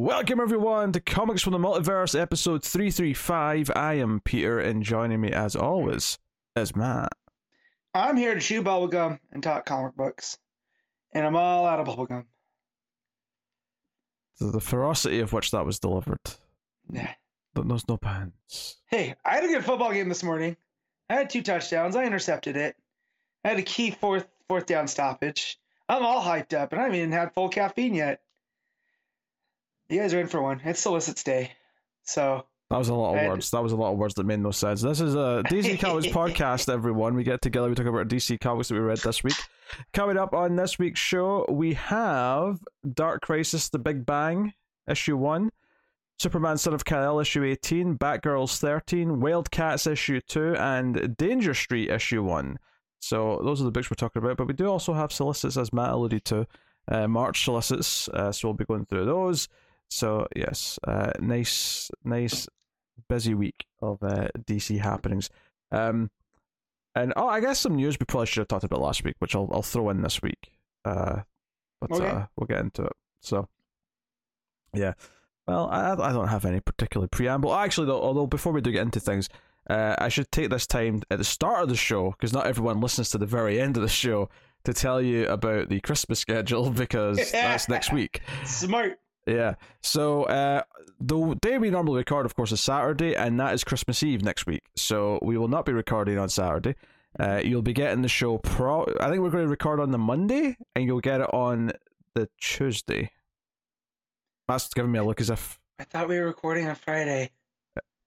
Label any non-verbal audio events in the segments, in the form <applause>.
Welcome everyone to Comics from the Multiverse, episode 335. I am Peter, and joining me as always is Matt. I'm here to chew bubblegum and talk comic books. And I'm all out of bubblegum. The, the ferocity of which that was delivered. Nah. But there's no pants. Hey, I had a good football game this morning. I had two touchdowns. I intercepted it. I had a key fourth fourth down stoppage. I'm all hyped up, and I haven't even had full caffeine yet. You guys are in for one. It's Solicits Day. So That was a lot of And- words. That was a lot of words that made no sense. This is a DC <laughs> Comics podcast, everyone. We get together, we talk about DC Comics that we read this week. Coming up on this week's show, we have Dark Crisis The Big Bang, issue 1, Superman Son of Kal-El, issue 18, Batgirls 13, Wildcats, issue 2, and Danger Street, issue 1. So those are the books we're talking about, but we do also have solicits, as Matt alluded to, uh, March solicits, uh, so we'll be going through those. So yes, uh, nice, nice, busy week of uh, DC happenings. Um, and oh, I guess some news we probably should have talked about last week, which I'll I'll throw in this week. Uh, but Okay. uh, we'll get into it. So, yeah. Well, I I don't have any particular preamble. Actually, though, although before we do get into things, uh, I should take this time at the start of the show because not everyone listens to the very end of the show to tell you about the Christmas schedule <laughs> because that's next week. <laughs> smart. Yeah. So uh, the day we normally record, of course, is Saturday, and that is Christmas Eve next week. So we will not be recording on Saturday. Uh, you'll be getting the show. Pro. I think we're going to record on the Monday, and you'll get it on the Tuesday. That's giving me a look as if. I thought we were recording on Friday.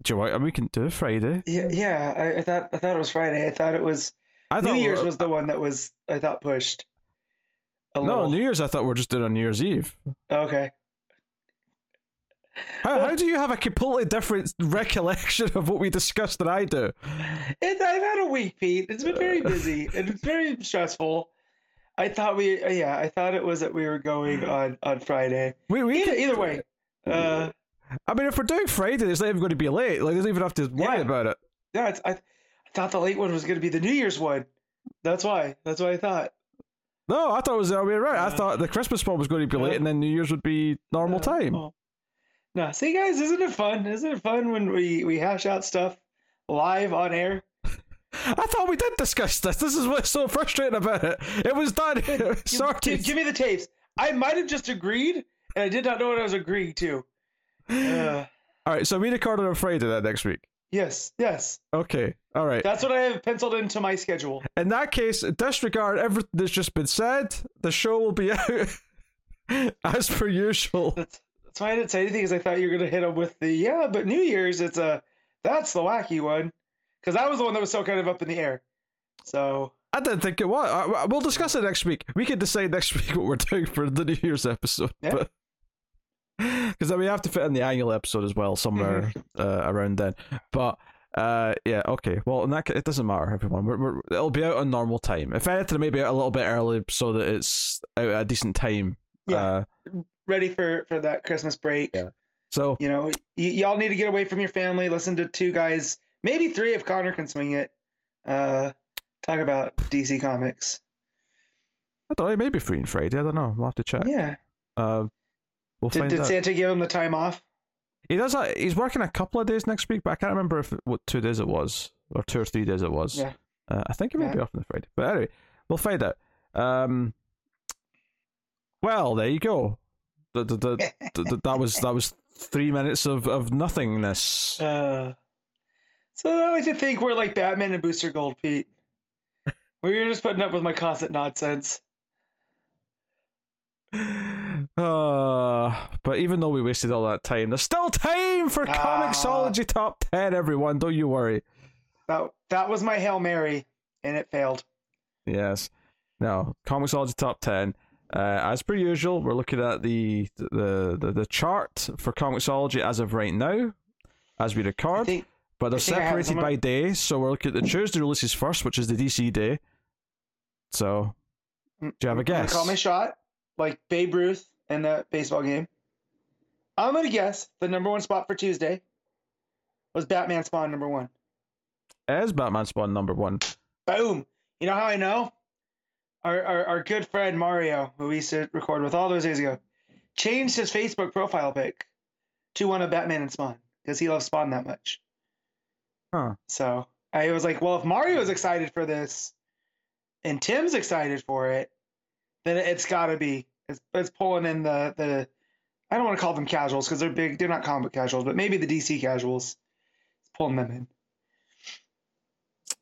Do you what? I mean, we can do Friday. Yeah, yeah. I, I thought I thought it was Friday. I thought it was I New thought we Year's was the one that was I thought pushed. A no. New Year's. I thought we are just doing on New Year's Eve. Okay. How, how do you have a completely different recollection of what we discussed than I do? It, I've had a week, Pete. It's been very busy and it's very stressful. I thought we, yeah, I thought it was that we were going on on Friday. We, we Either, either way, uh, I mean, if we're doing Friday, it's not even going to be late. Like, don't even have to worry Yeah. about it. yeah, it's, I, I thought the late one was going to be the New Year's one. That's why. That's what I thought. No, I thought it was the other way around. I Uh, thought the Christmas one was going to be late, uh, and then New Year's would be normal time. oh. No, see, guys, isn't it fun? Isn't it fun when we we hash out stuff live on air? I thought we did discuss this. This is what's so frustrating about it. It was done. Sorry. Give, give, me the tapes. I might have just agreed, and I did not know what I was agreeing to. <sighs> Uh, All right, so we recorded on Friday that next week. yes, yes. Okay, all right. That's what I have penciled into my schedule. In that case, disregard everything that's just been said. The show will be out <laughs> as per usual. That's that's why I didn't say anything because I thought you were gonna hit him with the yeah, but New Year's it's a that's the wacky one because that was the one that was so kind of up in the air. So I didn't think it was. I- I- We'll discuss it next week. We can decide next <laughs> week what we're doing for the New Year's episode. Yeah. But <laughs> because we have to fit in the annual episode as well somewhere uh, around then. But uh, yeah, okay. Well, in that it doesn't matter, everyone. We're, we're, it'll be out on normal time. If anything, maybe out a little bit early so that it's out at a decent time. yeah, Uh, ready for for that Christmas break. Yeah. so You know, y- y'all need to get away from your family. Listen to two guys, maybe three if Connor can swing it. Uh, talk about DC Comics. I don't know. Maybe free on Friday. I don't know. We'll have to check. Yeah. Uh, we'll Did, find did out. Santa give him the time off? He does. uh, He's working a couple of days next week, but I can't remember if what two days it was or two or three days it was. Yeah. Uh, I think he might Yeah. be off on the Friday, but anyway, we'll find out. Um, well, there you go. The, the, the- that was that was three minutes of, of nothingness. Uh, so I like to think we're like Batman and Booster Gold, Pete. We're just putting up with my constant nonsense. <sighs> Uh, but even though we wasted all that time, there's still time for Ah. Comixology Top 10, everyone. Don't you worry. That that was my hail mary, and it failed. Yes. Now, Comixology Top 10. Uh, as per usual, we're looking at the the, the the chart for Comixology as of right now, as we record. think but they're I think I have separated by day, so we're looking at the Tuesday releases first, which is the DC day. So, do you have a guess? call my shot, like Babe Ruth in the baseball game. I'm gonna guess the number one spot for Tuesday was Batman Spawn number one. Is Batman Spawn number one? Boom. You know how I know? Our, our our good friend Mario, who we used to record with all those days ago, changed his Facebook profile pic to one of Batman and Spawn because he loves Spawn that much. Huh. So I was like, well, if Mario's excited for this and Tim's excited for it, then it's got to be. It's, it's pulling in the the. I don't want to call them casuals because they're big. They're not comic casuals, but maybe the DC casuals. It's pulling them in.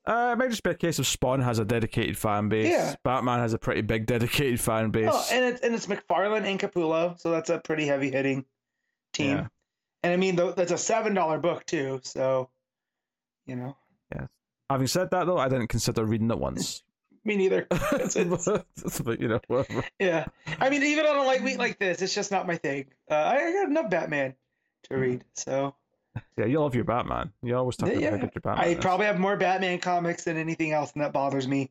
Uh, it might just be a case of Spawn has a dedicated fan base. Yeah. Batman has a pretty big dedicated fan base. Oh, and it's and it's McFarlane and Capullo, so that's a pretty heavy hitting team. Yeah. And I mean, that's a seven dollar book too, so you know, Having said that, though, I didn't consider reading it once. <laughs> me neither. It's- it's- <laughs> but you know, whatever. yeah, I mean, even on a light week like this, it's just not my thing. Uh, I I got enough Batman to Hmm. read, so Yeah, you love your Batman. You always talk about Yeah, good your Batman I is. probably have more Batman comics than anything else, and that bothers me.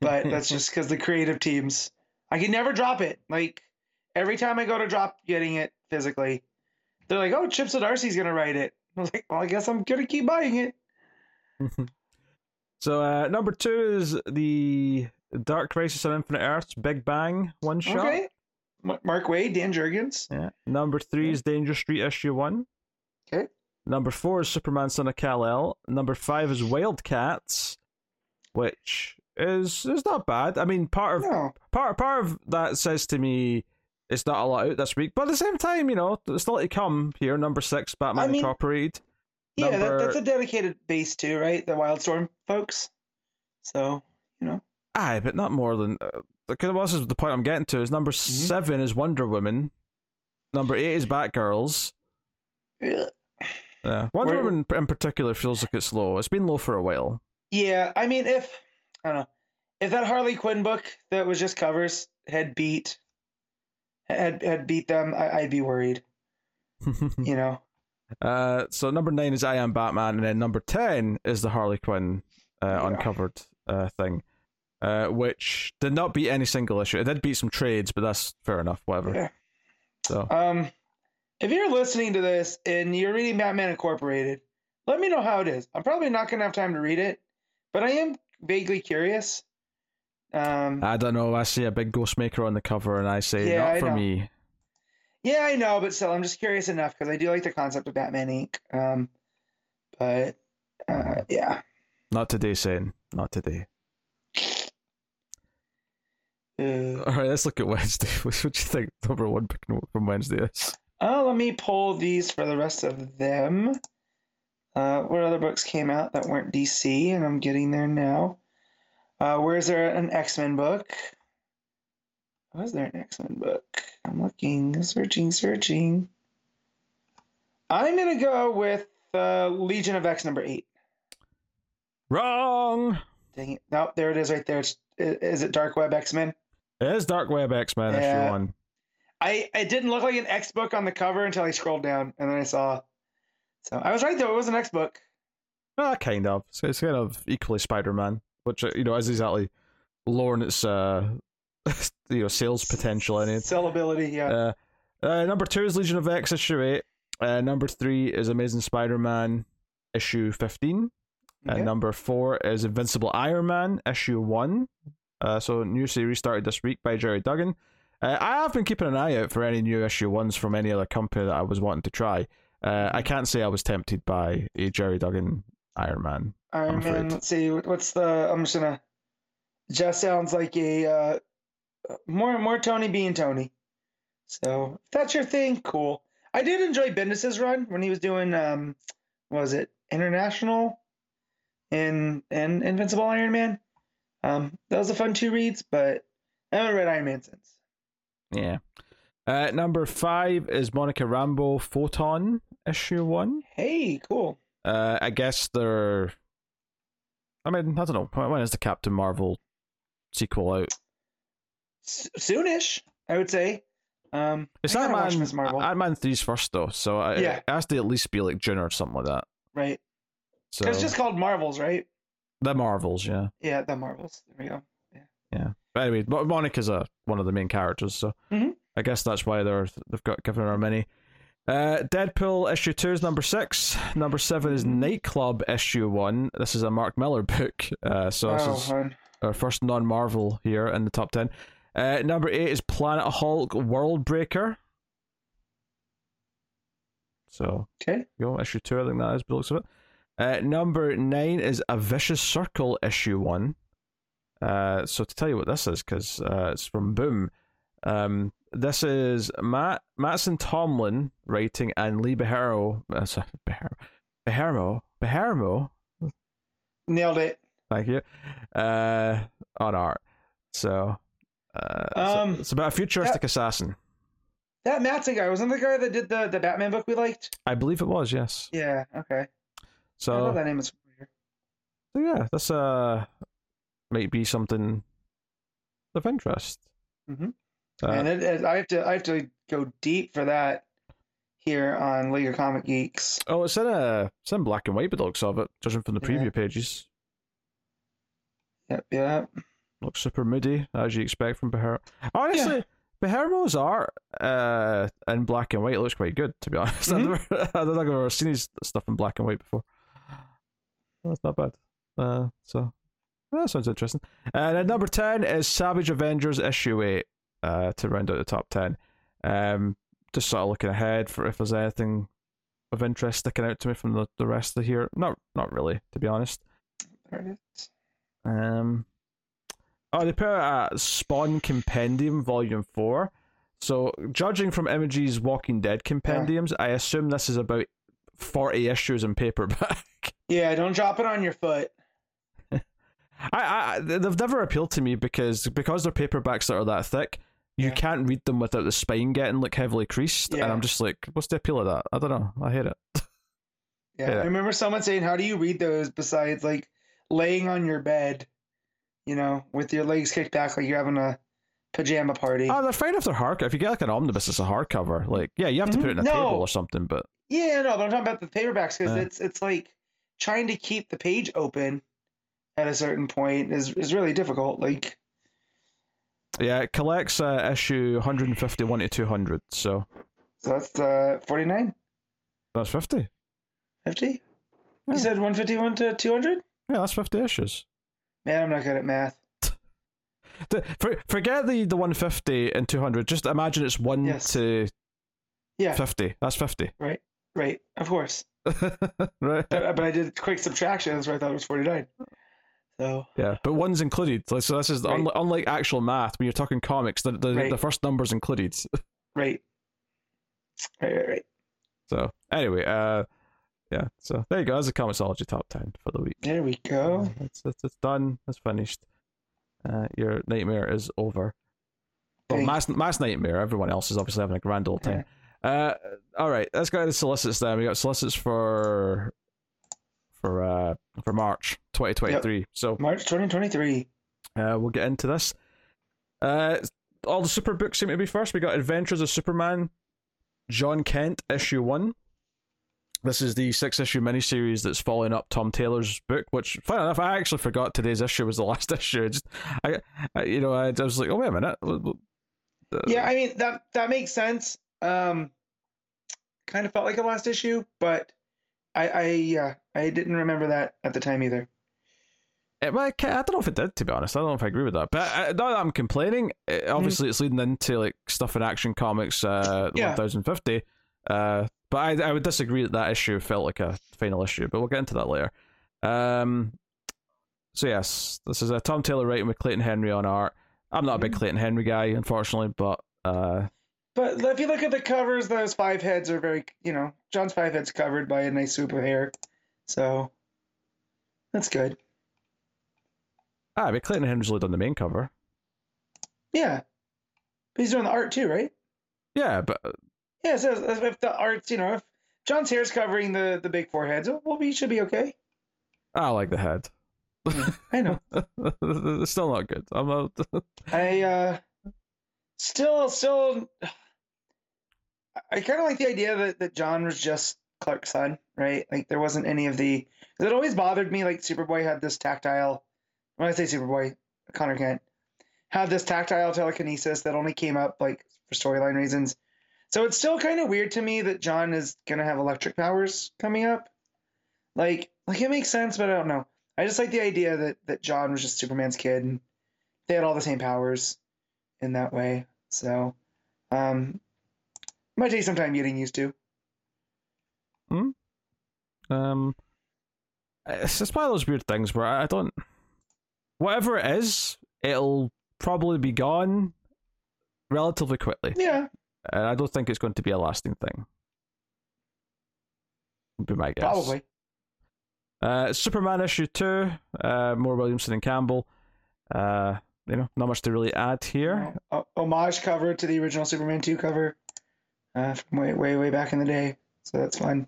But <laughs> that's just because the creative teams. I can never drop it. Like every time I go to drop getting it physically, they're like, "Oh, Chips Chip Zdarsky's gonna write it." <laughs> I was like, "Well, I guess I'm gonna keep buying it." <laughs> so uh, number two is the Dark Crisis on Infinite Earths Big Bang one shot. Okay. Mark Waid, Dan Jurgens. Yeah. Number three is Danger Street issue one. Number four is Superman Son of Kal El. Number five is Wildcats, which is is not bad. I mean, part of No, part part of that says to me it's not a lot out this week, but at the same time, you know, it's still to come here. Number six, Batman I mean- Incorporated. yeah, Number- that, that's a dedicated base too, right? The Wildstorm folks. So you know, Aye, but not more than. Uh, because this is the point I'm getting to. Is number seven is Wonder Woman. Number eight is Batgirls. Ugh. Yeah, Wonder Where- Woman in particular feels like it's low. It's been low for a while. yeah. I mean, if I don't know, if that Harley Quinn book that was just covers had beat had had beat them, I, I'd be worried. <laughs> You know. uh, so number nine is I Am Batman, and then number ten is the Harley Quinn uh, Yeah. uncovered uh, thing, uh, which did not beat any single issue. It did beat some trades, but that's fair enough. Whatever. Yeah. So Um, if you're listening to this and you're reading Batman Incorporated, let me know how it is. I'm probably not gonna have time to read it, but I am vaguely curious. Um, I don't know. I see a big ghost maker on the cover, and I say Yeah, not I for know. me. yeah, I know, but still, I'm just curious enough because I do like the concept of Batman Inc. Um, but uh, yeah, Not today, saying not today. uh, All right, let's look at Wednesday. <laughs> What do you think number one pick from Wednesday is? Oh, let me pull these for the rest of them. Uh, what other books came out that weren't DC? And I'm getting there now. Uh, where's there an X Men book? Was there an X Men book? I'm looking, searching, searching. I'm gonna go with uh, Legion of X number eight. Wrong. Dang it! Nope, there it is, right there. It's, is it Dark Web X Men? It is Dark Web X Men Yeah. one. I it didn't look like an X book on the cover until I scrolled down and then I saw. So I was right though. It was an X book. Ah, kind of. So it's kind of equally Spider Man, which uh, you know is exactly lowering its uh, <laughs> you know sales potential in it. Sellability, yeah. Uh, uh, number two is Legion of X issue eight. Uh, number three is Amazing Spider Man issue fifteen. Okay. And number four is Invincible Iron Man issue one. Uh, so new series started this week by Gerry Duggan. Uh, I have been keeping an eye out for any new issue ones from any other company that I was wanting to try. Uh, I can't say I was tempted by a Gerry Duggan Iron Man. Iron I'm Man. afraid. Let's see. What's the? I'm just gonna. Just sounds like a uh, more more Tony being Tony. So if that's your thing, cool. I did enjoy Bendis's run when he was doing um, what was it International, and and Invincible Iron Man. Um, that was a fun two reads, but I haven't read Iron Man since. Yeah. Uh, number five is Monica Rambeau Photon issue one. Hey, cool. Uh, I guess they're. I mean, I don't know. When is the Captain Marvel sequel out? S- soonish, I would say. Um, It's Ant Man. Ant Man three's first though, so I, Yeah. it has to at least be like June or something like that. right? So It's just called Marvels, right? the Marvels, yeah, Yeah, the Marvels. There we go. Yeah. Yeah. But anyway, Mo- Monica's a one of the main characters, so Mhm. I guess that's why they're they've got given her many. Uh, Deadpool issue two is number six. Number seven is Nightclub issue one. This is a Mark Millar <laughs> book, uh, so this oh, is fun. our first non-Marvel here in the top ten. Uh, number eight is Planet Hulk World Breaker. So Okay. know, issue two, I think that is, the looks of it. Uh, number nine is a vicious circle issue one. Uh, so to tell you what this is, because uh, it's from Boom. Um, this is Matt Mattson Tomlin writing and Lee Beharmo, uh, sorry, <laughs> Beharmo, Beharmo. Nailed it. Thank you. Uh, on art. So, uh, so Um, it's about a futuristic assassin. That Mattson guy wasn't the guy that did the the Batman book we liked. I believe it was, yes. Yeah. Okay. So. I So, that name familiar. So yeah, this uh might be something of interest. Mhm. Uh, and it, it, I have to I have to go deep for that here on League of Comic Geeks. oh, it's in a it's in black and white, but the looks of it, judging from the Yeah. preview pages. Yep. yep. Looks super moody, as you expect from Beher. Honestly, Behermo's art uh in black and white looks quite good. To be <laughs> honest, Mhm. <laughs> I've never, I don't think I've ever seen his stuff in black and white before. That's not bad. Uh, so that sounds interesting. And at number ten is Savage Avengers issue eight. Uh, to round out the top ten. Um, just sort of looking ahead for if there's anything of interest sticking out to me from the, the rest of here. Not not really, to be honest. There. Um, oh, they put out a Spawn Compendium Volume Four. So, judging from Image's Walking Dead compendiums, I assume this is about forty issues in paperback. <laughs> Yeah. Don't drop it on your foot. I, I, they've never appealed to me because because they're paperbacks that are that thick. You Yeah. can't read them without the spine getting like heavily creased, and I'm just like, what's the appeal of that? I don't know. I hate it. <laughs> Yeah. Yeah. I remember someone saying, "How do you read those besides like laying on your bed, you know, with your legs kicked back like you're having a pajama party?" Oh, they're fine if they're hard. If you get like an omnibus, it's a hardcover. Like, yeah, you have to put it in a Mhm. No. table or something. But Yeah, no, but I'm talking about the paperbacks because Yeah. it's it's like trying to keep the page open at a certain point is is really difficult. Like, Yeah, it collects uh, issue 151 to 200, so so that's uh 49, that's 50. 50. Yeah. You said 151 to 200. Yeah, that's 50 issues. Man, I'm not good at math. <laughs> The, for, forget the, the 150 and 200, just imagine it's 1 Yes. to Yeah, 50. That's 50. <laughs> right, right, of course. right? But, but I did quick subtractions where I thought it was 49. So Yeah, but one's included. So this is Right. unlike, unlike actual math, when you're talking comics, the, the, Right. the first number's included. right, right, right, right. So anyway, uh, yeah. So there you go. That's the Comixology top 10 for the week. There we go. It's, it's, it's done. It's finished. Uh, your nightmare is over. Well, mass, mass nightmare. Everyone else is obviously having a grand old time. Uh, all right. Let's go to the solicits then. We got solicits for for uh for March 2023. So March 2023. uh, we'll get into this. Uh, all the super books seem to be first. We got Adventures of Superman, Jon Kent issue one. This is the six issue miniseries that's following up Tom Taylor's book. Which, fun enough, I actually forgot today's issue was the last <laughs> issue. I Just, I, I you know, I, I was like, oh wait a minute. Uh, Yeah, I mean that that makes sense. Um, kind of felt like a last issue, but I I yeah I didn't remember that at the time either. It, well, I I don't know if it did, to be honest. I don't know if I agree with that. But uh, not that I'm complaining. It, obviously, it's leading into like stuff in Action Comics uh, Yeah. 1050. Uh, but I, I would disagree that that issue felt like a final issue. But we'll get into that later. Um, so yes, this is a Tom Taylor writing with Clayton Henry on art. I'm not a big Mhm. Clayton Henry guy, unfortunately, but uh, But if you look at the covers, those five heads are very you know Jon's five heads covered by a nice swoop of hair, so that's good. Ah, but Clayton Henry's only done the main cover. Yeah, but he's doing the art too, right? Yeah, but Yeah, so if the art's you know if Jon's hair's covering the the big foreheads, well, we should be okay. I like the head. I know. <laughs> it's still not good. I'm out. <laughs> I uh still still I kind of like the idea that that John was just Clark's son, right? Like there wasn't any of the it always bothered me like Superboy had this tactile when I say Superboy, Connor Kent had this tactile telekinesis that only came up like for storyline reasons. So it's still kind of weird to me that Jon is gonna have electric powers coming up. Like like it makes sense, but I don't know. I just like the idea that that Jon was just Superman's kid and they had all the same powers in that way. So, um, might take some time getting used to. Hmm. Um, it's just one of those weird things where I I don't. Whatever it is, it'll probably be gone relatively quickly, Yeah, and I don't think it's going to be a lasting thing. Would be my guess. probably. Uh, Superman issue two, uh, more Williamson and Campbell. Uh, you know, not much to really add here. O- homage cover to the original Superman 2 cover uh, from way, way, way back in the day. So that's fun.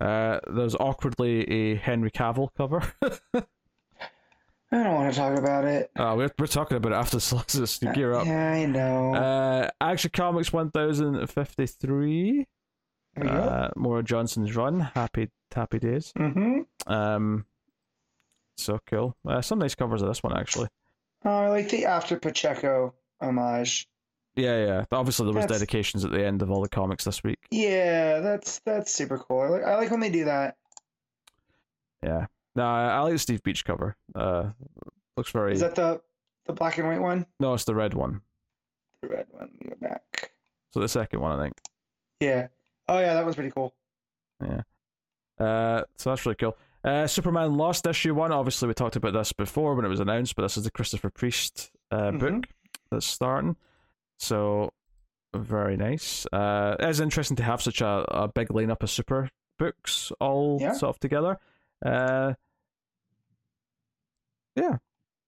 Uh, there's awkwardly a Henry Cavill cover. <laughs> I don't want to talk about it. uh, we're, we're talking about it after Solstice. You gear up. Yeah, I know. Uh, Action Comics 1053. there. Uh, Maura Johnson's run. Happy happy days. mm-hmm. Um, so cool. Uh, some nice covers of this one actually. Oh, I like the After Pacheco homage. Yeah, yeah. Obviously, there was That's- dedications at the end of all the comics this week. Yeah, that's that's super cool. I like, I like when they do that. Yeah. No, I, like the Steve Beach cover. Uh, looks very. Is that the the black and white one? No, it's the red one. The red one. Go back. So the second one, I think. Yeah. Oh yeah, that was pretty cool. Yeah. Uh, so that's really cool. Uh, Superman Lost issue one. Obviously, we talked about this before when it was announced, but this is the Christopher Priest uh, Mhm. book that's starting. So very nice. Uh, it's interesting to have such a, a big lineup of super books all Yeah. sort of together. Uh, yeah.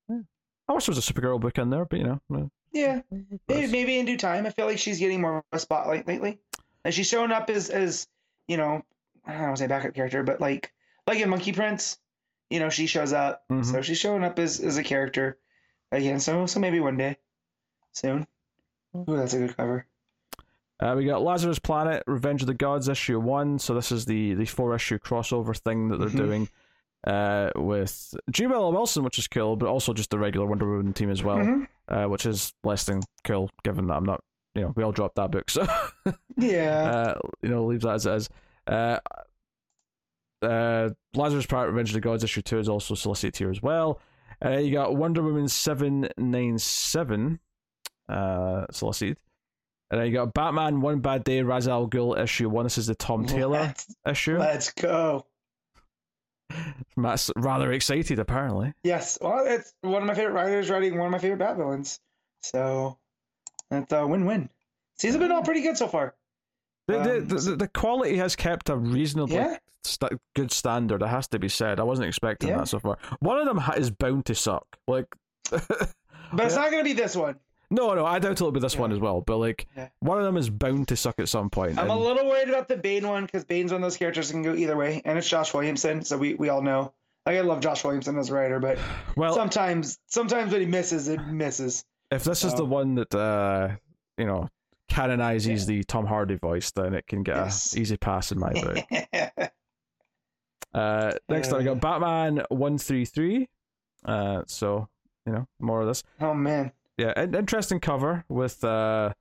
yeah. I wish there was a Supergirl book in there, but you know, Yeah. Maybe, maybe in due time. I feel like she's getting more of a spotlight lately. And she's showing up as as you know, I don't want to say backup character, but like like in Monkey Prince, you know, she shows up. Mhm. So she's showing up as as a character again. So so maybe one day, soon. Ooh, that's a good cover. Uh, we got Lazarus Planet, Revenge of the Gods issue one. So this is the the four issue crossover thing that they're Mhm. doing uh, with G. Willow Wilson, which is cool, but also just the regular Wonder Woman team as well, Mhm. uh, which is less than cool given that I'm not, you know, we all dropped that book, so <laughs> Yeah. uh, you know, leave that as it is. Uh, uh, Lazarus Planet, Revenge of the Gods issue two is also solicited here as well. Uh, you got Wonder Woman seven nine seven, uh, solicited. And then you got Batman One Bad Day, Ra's al Ghul issue one. This is the Tom Taylor Let's, issue. let's go. Matt's rather excited, apparently. Yes. Well, it's one of my favorite writers writing one of my favorite Bat villains. So that's a win-win. Season's been all pretty good so far. The, the, Um, the, the, the quality has kept a reasonably Yeah. st- good standard. It has to be said. I wasn't expecting Yeah. that so far. One of them ha- is bound to suck. Like, <laughs> But it's Yeah. not going to be this one. No, no, I doubt it'll be this Yeah. one as well. But like, Yeah. one of them is bound to suck at some point. I'm a little worried about the Bane one because Bane's one of those characters that can go either way, and it's Josh Williamson, so we, we all know. Like I love Josh Williamson as a writer, but <sighs> well, sometimes sometimes when he misses, it misses. if this is the one that uh, you know canonizes Yeah. the Tom Hardy voice, then it can get Yes. a easy pass in my book. <laughs> Uh, next up, I Uh. got Batman one three three. Uh, so you know more of this. oh man, Yeah, an interesting cover with uh,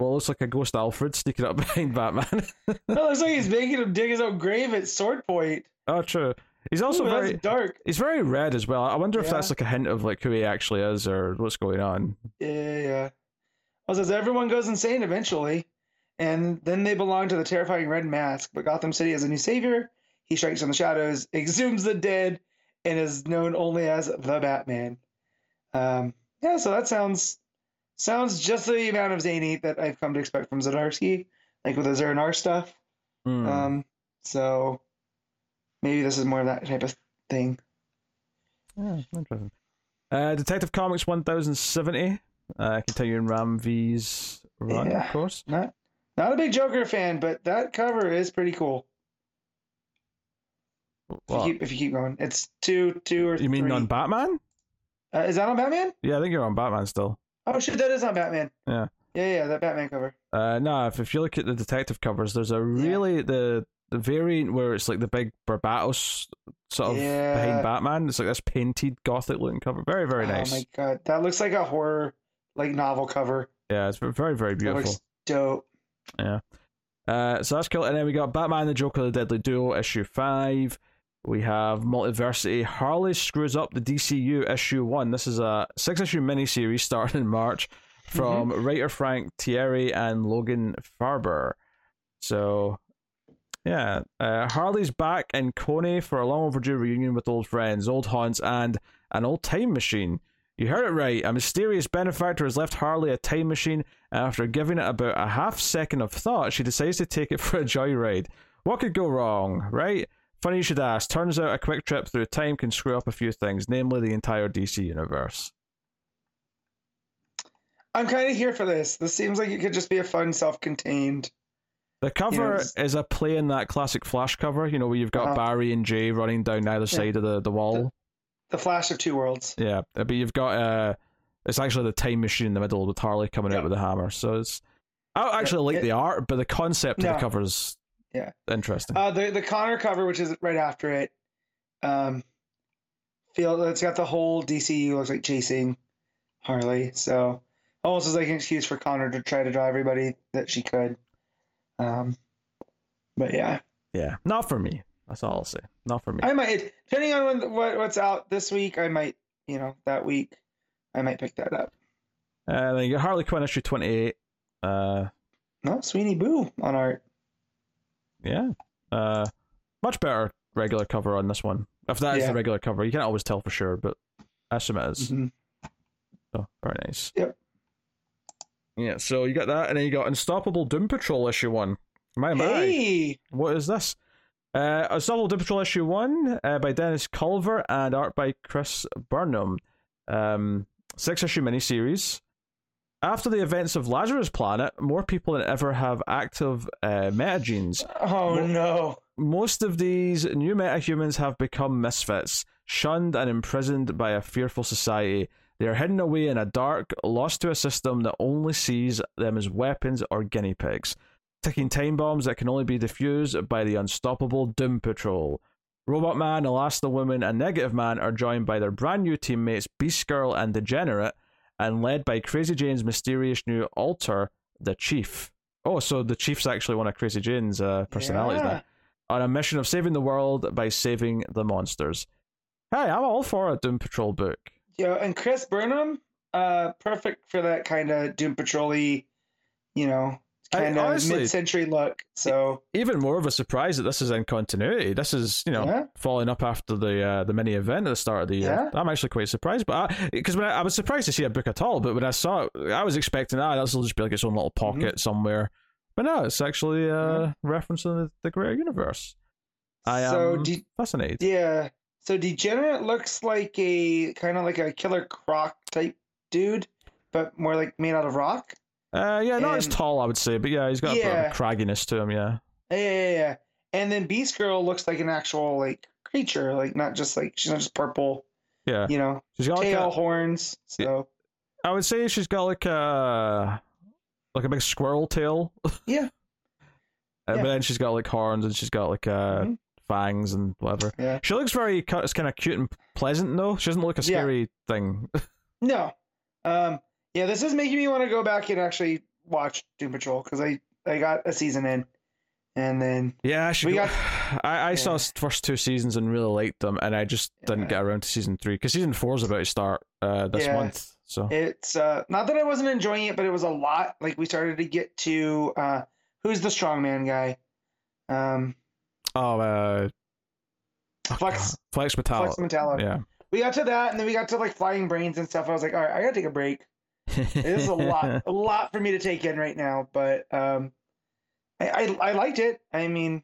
well, looks like a ghost Alfred sneaking up <laughs> behind Batman. it looks like he's making him dig his own grave at sword point. oh, true. He's also Ooh, very dark. he's very red as well. I wonder if Yeah. that's like a hint of like who he actually is or what's going on. Yeah, yeah, yeah. Well, it says everyone goes insane eventually, and then they belong to the terrifying Red Mask. But Gotham City has a new savior. He strikes from the shadows, <laughs> exhumes the dead, and is known only as the Batman. Um, yeah, so that sounds sounds just the amount of zany that I've come to expect from Zdarsky, like with the Zur-En-Arrh stuff. Hmm. Um, so maybe this is more of that type of thing. Yeah, interesting. Uh, Detective Comics 1070. Uh, continuing Ram V's run, Yeah. of course. Not not a big Joker fan, but that cover is pretty cool. If, you, keep, if you keep going, it's two, two or You mean three. on Batman? Uh, is that on Batman? Yeah, I think you're on Batman still. Oh shit, that is on Batman. Yeah. Yeah, yeah, that Batman cover. Uh, no, if, if you look at the detective covers, there's a really the the variant where it's like the big Barbatos sort of Yeah. behind Batman. It's like this painted gothic looking cover. Very very nice. Oh my god, that looks like a horror like novel cover. Yeah, it's very very beautiful. looks dope. Yeah. Uh, so that's cool. And then we got Batman the Joker, the Deadly Duo, issue five. We have Multiversity. Harley screws up the DCU issue one. This is a six issue miniseries <laughs> starting in March from writer Frank Tieri and Logan Faerber. So Yeah, uh, Harley's back in Coney for a long overdue reunion with old friends, old haunts, and an old time machine. You heard it right. A mysterious benefactor has left Harley a time machine, and after giving it about a half second of thought, she decides to take it for a joyride. What could go wrong, right? Funny you should ask. Turns out a quick trip through time can screw up a few things, namely the entire DC universe. I'm kind of here for this. This seems like it could just be a fun, self-contained. The cover it's- is a play in that classic Flash cover, you know, where you've got Uh-huh. Barry and Jay running down either side of the, the wall. The Flash of Two Worlds. Yeah, but you've got uh, it's actually the time machine in the middle with Harley coming out with a hammer. So it's I actually like it- the art, but the concept of the cover is Yeah. interesting. Uh, the the Conner cover, which is right after it, um, feel it's got the whole DCU looks like chasing Harley. So almost as like an excuse for Conner to try to draw everybody that she could. Um, but yeah, yeah, not for me. That's all I'll say. Not for me. I might depending on when, what what's out this week. I might you know that week, I might pick that up. Uh, then you got Harley Quinn issue twenty eight. Uh, No, Sweeney Boo on art. Yeah. Uh, much better regular cover on this one. If that is Yeah. the regular cover, you can't always tell for sure, but I assume it is. Mhm. So very nice. Yep. Yeah, so you got that, and then you got Unstoppable Doom Patrol issue one. My my. Hey, What is this? Uh, Unstoppable Doom Patrol issue one uh, by Dennis Culver and art by Chris Burnham. Um, six issue miniseries. After the events of Lazarus Planet, more people than ever have active uh, metagenes. oh Well- no, Most of these new metahumans have become misfits, shunned and imprisoned by a fearful society. They are hidden away in a dark, lost to a system that only sees them as weapons or guinea pigs, ticking time bombs that can only be defused by the unstoppable Doom Patrol. Robot Man, Elasti-Woman, and Negative Man are joined by their brand new teammates Beast Girl and Degenerate, and led by Crazy Jane's mysterious new alter, the Chief. Oh, so the Chief's actually one of Crazy Jane's uh, personalities now on a mission of saving the world by saving the monsters. Hey, I'm all for a Doom Patrol book. Yeah, and Chris Burnham, uh, perfect for that kind of Doom Patrol-y, you know, I- kind of mid-century look. So Even more of a surprise that this is in continuity. This is, you know, Yeah. following up after the uh, the mini event at the start of the year. Yeah. I'm actually quite surprised, but because when I, I was surprised to see a book at all, but when I saw it, I was expecting ah, this will just be like its own little Mm-hmm. pocket somewhere. But no, it's actually uh, referencing the, the greater universe. I so am de- fascinated. yeah, so Degenerate looks like a kind of like a Killer Croc type dude, but more like made out of rock. Uh, yeah, not as tall, I would say, but yeah, he's got a bit Yeah. of cragginess to him. Yeah. Yeah, yeah, yeah, yeah. And then Beast Girl looks like an actual like creature, like not just like she's not just purple, Yeah, you know, she's got like tail, a, horns. So I would say she's got like a like a big squirrel tail. Yeah. <laughs> Uh, Yeah. But then she's got like horns and she's got like uh Mhm. fangs and whatever. Yeah. She looks very it's kind of cute and pleasant though. She doesn't look a Yeah. scary thing. <laughs> No. Um, yeah, this is making me want to go back and actually watch Doom Patrol because I, I got a season in. And then, yeah, I should. We go- got- <sighs> I I saw Yeah. s- first two seasons and really liked them, and I just didn't Yeah. get around to season three because season four is about to start uh this Yeah. month. So it's uh, not that I wasn't enjoying it, but it was a lot. Like, we started to get to uh, who's the strongman guy? Um, oh uh, Flex, Flex Mentallo. Flex Mentallo. Yeah. We got to that, and then we got to like flying brains and stuff. I was like, all right, I gotta take a break. It is a lot, <laughs> a lot for me to take in right now, but um, I, I, I liked it. I mean,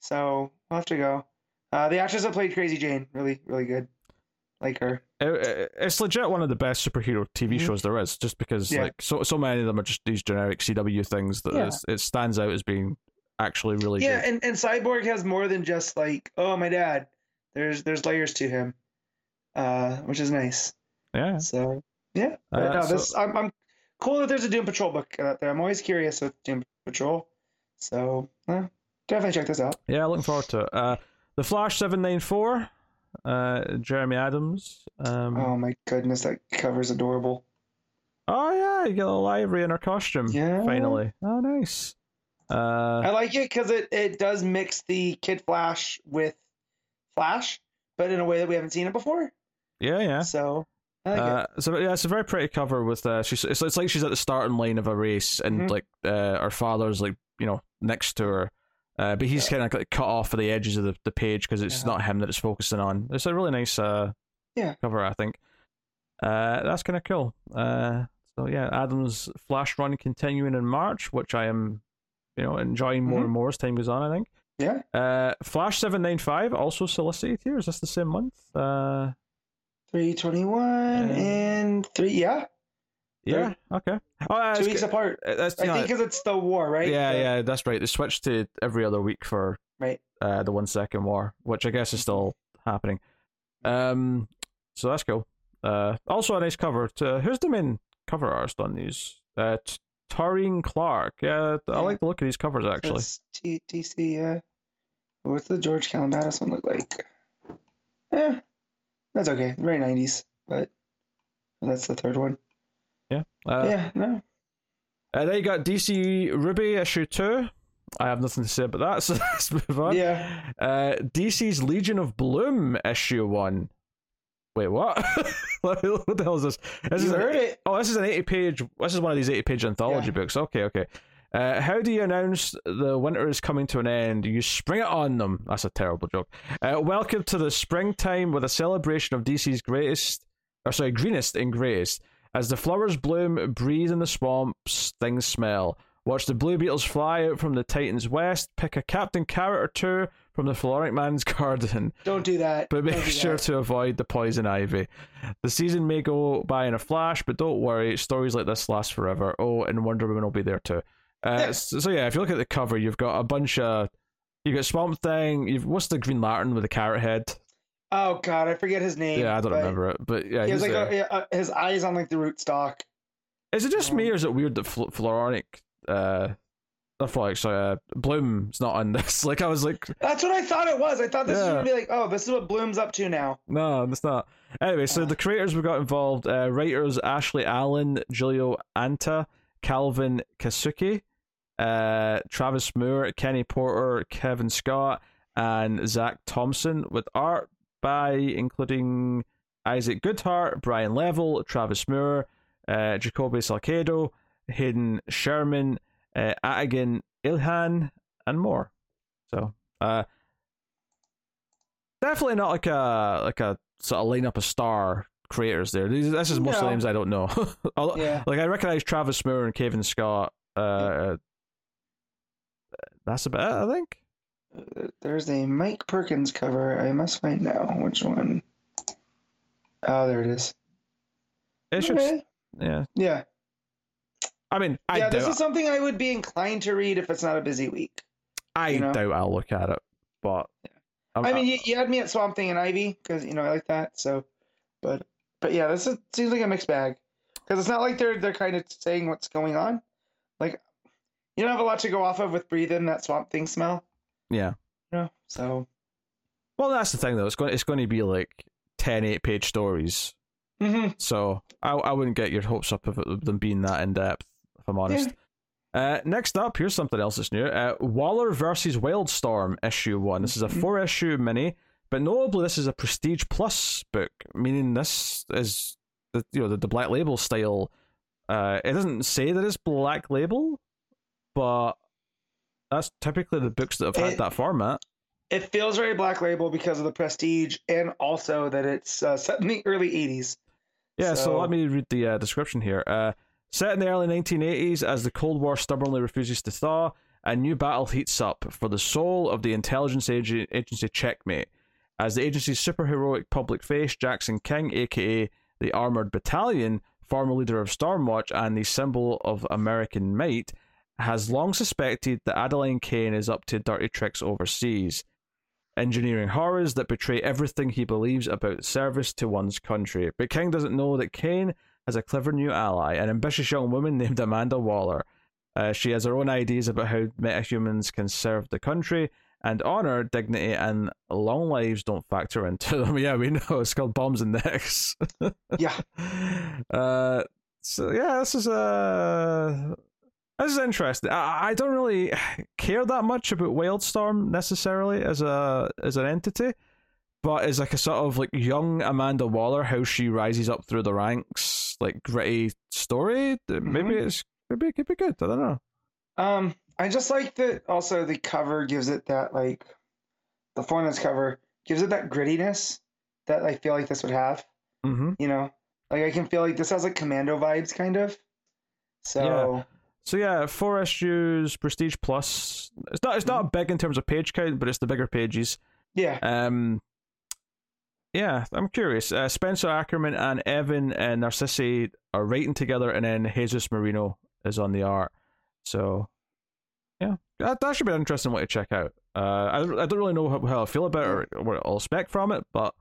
so I'll have to go. Uh, the actress that played Crazy Jane, really, really good. Like her. It- it- it's legit one of the best superhero TV Mhm. shows there is, just because Yeah. like so so many of them are just these generic CW things that Yeah. it stands out as being actually really Yeah, good. and, and Cyborg has more than just like, oh, my dad. There's there's layers to him, uh, which is nice. Yeah, So yeah, Uh, no, so- this I'm, I'm cool that there's a Doom Patrol book out there. I'm always curious with Doom Patrol, so uh, definitely check this out. yeah, looking forward to it. Uh, the Flash seven nine four, uh, Jeremy Adams. Um, Oh my goodness, that cover's adorable. oh yeah, you get a library in her costume. Yeah. finally. Oh nice. Uh, I like it because it, it does mix the Kid Flash with Flash, but in a way that we haven't seen it before. yeah, yeah. So Like it. Uh, so yeah, it's a very pretty cover with uh, she's it's, it's like she's at the starting line of a race, and Mhm. like uh, her father's like you know next to her, Uh, but he's kind of like cut off of the edges of the, the page because it's Yeah. not him that it's focusing on. It's a really nice uh, Yeah. cover, I think. Uh, that's kind of cool. Uh, so yeah, Adam's Flash run continuing in March, which I am, you know, enjoying more Mhm. and more as time goes on. I think. Yeah. Uh, Flash seven nine five also solicited here. Is this the same month? Uh, 321 Yeah. and three. Yeah. yeah. Okay. Oh, uh, Two weeks good. apart. Uh, That's I think because it's the war, right? yeah, The- yeah, that's right. They switched to every other week for Right. uh, the one second war, which I guess is still happening. Um, so that's cool. Uh, also a nice cover. To, who's the main cover artist on these? Uh, T- Taurin Clarke. Yeah, I like the look of these covers actually. It's yeah. What's the George Calamatis one look like? Yeah. That's okay. Very 90s, but that's the third one. Yeah. Uh, yeah, no. uh, then you got DC Ruby issue two. I have nothing to say about that, <laughs> so let's move on. Yeah. Uh, DC's Legion of Bloom issue one. Wait, what? <laughs> what the hell is this? This you is heard it. Oh, this is an 80 page. This is one of these 80 page anthology Yeah. books. Okay, okay. Uh, how do you announce the winter is coming to an end? You spring it on them. That's a terrible joke. Uh, welcome to the springtime with a celebration of DC's greatest, or sorry, greenest and greatest. As the flowers bloom, breathe in the swamps, things smell. Watch the blue beetles fly out from the Titan's west. Pick a Captain Carrot or two from the Floronic Man's <laughs> garden Don't do that. but make sure that. to avoid the poison ivy. The season may go by in a flash, but don't worry, stories like this last forever. Oh, and Wonder Woman will be there too. Uh, Yeah. so, so yeah, if you look at the cover, you've got a bunch of you've got Swamp Thing. You've what's the Green Lantern with the carrot head? Oh god, I forget his name. Yeah, I don't remember it, but yeah, He has he's like a, a, his eyes on like the rootstock. Is it just me, um, or is it weird that Fl- Floronic, uh, not Floronic, sorry, uh, Bloom's not on <laughs> this? Like I was like, That's what I thought it was. I thought this was gonna be like, oh, this is what Bloom's up to now. No, it's not. Anyway, so Uh. the creators we got involved: uh, writers Ashley Allen, Julio Anta, Calvin Kasulke, uh, Travis Moore, Kenny Porter, Kevin Scott, and Zach Thompson, with art by including Isaac Goodhart, Brian Level, Travis Moore, uh, Jacoby Salcedo, Hayden Sherman, uh, Ilhan, and more. So, uh, definitely not like a like a sort of lineup of star creators there. These, this is most No. names I don't know. <laughs> Like I recognize Travis Moore and Kevin Scott. Uh, that's about it, I think. Uh, There's a Mike Perkins cover. I must find now which one. Oh, there it is. It's just Okay. yeah. Yeah. I mean, I yeah, this is something I would be inclined to read if it's not a busy week. I you know? doubt I'll look at it, but I'm- I mean, you, you had me at Swamp Thing and Ivy because you know I like that. So, but but yeah, this is, seems like a mixed bag because it's not like they're they're kind of saying what's going on. Like you don't have a lot to go off of with breathing that Swamp Thing smell. yeah. You know, so Well, that's the thing though. It's going it's going to be like 10 8 page stories. mhm. So I I wouldn't get your hopes up of it- them being that in depth, if I'm honest. Uh, next up, here's something else that's new. Uh, Waller versus Wildstorm issue one. This is a Mhm. four issue mini, but notably this is a Prestige Plus book, meaning this is the you know the, the Black Label style. Uh, it doesn't say that it's Black Label, but that's typically the books that have had It- that format. it feels very Black Label because of the prestige and also that it's uh, set in the early '80s. Yeah, so, So- let me read the uh, description here. Uh, set in the early 1980s, as the Cold War stubbornly refuses to thaw, a new battle heats up for the soul of the intelligence ag- agency Checkmate. As the agency's superheroic public face, Jackson King, aka the Armored Battalion, former leader of Stormwatch and the symbol of American might, has long suspected that Adeline Kane is up to dirty tricks overseas engineering horrors that betray everything he believes about service to one's country. But King doesn't know that Kane has a clever new ally, an ambitious young woman named Amanda Waller. Uh, she has her own ideas about how metahumans can serve the country, and honor, dignity, and long lives don't factor into <laughs> them. Yeah, we know it's called bombs and necks. <laughs> Yeah. Uh, so yeah, this is uh this is interesting. I, I don't really <sighs> care that much about Wildstorm necessarily as a as an entity, but as like a sort of like young Amanda Waller, how she rises up through the ranks, like gritty story. Maybe it's maybe it could be good. I don't know. Um, I just like that. Also, the cover gives it that like the Fortnite's cover gives it that grittiness that I feel like this would have. Mm-hmm. You know, like I can feel like this has like Commando vibes, kind of. So So yeah, four issues, Prestige Plus. It's not it's Mm-hmm. not big in terms of page count, but it's the bigger pages. yeah, Um, yeah, I'm curious. Uh, Spencer Ackerman and Evan and Narcisse are writing together, and then Jesus Merino is on the art. So, yeah, that, that should be an interesting way to check out. Uh, I, don't- I don't really know how, how I feel about it or what I'll expect from it, but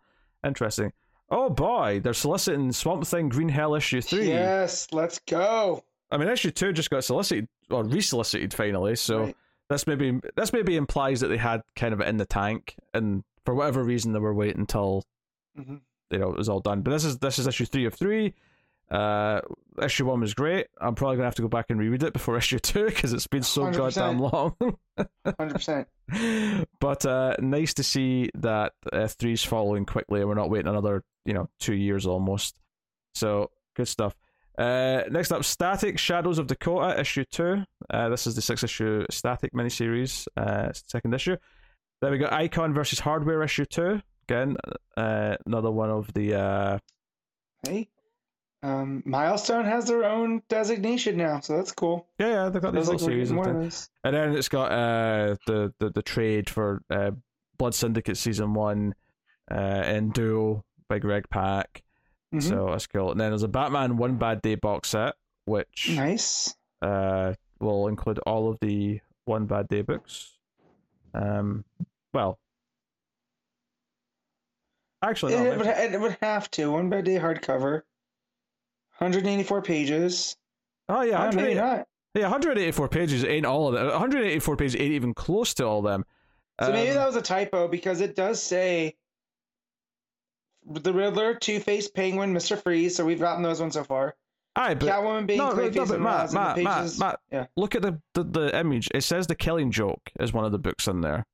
interesting. Oh boy, they're soliciting Swamp Thing Green Hell issue three. yes, let's go. I mean, issue two just got solicited or resolicited finally, so Right. this maybe this maybe implies that they had kind of it in the tank, and for whatever reason they were waiting until Mhm. you know it was all done. But this is this is issue three of three. Uh, issue one was great. I'm probably gonna have to go back and reread it before <laughs> issue two because it's been so 100%. goddamn long. Hundred percent. <laughs> but uh, nice to see that uh, three's following quickly, and we're not waiting another you know two years almost. So good stuff. Uh, next up, Static Shadows of Dakota issue two. Uh, this is the six issue Static miniseries, uh, second issue. Then we got Icon versus Hardware issue two. Again, uh, another one of the uh, Hey, um, Milestone has their own designation now, so that's cool. yeah yeah they've got these was like, little series getting of more of things. And then it's got uh the, the, the trade for uh Blood Syndicate season one, uh and Duo by Greg Pak. Mhm. So that's cool. And then there's a Batman One Bad Day box set, which Nice. uh will include all of the One Bad Day books. Um well actually no, It, would, it would have to one Bad day hardcover, 184 pages. Oh yeah, Oh, maybe 180 not. yeah, 184 pages ain't all of them. 184 pages ain't even close to all of them. So maybe Um, that was a typo because it does say the Riddler, Two Face, Penguin, Mister Freeze. So we've gotten those ones so far. Aye, but Catwoman, Bane, no, Clayface, no, but and Matt, and Matt, the Matt. Matt, yeah. look at the, the, the image. It says the Killing Joke is one of the books in there.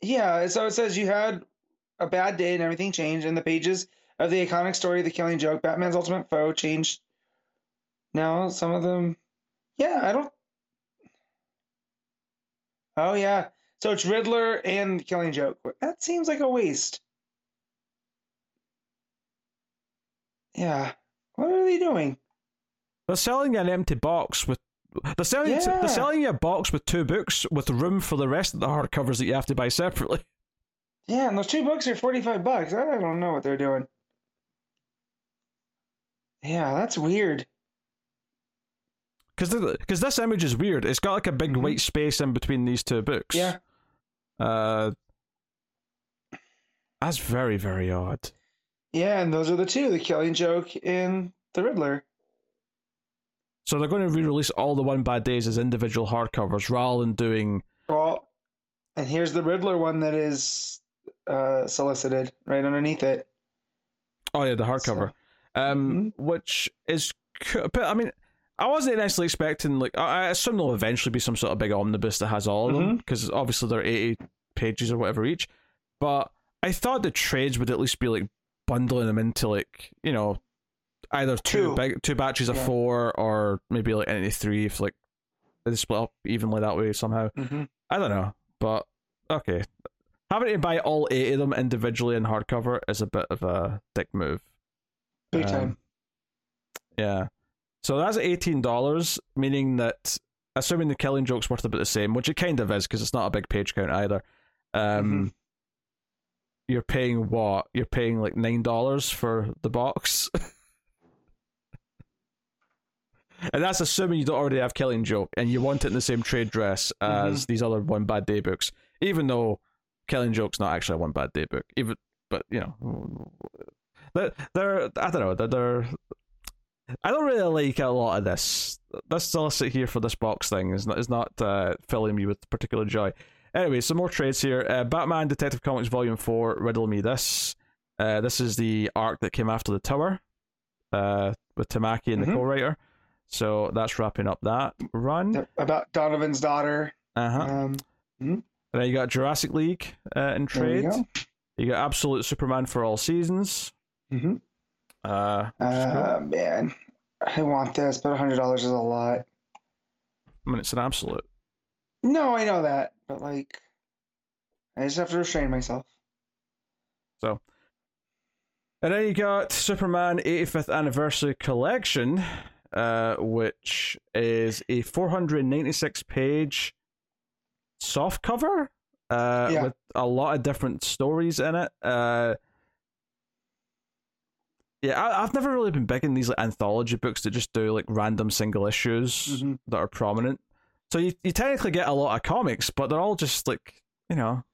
Yeah, so it says you had a bad day and everything changed, and the pages of the iconic story, The Killing Joke, Batman's Ultimate Foe, changed. Now some of them, yeah, I don't. Oh yeah, so it's Riddler and Killing Joke. That seems like a waste. Yeah, what are they doing? They're selling you an empty box with. They're selling. Yeah. They're selling you a box with two books with room for the rest of the hardcovers that you have to buy separately. <laughs> Yeah, and those two books are forty-five bucks. I don't know what they're doing. Yeah, that's weird. Because because this image is weird. It's got like a big white mm-hmm. space in between these two books. Yeah. Uh. That's very very odd. Yeah, and those are the two, the Killing Joke and the Riddler. So they're going to re-release all the One Bad Days as individual hardcovers rather than doing. Well, and here's the Riddler one that is uh, solicited right underneath it. Oh yeah, the hardcover. um, which is, but I mean, I wasn't necessarily expecting like I I assume there'll eventually be some sort of big omnibus that has all of them because obviously they're eighty pages or whatever each. But I thought the trades would at least be like bundling them into like you know either two Two. big two batches of Yeah. four or maybe like into three if like they split up evenly that way somehow. Mm-hmm. I don't know, but okay. Having to buy all eight of them individually in hardcover is a bit of a dick move. Big Um, time. Yeah. So that's eighteen dollars, meaning that assuming the killing joke's worth about the same, which it kind of is because it's not a big page count either. Um, Mhm. you're paying what? You're paying like nine dollars for the box, <laughs> and that's assuming you don't already have Killing Joke and you want it in the same trade dress as these other One Bad Day books, even though Killing Joke's not actually a One Bad Day book. Even, but you know, they're, they're I don't know they're, they're I don't really like a lot of this. This solicit here for this box thing is not is not uh, filling me with particular joy. Anyway, some more trades here. Uh, Batman Detective Comics Volume Four. Riddle me this. Uh, this is the arc that came after the Tower, uh, with Tamaki and the Mhm. co-writer. So that's wrapping up that run. About Donovan's daughter. Uh huh. Um, And then you got Jurassic League uh, in trade. go. You got Absolute Superman for all seasons. hmm Uh, Uh, man, I want this, but hundred dollars is a lot. I mean, it's an absolute. No, I know that, but like, I just have to restrain myself. So, and then you got Superman 85th Anniversary Collection, uh, which is a 496 page soft cover uh, Yeah. with a lot of different stories in it. Uh, yeah, I, I've never really been big in these like anthology books that just do like random single issues Mhm. that are prominent. So you, you technically get a lot of comics, but they're all just like you know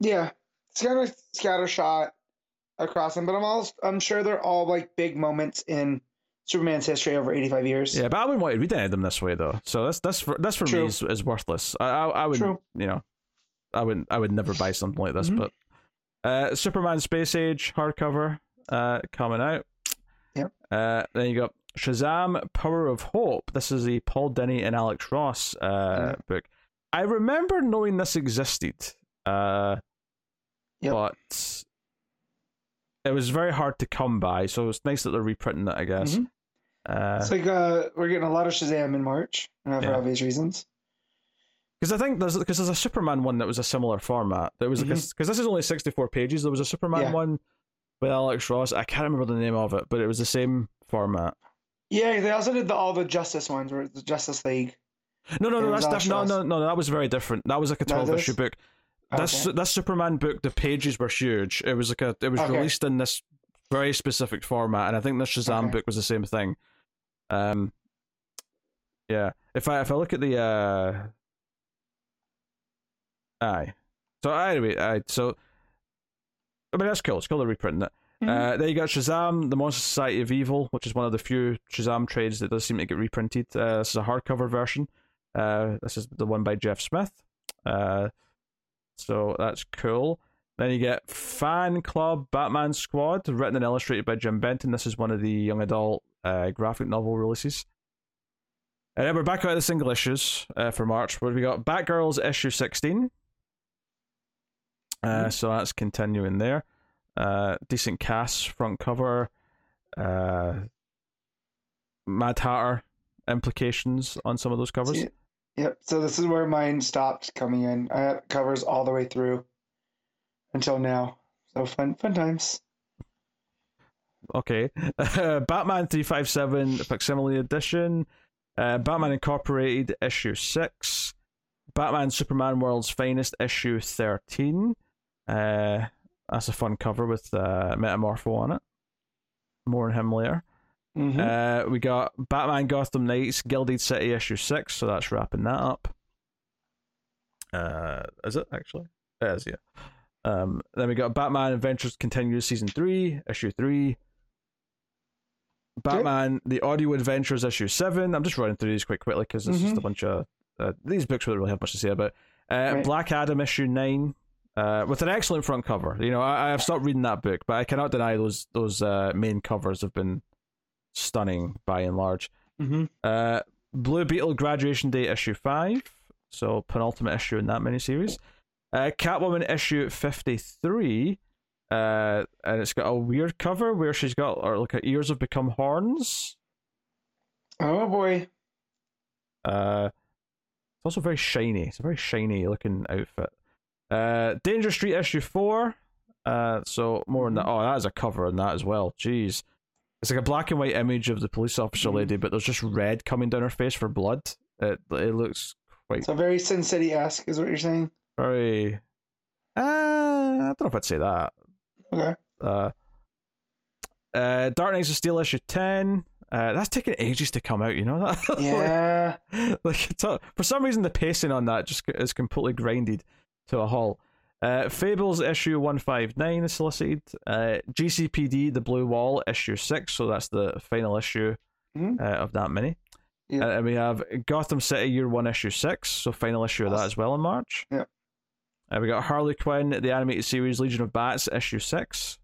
Yeah, it's kind of scattershot across them, but I'm all I'm sure they're all like big moments in Superman's history over 85 years. Yeah, but I wouldn't want to read any of them this way though. So that's that's for that's for True. me is, is worthless. I I, I would True. you know, I wouldn't I would never buy something like this. Mhm. But uh, Superman Space Age hardcover uh coming out. Yep. Uh, then you got Shazam Power of Hope. This is the Paul Dini and Alex Ross uh Yeah. book. I remember knowing this existed. Uh, Yep. but it was very hard to come by. So it's nice that they're reprinting it. I guess. Mhm. Uh, It's like uh, we're getting a lot of Shazam in March uh, for Yeah. obvious reasons. Because I think there's because there's a Superman one that was a similar format. There was because this is only sixty four pages. There was a Superman Mm-hmm. Yeah. one with Alex Ross. I can't remember the name of it, but it was the same format. Yeah, they also did the, all the Justice ones, where the Justice League. No, no, no, that's def- no, no, no, that was very different. That was like a twelve is? issue book. This Okay. this Superman book, the pages were huge. It was like a it was Okay. released in this very specific format, and I think this Shazam Okay. book was the same thing. Um, yeah. If I if I look at the uh, aye. So anyway, aye. So I mean that's cool. It's cool they're reprinting it. Mhm. Uh, then you got Shazam, the Monster Society of Evil, which is one of the few Shazam trades that does seem to get reprinted. Uh, this is a hardcover version. Uh, this is the one by Jeff Smith. Uh, so that's cool. Then you get Fan Club Batman Squad, written and illustrated by Jim Benton. This is one of the young adult uh, graphic novel releases. And then we're back out of the single issues uh, for March, where we got Batgirls issue 16. Uh, Mhm. So that's continuing there. Uh, decent cast, front cover. Uh, Mad Hatter implications on some of those covers. See- Yep. So this is where mine stopped coming in. I had covers all the way through until now. So fun, fun times. Okay. <laughs> Batman 357 Facsimile Edition. Uh, Batman Incorporated issue 6. Batman Superman World's Finest issue 13. Uh, that's a fun cover with uh, Metamorpho on it. More on him later. Mhm. Uh, we got Batman Gotham Knights Gilded City issue 6, so that's wrapping that up. Uh, is it actually? It is, yeah. Um, then we got Batman Adventures Continues Season 3, issue 3. Batman The Audio Adventures issue 7. I'm just running through these quite quickly because it's just Mhm. a bunch of. Uh, these books we don't really have much to say about. Uh, Right. Black Adam issue 9. Uh, with an excellent front cover. You know, I, I have stopped reading that book, but I cannot deny those those uh, main covers have been stunning by and large. Mhm. Uh, Blue Beetle Graduation Day issue five, so penultimate issue in that miniseries. Uh, Catwoman issue fifty three, uh, and it's got a weird cover where she's got or like her ears have become horns. Oh boy. Uh, it's also very shiny. It's a very shiny looking outfit. Uh, Danger Street issue four. Uh, so more on that. Oh, that is a cover on that as well. Jeez, it's like a black and white image of the police officer lady, but there's just red coming down her face for blood. It it looks quite So very Sin City esque is what you're saying. very. Uh, I don't know if I'd say that. Okay. Uh, uh, Dark Knights of Steel issue ten. Uh, that's taken ages to come out. You know that. <laughs> Yeah. like it's a- for some reason the pacing on that just is completely grinded to a halt. Uh, Fables issue one five nine is solicited. Uh, GCPD the Blue Wall issue six, so that's the final issue Mhm. uh, of that mini. Yeah. Uh, and we have Gotham City Year One issue six, so final issue of that as well in March. Yeah. Uh, we got Harley Quinn the animated series Legion of Bats issue six.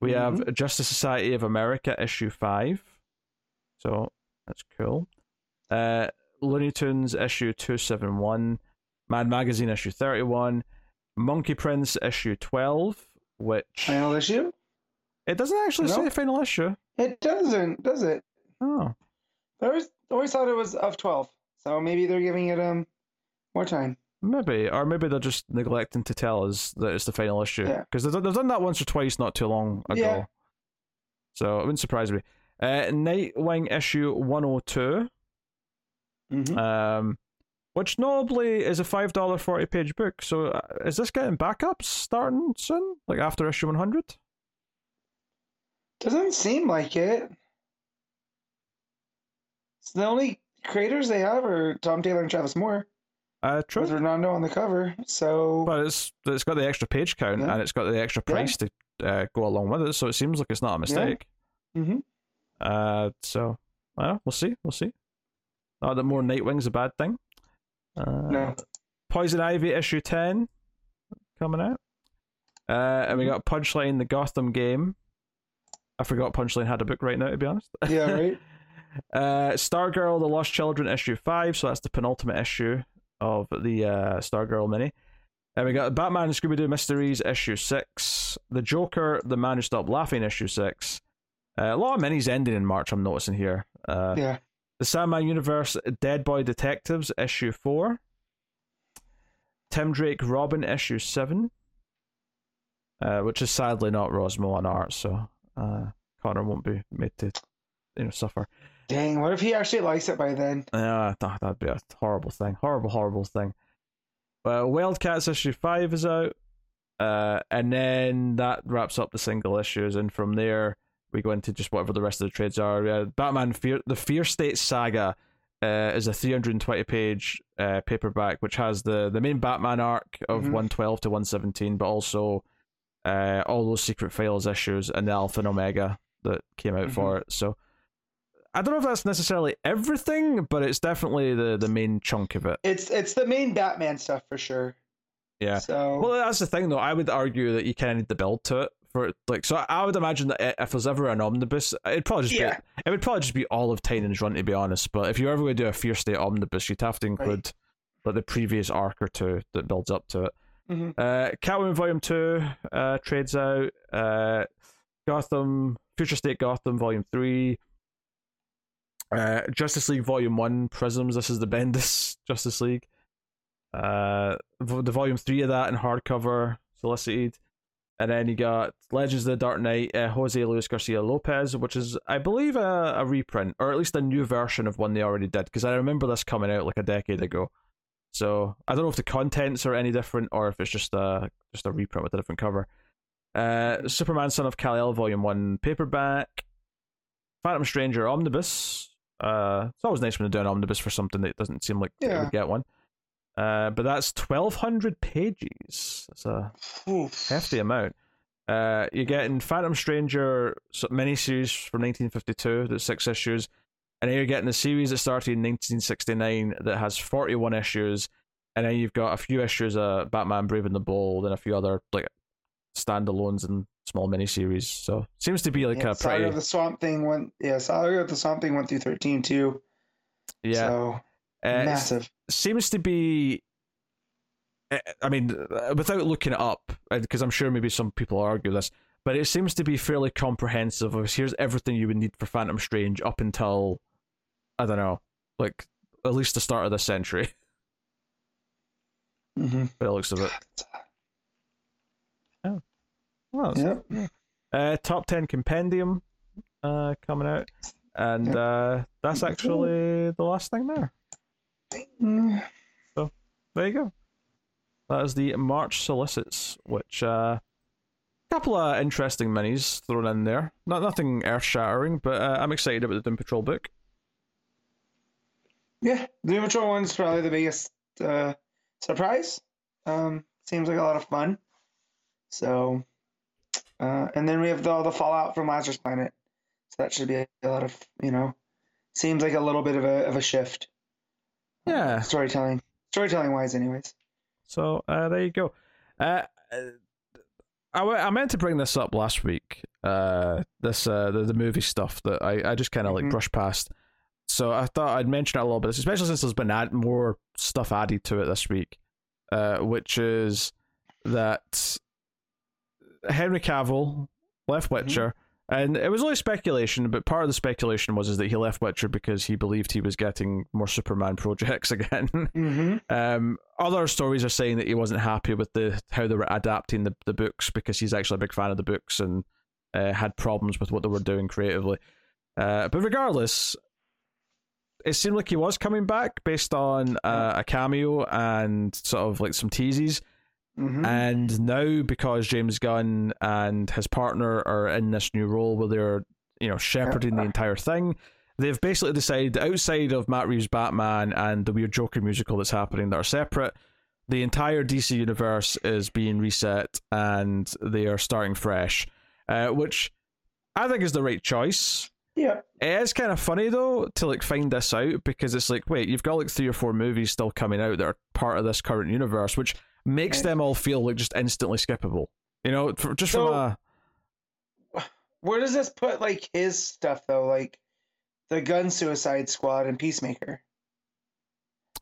We have Mm-hmm. Justice Society of America issue five, so that's cool. Uh, Looney Tunes issue 271, Mad Magazine issue 31, Monkey Prince issue 12, which Final issue. it doesn't actually No? say final issue. It doesn't, does it? Oh, I always always thought it was of twelve. So maybe they're giving it um more time. maybe, or maybe they're just neglecting to tell us that it's the final issue Yeah. because they've, they've done that once or twice not too long ago. Yeah. So it wouldn't surprise me. Uh, Nightwing issue one hundred two. Mm-hmm. um, which notably is a five dollar forty page book. So uh, is this getting backups starting soon, like after issue one hundred? Doesn't seem like it. So the only creators they have are Tom Taylor and Travis Moore Uh, with Bruno Redondo on the cover. So but it's it's got the extra page count Yeah. and it's got the extra Yeah. price to uh, go along with it. So it seems like it's not a mistake. Mhm. Uh, so well, we'll see, we'll see. Not that more Nightwing's a bad thing. Uh, no. Poison Ivy issue 10 coming out. Uh, and we got Punchline, the Gotham game. I forgot Punchline had a book right now, to be honest. <laughs> Yeah, right. <laughs> uh, Stargirl, the Lost Children issue 5, so that's the penultimate issue of the uh, Stargirl mini. And we got Batman and Scooby Doo Mysteries issue 6, The Joker, The Man Who Stopped Laughing issue 6. Uh, a lot of minis ending in March, I'm noticing here. Uh, yeah. The Sandman Universe Dead Boy Detectives issue 4. Tim Drake Robin issue 7. Uh, which is sadly not Rossmo on art, so uh, Connor won't be made to you know suffer. Dang, what if he actually likes it by then? Yeah, that, that'd be a horrible thing. Horrible, horrible thing. Well, Wildcats issue 5 is out. Uh, and then that wraps up the single issues, and from there we go into just whatever the rest of the trades are. Uh, Batman Fear, the Fear State Saga uh, is a 320 page uh, paperback, which has the, the main Batman arc of Mhm. 112 to 117, but also uh, all those Secret Files issues and the Alpha and Omega that came out for it. So I don't know if that's necessarily everything, but it's definitely the, the main chunk of it. It's it's the main Batman stuff for sure. Yeah. So Well, that's the thing, though. I would argue that you kind of need the build to it for. Like, so I would imagine that if there's ever an omnibus, it'd probably just Yeah. be it would probably just be all of Tynion's run, to be honest. But if you're ever going to do a Fear State omnibus, you'd have to include like the previous arc or two that builds up to it. Mhm. Uh, Catwoman Volume Two uh, trades out. Uh, Gotham Future State Gotham Volume Three. Uh, Justice League Volume One Prisms. This is the <laughs> Bendis Justice League. Uh, the Volume Three of that in hardcover solicited, and then you got Legends of the Dark Knight, uh, Jose Luis Garcia Lopez, which is I believe a, a reprint or at least a new version of one they already did because I remember this coming out like a decade ago. So I don't know if the contents are any different or if it's just a just a reprint with a different cover. Uh, Superman Son of Kal El Volume One paperback, Phantom Stranger omnibus. Uh, it's always nice when they do an omnibus for something that doesn't seem like they Yeah. would get one. Uh, but that's twelve hundred pages. That's a Oof. hefty amount. Uh, you're getting Phantom Stranger miniseries from 1952, that's six issues, and then you're getting the series that started in 1969 that has 41 issues, and then you've got a few issues of Batman Brave and the Bold and a few other like standalones and small miniseries. So seems to be like yeah, a Saga pretty of the Swamp Thing went. Yeah, Saga of the Swamp Thing went through thirteen too. yeah. So uh, massive. seems to be I- I mean, uh, without looking it up, because I'm sure maybe some people argue this, but it seems to be fairly comprehensive. Of here's everything you would need for Phantom Strange up until I don't know, like at least the start of the century. <laughs> Mm-hmm. By the looks of it. Well, it's- Yep. uh, top ten compendium uh, coming out, and Yep. uh, that's actually the last thing there. Mm, There you go. That is the March solicits, which uh, couple of interesting minis thrown in there. Not nothing earth shattering, but uh, I'm excited about the Doom Patrol book. Yeah, the Doom Patrol one's probably the biggest uh, surprise. Um, seems like a lot of fun. So, uh, and then we have the, the fallout from Lazarus Planet. So that should be a, a lot of you know. Seems like a little bit of a of a shift. Yeah. Storytelling, storytelling wise, anyways. So uh, there you go. Uh, uh, I, w- I meant to bring this up last week. Uh, this uh, the, the movie stuff that I, I just kind of like Mhm. brushed past. So I thought I'd mention it a little bit, especially since there's been add- more stuff added to it this week, uh, which is that Henry Cavill left Witcher And it was only speculation, but part of the speculation was is that he left Witcher because he believed he was getting more Superman <laughs> projects again. Mm-hmm. um, other stories are saying that he wasn't happy with the how they were adapting the, the books because he's actually a big fan of the books and uh, had problems with what they were doing creatively. Uh, but regardless, it seemed like he was coming back based on uh, a cameo and sort of like some teases. Mm-hmm. And now, because James Gunn and his partner are in this new role where they're, you know, shepherding the <laughs> entire thing, they've basically decided outside of Matt Reeves' Batman and the weird Joker musical that's happening that are separate, the entire DC universe is being reset and they are starting fresh, uh, which I think is the right choice. yeah. It is kind of funny though to like find this out because it's like, wait, you've got like three or four movies still coming out that are part of this current universe, which makes them all feel like just instantly skippable. You know, for, just So- from a Where does this put like his stuff though? Like the Gunn Suicide Squad and Peacemaker.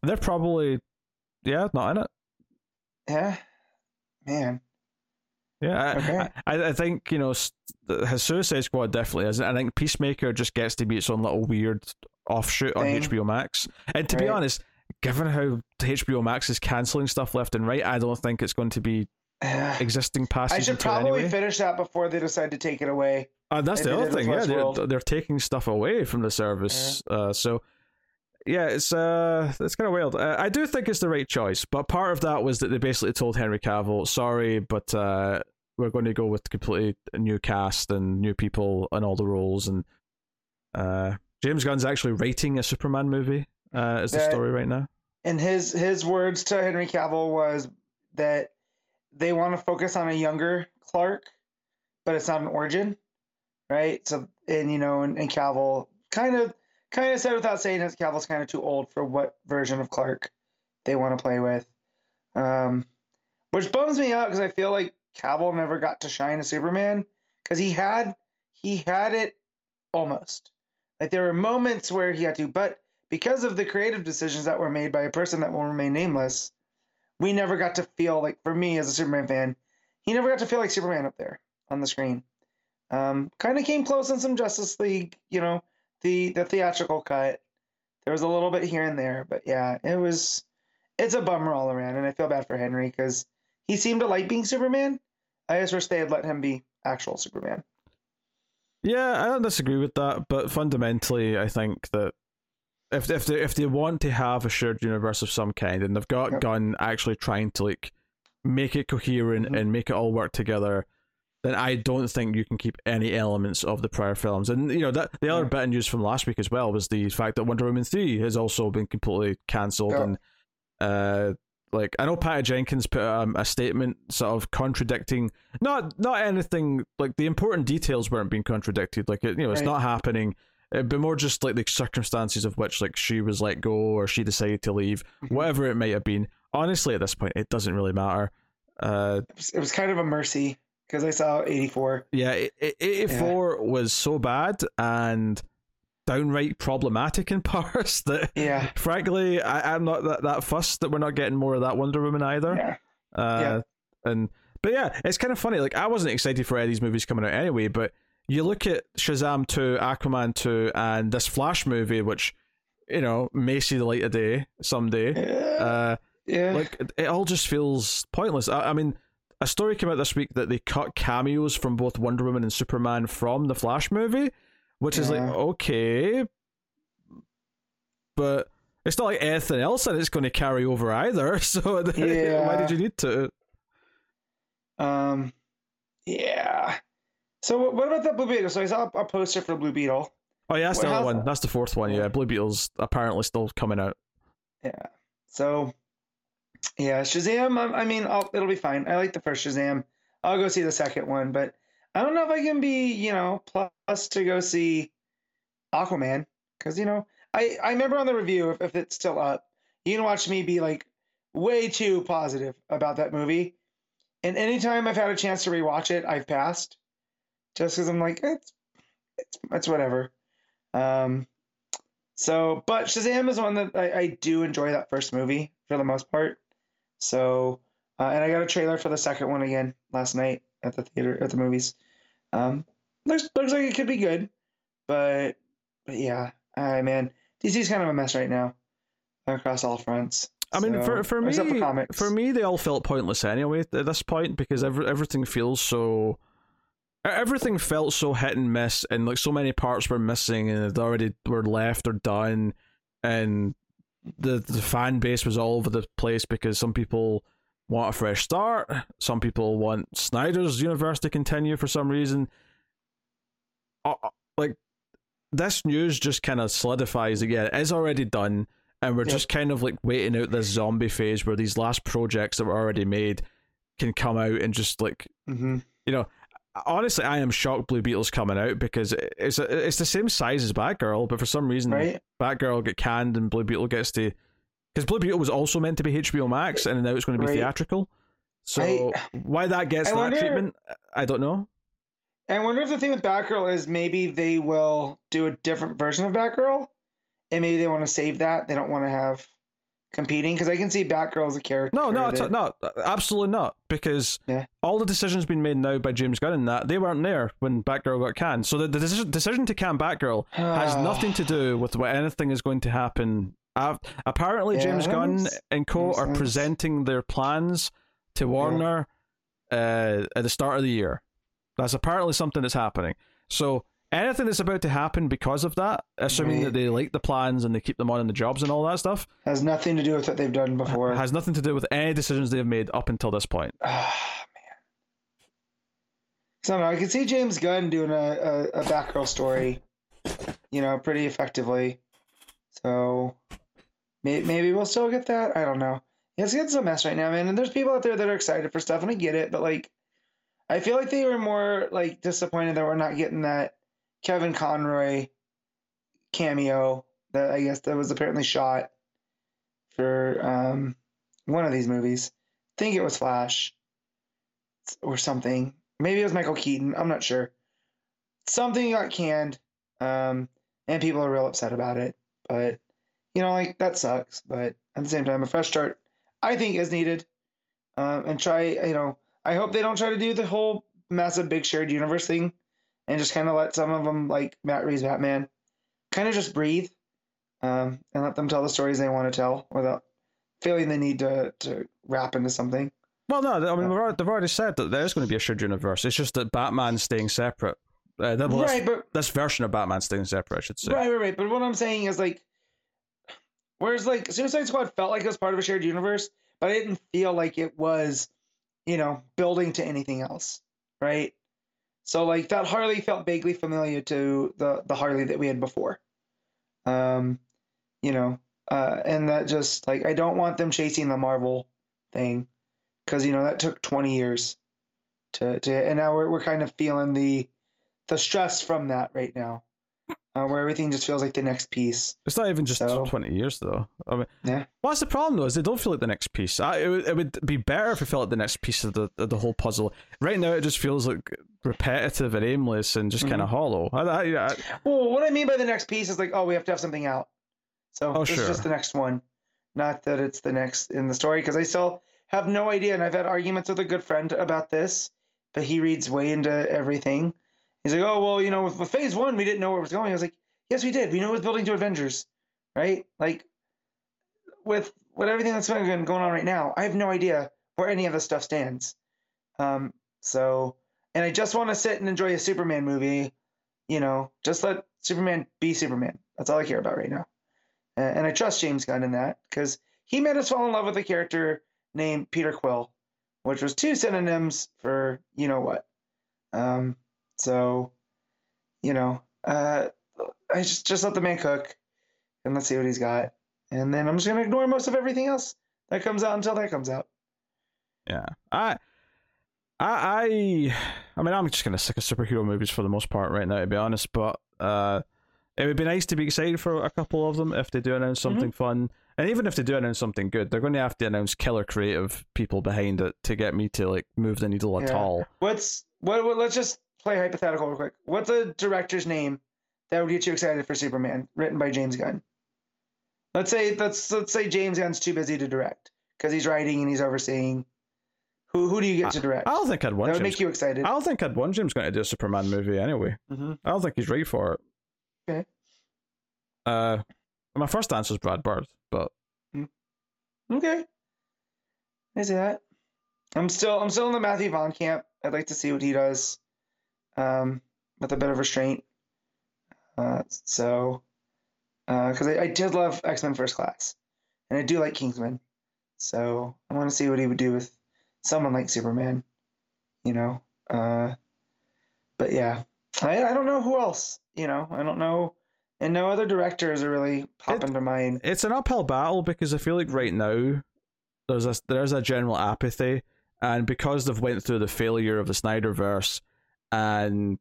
they're probably yeah not in it. Yeah, man. Yeah, I- Okay. I, I think you know his Suicide Squad definitely is. I think Peacemaker just gets to be its own little weird offshoot on HBO Max. And to be honest, given how HBO Max is canceling stuff left and right, I don't think it's going to be <sighs> existing past I should probably anyway. finish that before they decide to take it away. Uh, that's the other thing. Yeah, they're, they're taking stuff away from the service. Uh, so yeah, it's uh, it's kind of wild. Uh, I do think it's the right choice, but part of that was that they basically told Henry Cavill, "Sorry, but uh, we're going to go with completely new cast and new people and all the roles." And uh, James Gunn's actually writing a Superman movie. Uh, is the story right now? And his his words to Henry Cavill was that they want to focus on a younger Clark, but it's not an origin, right? So and you know and, and Cavill kind of kind of said without saying that Cavill's kind of too old for what version of Clark they want to play with, um, which bums me out because I feel like Cavill never got to shine as Superman because he had he had it almost like there were moments where he had to, but because of the creative decisions that were made by a person that will remain nameless, we never got to feel like, for me as a Superman fan, he never got to feel like Superman up there on the screen. Um, kind of came close in some Justice League, you know, the the theatrical cut. There was a little bit here and there, but yeah, it was. It's a bummer all around, and I feel bad for Henry because he seemed to like being Superman. I just wish they had let him be actual Superman. Yeah, I don't disagree with that, but fundamentally, I think that if if they if they want to have a shared universe of some kind, and they've got Yep. Gunn actually trying to like make it coherent Mhm. and make it all work together, then I don't think you can keep any elements of the prior films. And you know that the other Yeah. bit of news from last week as well was the fact that Wonder Woman three has also been completely cancelled, Yeah. and uh, like I know Patty Jenkins put um, a statement sort of contradicting not not anything like the important details weren't being contradicted. Like it, you know, it's Right. not happening. It'd be more just like the circumstances of which like she was let go or she decided to leave, Mhm. whatever it might have been. Honestly, at this point, it doesn't really matter. Uh, It was, it was kind of a mercy because I saw 84. yeah, it, it, 84 was so bad and downright problematic in <laughs> parts that, Yeah. frankly, I, I'm not that, that fussed that we're not getting more of that Wonder Woman either. Yeah. Uh, and but yeah, it's kind of funny. Like I wasn't excited for Eddie's movies coming out anyway, but you look at Shazam two, Aquaman two, and this Flash movie, which you know may see the light of day someday. Yeah. Uh, yeah. like it, all just feels pointless. I, I mean, a story came out this week that they cut cameos from both Wonder Woman and Superman from the Flash movie, which is like okay, but it's not like anything else that it's going to carry over either. <laughs> So <laughs> why did you need to? Um, yeah. So what- what about the Blue Beetle? So I saw a poster for Blue Beetle. Oh yeah, that's the other one. That's the fourth one. Yeah, Blue Beetle's apparently still coming out. Yeah. So, yeah, Shazam. I, I mean, I'll, it'll be fine. I like the first Shazam. I'll go see the second one, but I don't know if I can be, you know, plus to go see Aquaman because you know, I I remember on the review if, if it's still up, you can watch me be like way too positive about that movie, and anytime I've had a chance to rewatch it, I've passed, just because I'm like it's it's it's whatever. Um, so, but Shazam is one that I, I do enjoy that first movie for the most part. So, uh, and I got a trailer for the second one again last night at the theater at the movies. Um, looks looks like it could be good, but but yeah, uh, man, DC's kind of a mess right now across all fronts. I mean, So- for for me, for for me, they all felt pointless anyway at this point because every, everything feels so. Everything felt so hit and miss, and like so many parts were missing, and it already were left or done, and the the fan base was all over the place because some people want a fresh start, some people want Snyder's universe to continue for some reason. Uh, uh, like this news just kind of solidifies again. It is already done, and we're Yep. just kind of like waiting out this zombie phase where these last projects that were already made can come out and just like hmm you know. Honestly, I am shocked Blue Beetle's coming out because it's it's the same size as Batgirl, but for some reason, right? Batgirl get canned and Blue Beetle gets to because Blue Beetle was also meant to be HBO Max and now it's going to be Right. theatrical. So I- why that gets I that wonder- treatment, I don't know. I wonder if the thing with Batgirl is maybe they will do a different version of Batgirl, and maybe they want to save that. They don't want to have competing because I can see Batgirl as a character. No, no, that- no, absolutely not. Because Yeah. all the decisions being made now by James Gunn and that they weren't there when Batgirl got canned. So the, the decision, decision to can Batgirl has <sighs> nothing to do with what anything is going to happen. Uh, apparently, Yeah, James Gunn and co are sense. presenting their plans to Warner uh, at the start of the year. That's apparently something that's happening. So anything that's about to happen because of that, assuming Right. that they like the plans and they keep them on in the jobs and all that stuff, has nothing to do with what they've done before. has nothing to do with any decisions they've made up until this point. Ah, man. So I I can see James Gunn doing a, a, a Batgirl story, you know, pretty effectively. So maybe, maybe we'll still get that. I don't know. It's, it's a mess right now, man. And there's people out there that are excited for stuff, and I get it, but like, I feel like they were more like disappointed that we're not getting that Kevin Conroy cameo that I guess that was apparently shot for um, one of these movies. I think it was Flash or something. Maybe it was Michael Keaton. I'm not sure. Something got canned, um, and people are real upset about it. But you know, like that sucks. But at the same time, a fresh start, I think, is needed. Um, and try, you know, I hope they don't try to do the whole massive big shared universe thing, and just kind of let some of them, like Matt Reeves' Batman, kind of just breathe, um, and let them tell the stories they want to tell without feeling the need to to wrap into something. Well, no, I mean, we've they've already said that there is going to be a shared universe. It's just that Batman's staying separate. Uh, well, this, right, but this version of Batman staying separate, I should say. Right, right, right. But what I'm saying is like, whereas like Suicide Squad felt like it was part of a shared universe, but I didn't feel like it was, you know, building to anything else, right? So like that Harley felt vaguely familiar to the the Harley that we had before, um, you know, uh, and that just like I don't want them chasing the Marvel thing, because you know that took 20 years to to, and now we're we're kind of feeling the the stress from that right now uh, where everything just feels like the next piece. It's not even just So- 20 years, though. I mean, Yeah. What's the problem, though, is they don't feel like the next piece. I, it, would, it would be better if it felt like the next piece of the, of the whole puzzle. Right now, it just feels like repetitive and aimless and just Mm-hmm. kind of hollow. I, I, I, Well, what I mean by the next piece is like, oh, we have to have something out. So Oh, this sure. just the next one, not that it's the next in the story. Because I still have no idea, and I've had arguments with a good friend about this, but he reads way into everything. He's like, oh well, you know, with, with Phase One, we didn't know where it was going. I was like, yes, we did. We knew it was building to Avengers, right? Like with with everything that's going going on right now, I have no idea where any of this stuff stands. Um, so, and I just want to sit and enjoy a Superman movie. You know, just let Superman be Superman. That's all I care about right now. And, and I trust James Gunn in that because he made us fall in love with a character named Peter Quill, which was two synonyms for you know what. Um, so, you know, uh, I just just let the man cook, and let's see what he's got, and then I'm just gonna ignore most of everything else that comes out until that comes out. yeah. I, I, I, I mean, I'm just kind of sick of superhero movies for the most part right now, to be honest, but uh, it would be nice to be excited for a couple of them if they do announce something fun. And even if they do announce something good, they're going to have to announce killer creative people behind it to get me to like move the needle at Yeah. all. What's what, what? Let's just play hypothetical real quick. What's a director's name that would get you excited for Superman, written by James Gunn? Let's say let's let's say James Gunn's too busy to direct because he's writing and he's overseeing. Who who do you get to direct? I don't think I'd want that would James. make you excited. I don't think I'd want James going to do a Superman movie anyway. Mhm. I don't think he's ready for it. Okay. Uh, my first answer is Brad Bird, but Okay. I see that. I'm still I'm still in the Matthew Vaughn camp. I'd like to see what he does. Um, with a bit of restraint. Uh, so, because I, I did love X Men First Class, and I do like Kingsman. So I want to see what he would do with someone like Superman. You know. Uh, but yeah, I I don't know who else. You know, I don't know, and no other directors are really popping to mind. it's an uphill battle because I feel like right now there's a there's a general apathy, and because they've went through the failure of the Snyderverse, and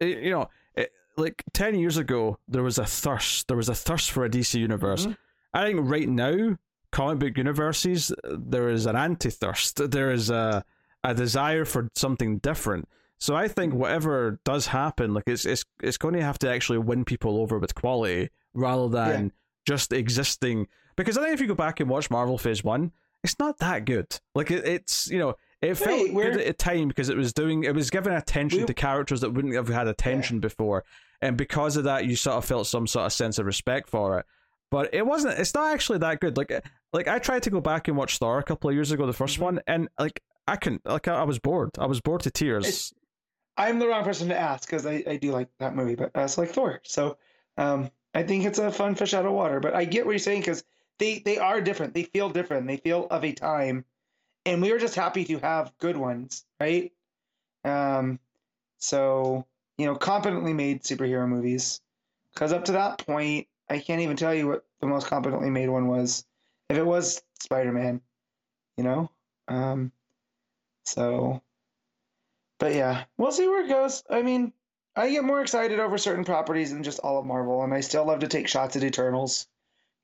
it, you know, it, like ten years ago there was a thirst, there was a thirst for a DC universe. Mhm. I think right now, comic book universes, there is an anti thirst. There is a a desire for something different. So I think mm-hmm. whatever does happen, like it's it's it's going to have to actually win people over with quality rather than just existing. Because I think if you go back and watch Marvel Phase One, it's not that good. Like it, it's you know it felt Wait, good at the time because it was doing it was giving attention We- to characters that wouldn't have had attention before, and because of that, you sort of felt some sort of sense of respect for it. But it wasn't. It's not actually that good. Like like I tried to go back and watch Thor a couple of years ago, the 1st Mhm. one, and like I couldn't. Like I, I was bored. I was bored to tears. It's- I'm the wrong person to ask because I, I do like that movie, but I also like Thor. So um, I think it's a fun fish out of water. But I get what you're saying because they, they are different. They feel different. They feel of a time. And we were just happy to have good ones, right? Um, so, you know, competently made superhero movies. Because up to that point, I can't even tell you what the most competently made one was. If it was Spider Man, you know? Um, so but yeah, we'll see where it goes. I mean, I get more excited over certain properties than just all of Marvel, and I still love to take shots at Eternals,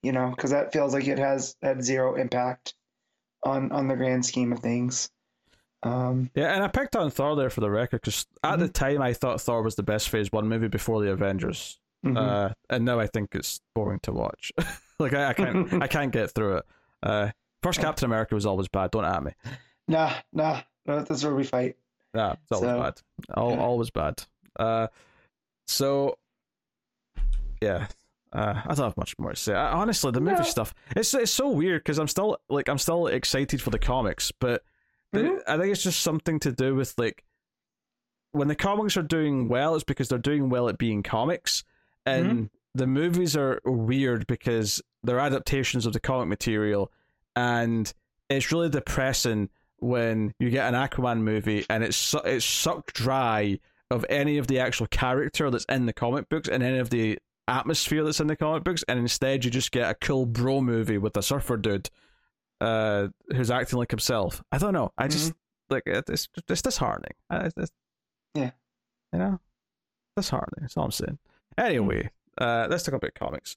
you know, because that feels like it has had zero impact on on the grand scheme of things. Um, Yeah, and I picked on Thor there for the record because at the Mm-hmm. time I thought Thor was the best Phase One movie before the Avengers, mhm. uh, and now I think it's boring to watch. <laughs> like I, I can't, I can't get through it. Uh, first. Captain America was always bad. Don't at me. nah, nah, no, this is where we fight. Nah, it's always So, bad. All, yeah. always bad. Uh, so yeah, uh, I don't have much more to say. I, honestly, the movie No. stuff it's it's so weird because I'm still like I'm still excited for the comics, but the- Mhm. I think it's just something to do with like when the comics are doing well, it's because they're doing well at being comics, and Mm-hmm. the movies are weird because they're adaptations of the comic material, and it's really depressing when you get an Aquaman movie and it's su- it's sucked dry of any of the actual character that's in the comic books and any of the atmosphere that's in the comic books, and instead you just get a cool bro movie with a surfer dude, uh, who's acting like himself. I don't know. I just like it, it's it's disheartening. It's, it's, Yeah. you know, disheartening. That's all I'm saying. Anyway, uh, let's talk about comics.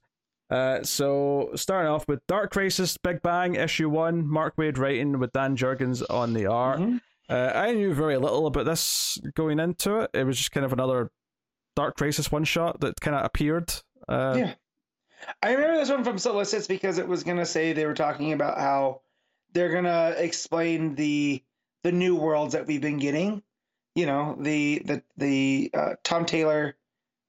Uh, so starting off with Dark Crisis Big Bang issue one, Mark Waid writing with Dan Jurgens on the art. Mhm. Uh, I knew very little about this going into it. It was just kind of another Dark Crisis one shot that kind of appeared. Uh, Yeah. I remember this one from Solicits because it was gonna say they were talking about how they're gonna explain the the new worlds that we've been getting. You know, the the the uh, Tom Taylor,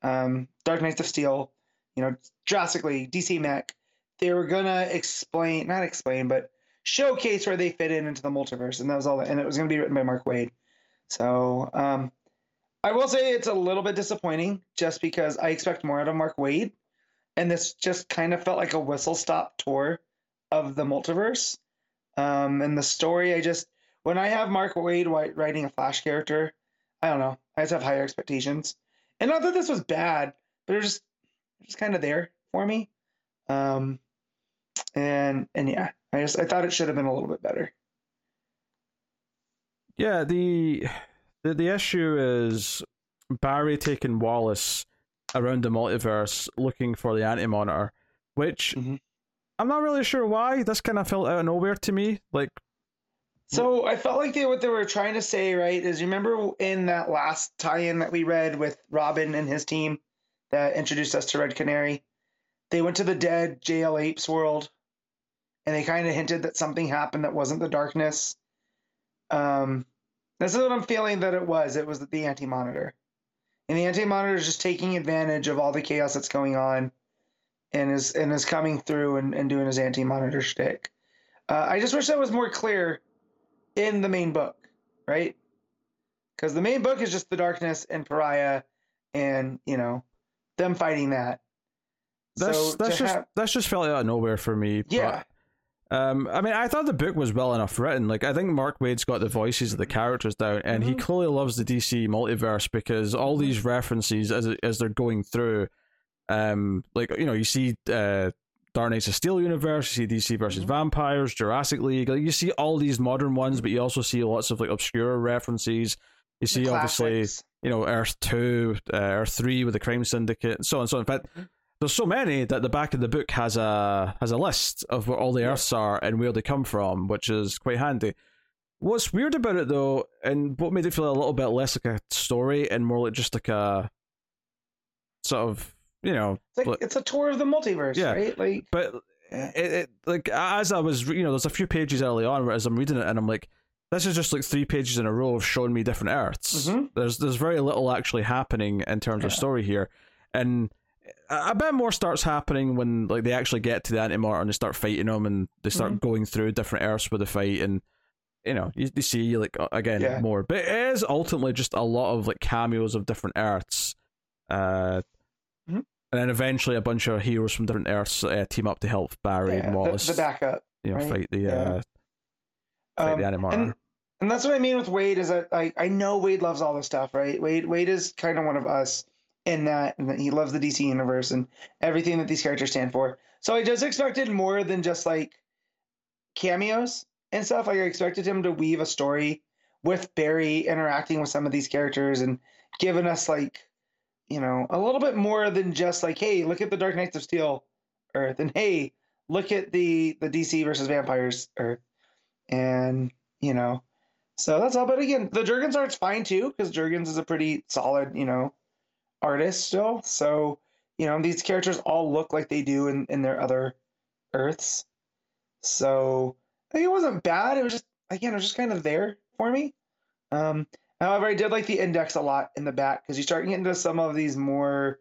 um, Dark Knights of Steel, you know, drastically DC Mech. They were gonna explain, not explain, but showcase where they fit in into the multiverse, and that was all. And it was gonna be written by Mark Waid. So um, I will say it's a little bit disappointing, just because I expect more out of Mark Waid and this just kind of felt like a whistle stop tour of the multiverse. Um, and the story, I just when I have Mark Waid writing a Flash character, I don't know, I just have higher expectations. And not that this was bad, but it was just kind of there for me. Um, and and yeah, I just I thought it should have been a little bit better. Yeah, the, the the issue is Barry taking Wallace around the multiverse looking for the Anti Monitor, which Mhm. I'm not really sure why. This kind of felt out of nowhere to me. Like, So I felt like they what they were trying to say, right, is you remember in that last tie-in that we read with Robin and his team that introduced us to Red Canary, they went to the dead JL Apes world, and they kind of hinted that something happened that wasn't the darkness, Um, this is what I'm feeling that it was. It was the Anti Monitor, and the Anti Monitor is just taking advantage of all the chaos that's going on, and is and is coming through and, and doing his Anti Monitor shtick. Uh, I just wish that was more clear in the main book, right? Because the main book is just the darkness and pariah, and you know, them fighting that. That's so that's just have- that's just felt out of nowhere for me. yeah, Um, I mean, I thought the book was well enough written. Like, I think Mark Waid's got the voices of the characters down, and he Mhm. clearly loves the DC multiverse because all these references as as they're going through, um, like you know, you see uh, Dark Knights of Steel universe, you see DC versus Mhm. Vampires, Jurassic League. Like, you see all these modern ones, but you also see lots of like obscure references. You see, obviously, you know, Earth Two, uh, Earth Three with the Crime Syndicate, and so on and so on. In fact, Mhm. There's so many that the back of the book has a has a list of where all the Yeah. Earths are and where they come from, which is quite handy. What's weird about it though, and what made it feel a little bit less like a story and more like just like a sort of you know, It's like Look- it's a tour of the multiverse, Yeah. right? Like, but it, it like as I was you know, there's a few pages early on where as I'm reading it and I'm like, this is just like three pages in a row of showing me different Earths. Mhm. There's there's very little actually happening in terms of story here, and a bit more starts happening when like they actually get to the Antimatter and they start fighting them and they start Mhm. going through different Earths with the fight and. You know, you, you see like uh, again Yeah. more, but it is ultimately just a lot of like cameos of different Earths, uh, Mhm. and then eventually a bunch of heroes from different Earths uh, team up to help Barry yeah, and Wallace the, the backup. you know, right? fight the Yeah. uh, fight Um, the Anti-Monitor. and and that's what I mean with Waid is that I I know Waid loves all this stuff, right? Waid Waid is kind of one of us in that, and he loves the DC universe and everything that these characters stand for. So I just expected more than just like cameos and stuff. I expected him to weave a story with Barry interacting with some of these characters and giving us like you know a little bit more than just like hey look at the Dark Knights of Steel Earth and hey look at the the DC versus Vampires Earth and you know so that's all but again the Jurgens art's fine too because Jurgens is a pretty solid you know artist still. So you know these characters all look like they do in in their other Earths. So I think it wasn't bad. It was just again it was just kind of there for me. Um however I did like the index a lot in the back because you start getting into some of these more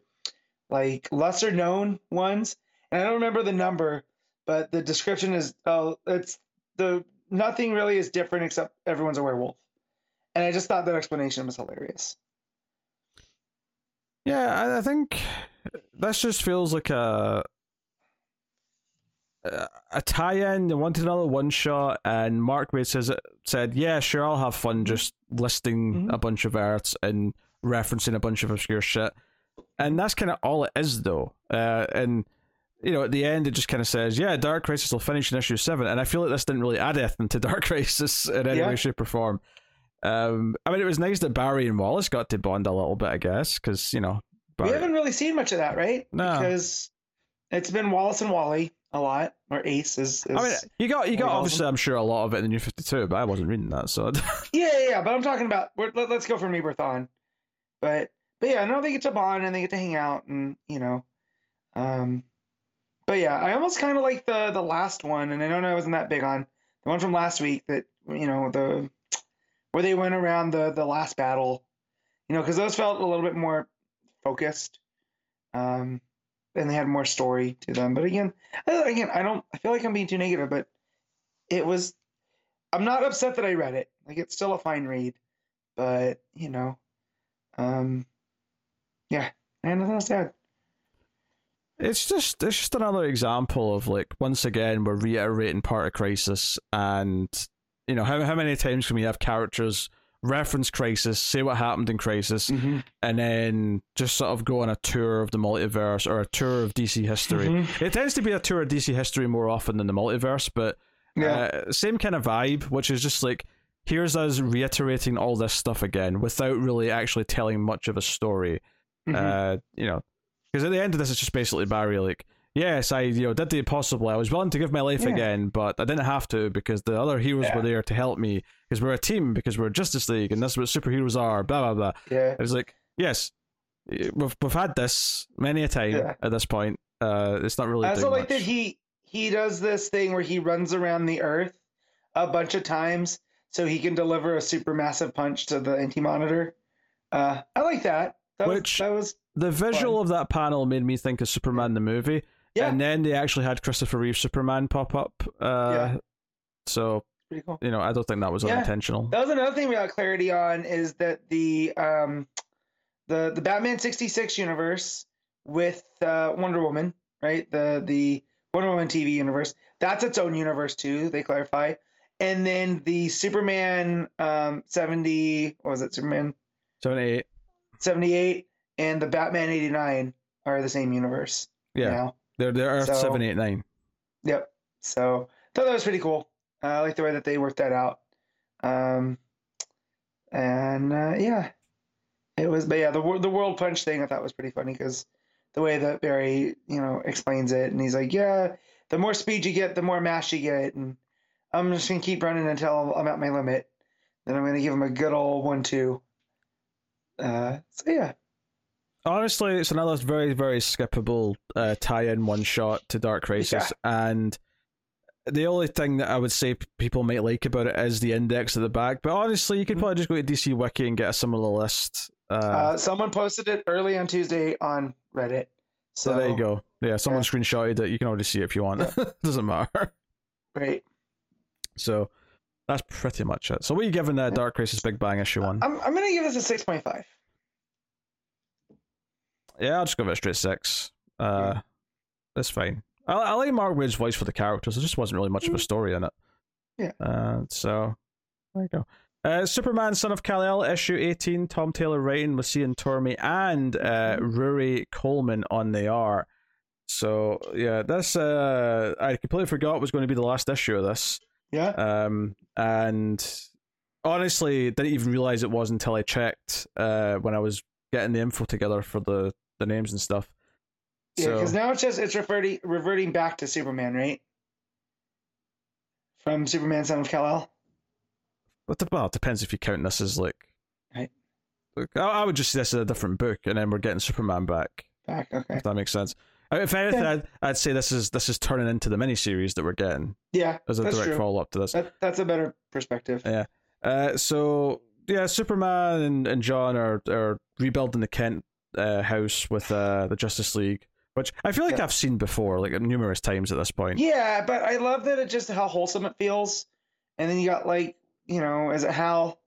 like lesser known ones. And I don't remember the number but the description is oh it's the nothing really is different except everyone's a werewolf. And i just thought that explanation was hilarious Yeah, I, I think this just feels like a a- a tie-in. They wanted another one shot, and Mark Waid says said, "Yeah, sure, I'll have fun just listing Mhm. a bunch of Earths and referencing a bunch of obscure shit." And that's kind of all it is, though. Uh, and you know, at the end, it just kind of says, "Yeah, Dark Crisis will finish in issue seven. and I feel like this didn't really add anything to <laughs> Dark Crisis in any Yeah. way, shape, or form. Um, I mean, it was nice that Barry and Wallace got to bond a little bit, I guess, because you know, we haven't really seen much of that right No. because it's been wallace and wally a lot or ace is, is I mean, you got you got Awesome. obviously, I'm sure a lot of it in the New Fifty Two, but I wasn't reading that, so <laughs> yeah, yeah yeah but i'm talking about we're, let, us go from rebirth on but but yeah no they get to bond and they get to hang out and you know um but yeah i almost kind of like the the last one and i don't know i wasn't that big on the one from last week that you know the where they went around the the last battle you know because those felt a little bit more focused um and they had more story to them. But again I- again i don't i feel like i'm being too negative but it was i'm not upset that i read it. Like it's still a fine read but you know um yeah and nothing else to add. It's just it's just another example of like once again we're reiterating part of Crisis, and you know how how many times can we have characters reference Crisis, say what happened in Crisis, Mm-hmm. and then just sort of go on a tour of the multiverse or a tour of DC history. Mhm. It tends to be a tour of DC history more often than the multiverse, but yeah Uh, same kind of vibe, which is just like here's us reiterating all this stuff again without really actually telling much of a story. Mhm. Uh, you know, because at the end of this, it's just basically Barry like, yes, I you know did the impossible. I was willing to give my life Yeah. again, but I didn't have to because the other heroes Yeah. were there to help me because we're a team because we're Justice League and that's what superheroes are. Blah blah blah. yeah It's like yes, we've we've had this many a time Yeah. at this point. Uh, it's not really. I also like that he he does this thing where he runs around the earth a bunch of times so he can deliver a super massive punch to the anti monitor. Uh, I like that. That Which- was, that was The visual of that panel made me think of Superman the movie, yeah, and then they actually had Christopher Reeve Superman pop up. Uh, Yeah. So cool. you know, I don't think that was Yeah. unintentional. That was another thing we got clarity on is that the um the the Batman 66 universe with uh, Wonder Woman, right? The the Wonder Woman TV universe. That's its own universe too, they clarify. And then the Superman um 70 what was it? Superman Seventy-eight. 78 and the Batman 89 are the same universe Yeah, now. They're they're Earth So- seven eight nine. Yep. So thought that was pretty cool. Uh, I like the way that they worked that out. Um, and uh, yeah, it was. But yeah, the the world punch thing I thought was pretty funny because the way that Barry you know explains it, and he's like, yeah, the more speed you get, the more mass you get, and I'm just gonna keep running until I'm at my limit. Then I'm gonna give him a good old one two. Uh, so yeah, Honestly, it's another very, very skippable uh, tie-in one shot to Dark Crisis, and the only thing that I would say people might like about it is the index at the back. But honestly, you could probably just go to DC Wiki and get a similar list. Uh, uh, someone posted it early on Tuesday on Reddit. So, so there you go. Yeah, someone yeah. screenshotted it. You can already see it if you want. <laughs> Doesn't matter. Great. So that's pretty much it. So what are you giving uh, Dark Crisis Big Bang issue one? I'm I'm gonna give this a six point five. Yeah, I'll just give it a straight six. Uh, That's fine. I, I like Mark Waid's voice for the characters. There just wasn't really much of a story in it. Yeah. Uh, so there you go. Uh, Superman, Son of Kal-El, issue 18, Tom Taylor writing with Cian Tormey and uh, Rory Coleman on the art. So yeah, this uh, I completely forgot was going to be the last issue of this. Yeah. Um, and honestly, didn't even realize it was until I checked uh, when I was getting the info together for the, the names and stuff. Yeah, So- because now it's just it's reverting reverting back to Superman, right? From Superman, Son of Kal El. But the, well, it depends if you count this as like. Right. Look, I, I would just see this as a different book, and then we're getting Superman back. Back, okay. If that makes sense. If anything. I'd, I'd say this is this is turning into the miniseries that we're getting Yeah, as a direct follow up to this. That, that's a better perspective. Yeah. Uh, so yeah, Superman and, and Jon are are rebuilding the Kent uh, house with uh, the Justice League, which I feel like Yeah. I've seen before, like numerous times at this point. Yeah, but I love that it just how wholesome it feels. And then you got like, you know, is it Hal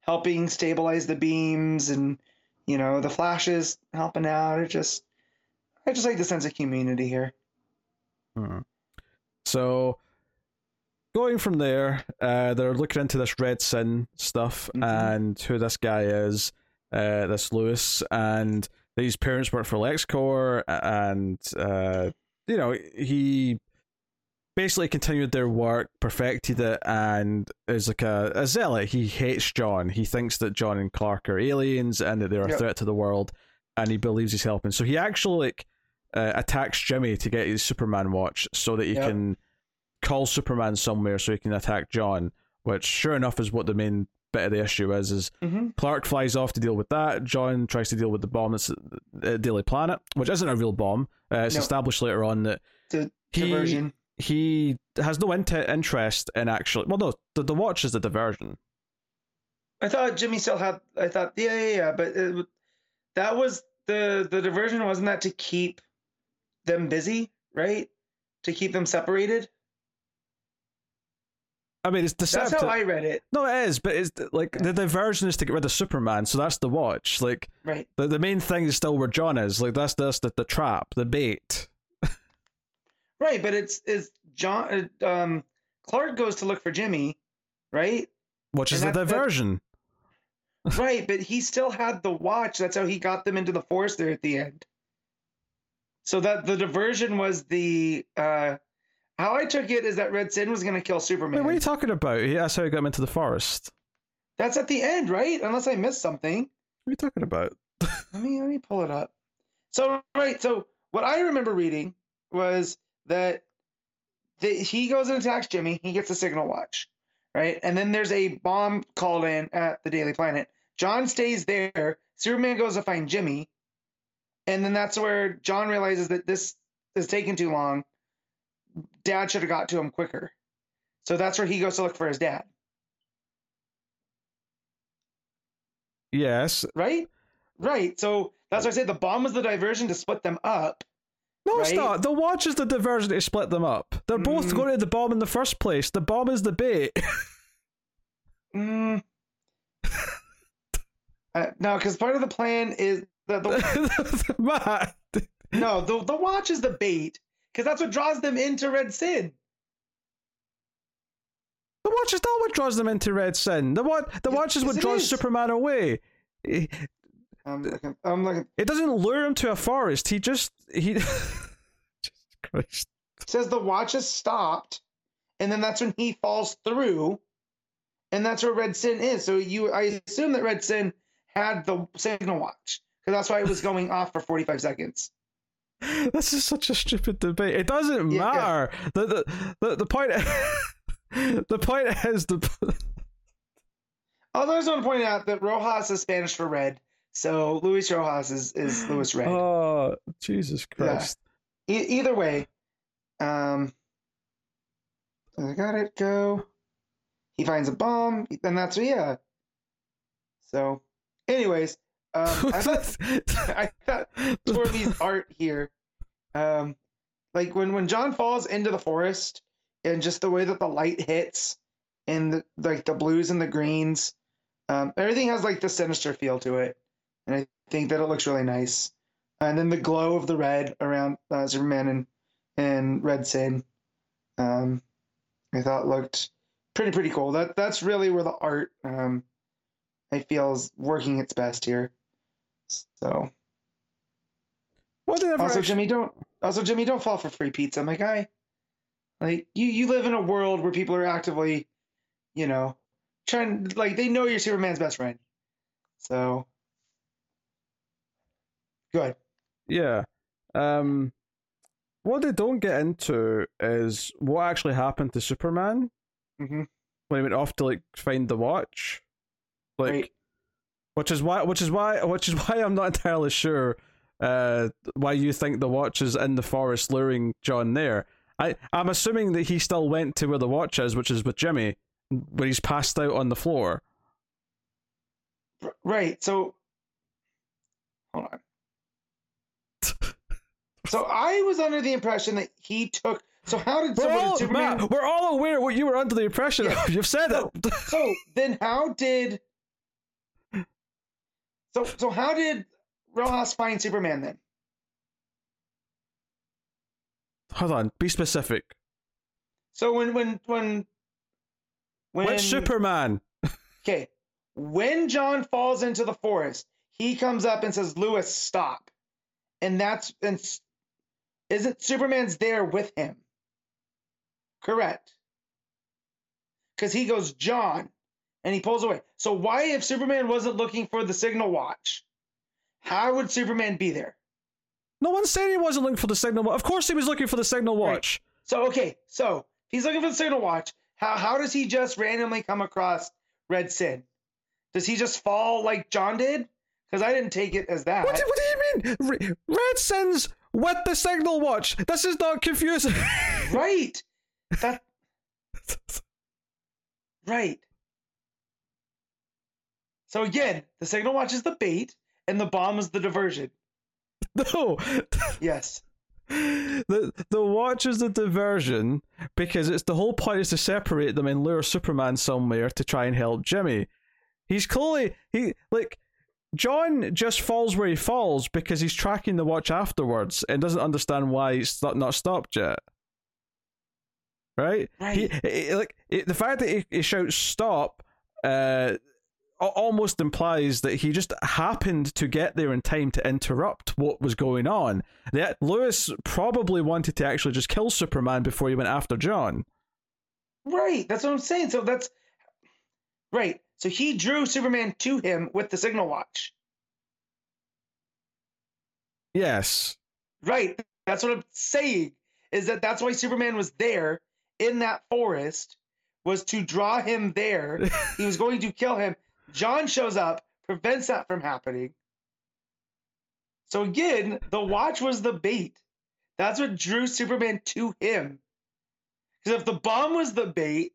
helping stabilize the beams and you know, the flashes helping out. It just I just like the sense of community here. Hmm. So going from there, uh, they're looking into this Red Sin stuff Mhm. and who this guy is, uh, this Lewis, and these parents work for LexCorp, and uh, you know he basically continued their work, perfected it, and is like a, a zealot. He hates Jon. He thinks that Jon and Clark are aliens and that they're a Yep. threat to the world, and he believes he's helping. So he actually like uh, attacks Jimmy to get his Superman watch so that he Yep. can call Superman somewhere so he can attack Jon. Which, sure enough, is what the main bit of the issue is. Is Mm-hmm. Clark flies off to deal with that. Jon tries to deal with the bomb that's at Daily Planet, which isn't a real bomb. Uh, it's No. established later on that The he diversion. he has no int- interest in actually. Well, no, the, the watch is the diversion. I thought Jimmy still had. I thought, yeah, yeah, yeah, but it, that was the the diversion. Wasn't that to keep them busy, right? To keep them separated. I mean, it's deceptive. That's how I read it. No, it is, but it's like the diversion is to get rid of Superman, so that's the watch. Like Right. the the main thing is still where Jon is. Like that's that's the, the trap, the bait. Right, but it's is Jon. uh, Um, Clark goes to look for Jimmy, right? Which is And the that's- that- diversion. right, but he still had the watch. That's how he got them into the forest there at the end. So that the diversion was the. uh How I took it is that Red Sin was going to kill Wait, Superman. what are you talking about? That's how he got him into the forest. That's at the end, right? Unless I missed something. What are you talking about? <laughs> Let me let me pull it up. So right, so what I remember reading was that the, he goes and attacks Jimmy. He gets a signal watch, right? And then there's a bomb called in at the Daily Planet. Jon stays there. Superman goes to find Jimmy, and then that's where Jon realizes that this is taking too long. Dad should have got to him quicker. So that's where he goes to look for his dad. Yes. right? Right. So that's why I said the bomb was the diversion to split them up. No, it's not. The watch is the diversion to split them up. They're both Mm. going to the bomb in the first place. The bomb is the bait. <laughs> Mm. uh, no, because part of the plan is that the <laughs> Matt. no the the watch is the bait because that's what draws them into Red Sin. The watch is not what draws them into Red Sin. The what the Yes- watch is what draws is. Superman away. I'm looking. I'm looking. it doesn't lure him to a forest. He just he. <laughs> Jesus Christ. Says the watch is stopped, and then that's when he falls through, and that's where Red Sin is. So you, I assume that Red Sin had the signal watch because that's why it was going off for 45 seconds. <laughs> This is such a stupid debate. It doesn't Yeah. matter. The, the the the point <laughs> the point is the Although I just want to point out that Rojas is Spanish for red, so Luis Rojas is is Luis Red. oh Jesus Christ. E- either way, um, I got it. Go. He finds a bomb, and that's yeah. So, anyways, um, <laughs> <laughs> I thought I thought Tormey's art here, um, like when when Jon falls into the forest, and just the way that the light hits, and the like the blues and the greens, um, everything has like the sinister feel to it, and I think that it looks really nice. And then the glow of the red around uh, Superman and and Red Sin, um, I thought looked pretty pretty cool. That that's really where the art um, I feel is working its best here. So What did ever also actually- Jimmy don't also Jimmy don't fall for free pizza, my guy. Like you you live in a world where people are actively, you know, trying like they know you're Superman's best friend. So good. Yeah. Um what they don't get into is what actually happened to Superman hmm when he went off to like find the watch. Like Right. Which is why which is why which is <laughs> why I'm not entirely sure uh why you think the watch is in the forest luring Jon there. I I'm assuming that he still went to where the watch is, which is with Jimmy, where he's passed out on the floor. Right. So hold on. <laughs> So I was under the impression that he took. So how did, We're all, Superman? Matt, we're all aware what you were under the impression Yeah. of. You've said No. it. <laughs> So then how did? So so how did Rojas find Superman then? Hold on, be specific. So when when when when Which Superman? <laughs> okay when Jon falls into the forest, he comes up and says, "Lewis, stop," and that's and isn't Superman's there with him? Correct. Because he goes, Jon, and he pulls away. So why, if Superman wasn't looking for the signal watch, how would Superman be there? No one said he wasn't looking for the signal. Of course, he was looking for the signal Right. watch. So okay, so he's looking for the signal watch. How how does he just randomly come across Red Sin? Does he just fall like Jon did? Because I didn't take it as that. What, do- what do you mean? Red Sins with the signal watch. This is not confusing. <laughs> Right. That. <laughs> right. So again, the signal watch is the bait, and the bomb is the diversion. <laughs> no, Yes. <laughs> the the watch is the diversion because it's the whole point is to separate them and lure Superman somewhere to try and help Jimmy. He's clearly he like Jon just falls where he falls because he's tracking the watch afterwards and doesn't understand why it's not, not stopped yet. Right? Right. he- like it, the fact that he, he shouts stop uh almost implies that he just happened to get there in time to interrupt what was going on. That Lewis probably wanted to actually just kill Superman before he went after Jon. Right. That's what I'm saying. So that's right. So he drew Superman to him with the signal watch. Yes. Right. That's what I'm saying. Is that that's why Superman was there in that forest was to draw him there. <laughs> he was going to kill him. Jon shows up, prevents that from happening. So again, the watch was the bait. That's what drew Superman to him. Because if the bomb was the bait,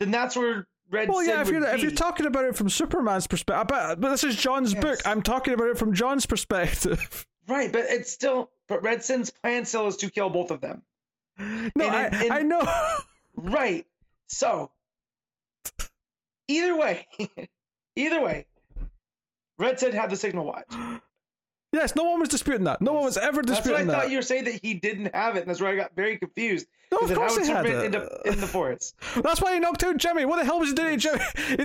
then that's where Red Well, yeah, if you're if you're talking about it from Superman's perspective, but, but this is Jon's Yes. book. I'm talking about it from Jon's perspective. <laughs> right, but it's still but Red Sin's plan still is to kill both of them. no, And I, in- I know. <laughs> Right. So either way, <laughs> either way, Red said had the signal watch. <gasps> yes, no one was disputing that. No one was ever disputing that. That's what I thought you were saying that he didn't have it, and that's where I got very confused. No, of Because then how course he had it. end up in the forest? <laughs> That's why he knocked out Jimmy. What the hell was he doing to Jimmy? <laughs> He,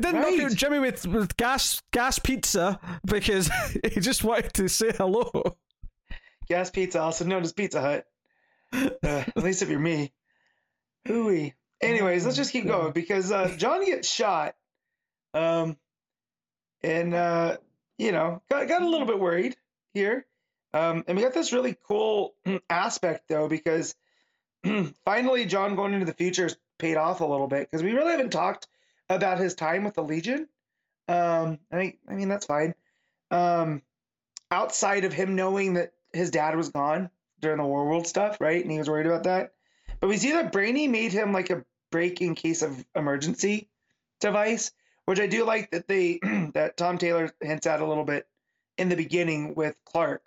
didn't knock out Jimmy with, with gas gas pizza because <laughs> he just wanted to say hello. Gas Pizza, also known as Pizza Hut. Uh, at least if you're me. Hooey. Anyways, let's just keep going because uh, Jon gets shot. Um, and uh, you know, got got a little bit worried here. Um, and we got this really cool <clears throat> aspect though because <clears throat> finally Jon going into the future has paid off a little bit because we really haven't talked about his time with the Legion. Um, I I mean that's fine. Um, outside of him knowing that his dad was gone during the War World stuff, right? And he was worried about that. But we see that Brainy made him like a break in case of emergency device, which I do like that they <clears throat> that Tom Taylor hints at a little bit in the beginning with Clark,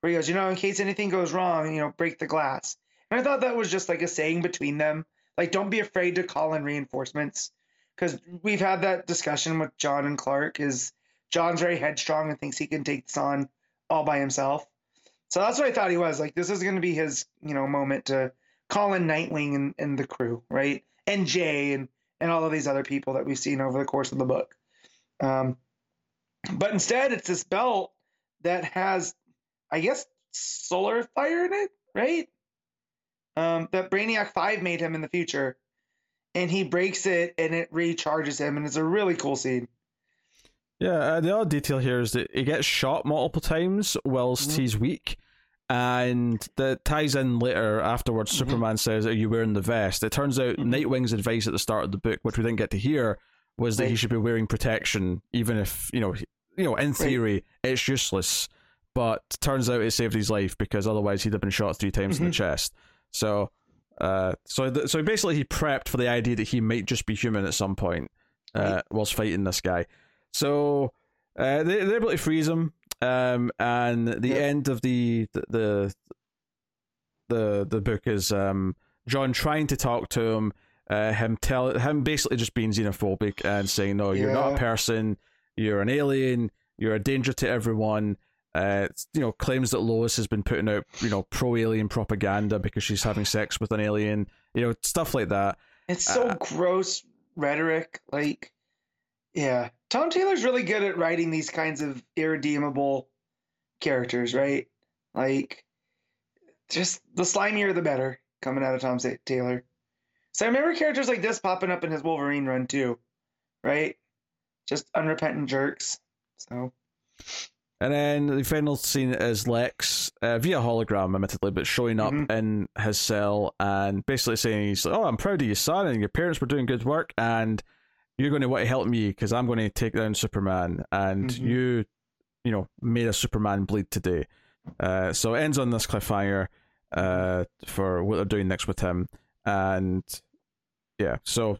where he goes, you know, in case anything goes wrong, you know, break the glass. And I thought that was just like a saying between them, like don't be afraid to call in reinforcements, because we've had that discussion with Jon and Clark. Is Jon's very headstrong and thinks he can take this on all by himself. So that's what I thought he was. Like this is going to be his, you know, moment to call in Nightwing and, and the crew, right? And Jay and and all of these other people that we've seen over the course of the book. Um, but instead, it's this belt that has, I guess, solar fire in it, right? Um, that Brainiac Five made him in the future, and he breaks it and it recharges him, and it's a really cool scene. Yeah, uh, the other detail here is that he gets shot multiple times whilst Mhm. he's weak, and that ties in later. Afterwards, Mhm. Superman says, "Are you wearing the vest?" It turns out Mhm. Nightwing's advice at the start of the book, which we didn't get to hear, was that he should be wearing protection, even if you know, you know, in theory, it's useless. But turns out it saved his life because otherwise he'd have been shot three times in the Mhm. chest. So, uh, so th- so basically, he prepped for the idea that he might just be human at some point, uh, Right. whilst fighting this guy. So uh, they, they're able to freeze him, um, and the Yeah. end of the the the the, book is um, Jon trying to talk to him, uh, him tell him basically just being xenophobic and saying, "No, you're not a person. You're an alien. You're a danger to everyone." Uh, you know, claims that Lois has been putting out, you know, pro-alien propaganda because she's having sex with an alien. You know, stuff like that. It's so Uh, gross rhetoric. Like, yeah, Tom Taylor's really good at writing these kinds of irredeemable characters, right? Like, just the slimier the better coming out of Tom Taylor. So I remember characters like this popping up in his Wolverine run too, right? Just unrepentant jerks. So And then the final scene is Lex uh, via hologram, admittedly, but showing up Mhm. in his cell and basically saying, "He's like, oh, I'm proud of you, son, and your parents were doing good work, and you're going to want to help me because I'm going to take down Superman, and Mhm. you, you know, made a Superman bleed today." Uh, so it ends on this cliffhanger uh, for what they're doing next with him, and yeah, so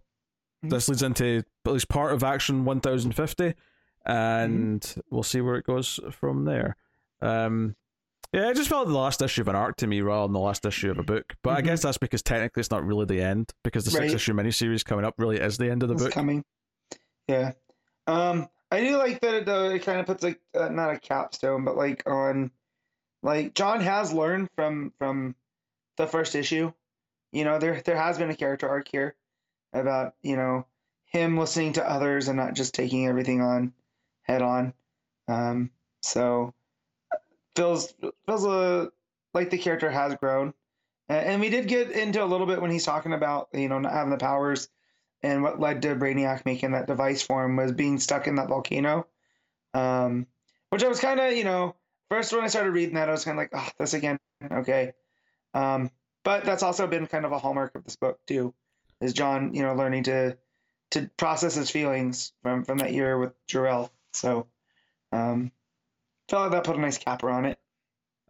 Mhm. this leads into at least part of Action 1050 and Mm-hmm. we'll see where it goes from there. Um, yeah, it just felt like the last issue of an arc to me rather than the last issue of a book. But I Mhm. guess that's because technically it's not really the end because the Right. six issue miniseries coming up really is the end of the it's book. coming. Yeah. Um, I do like that it, though, it kind of puts like uh, not a capstone, but like on like Jon has learned from from the first issue. You know, there there has been a character arc here about, you know, him listening to others and not just taking everything on head on. Um, so feels feels uh, like the character has grown. And we did get into a little bit when he's talking about, you know, not having the powers and what led to Brainiac making that device for him was being stuck in that volcano. Um, which I was kind of, you know, first when I started reading that, I was kind of like, oh, this again, okay. Um, but that's also been kind of a hallmark of this book too, is Jon, you know, learning to to process his feelings from from that year with Jarrell. So, um, felt like that put a nice capper on it.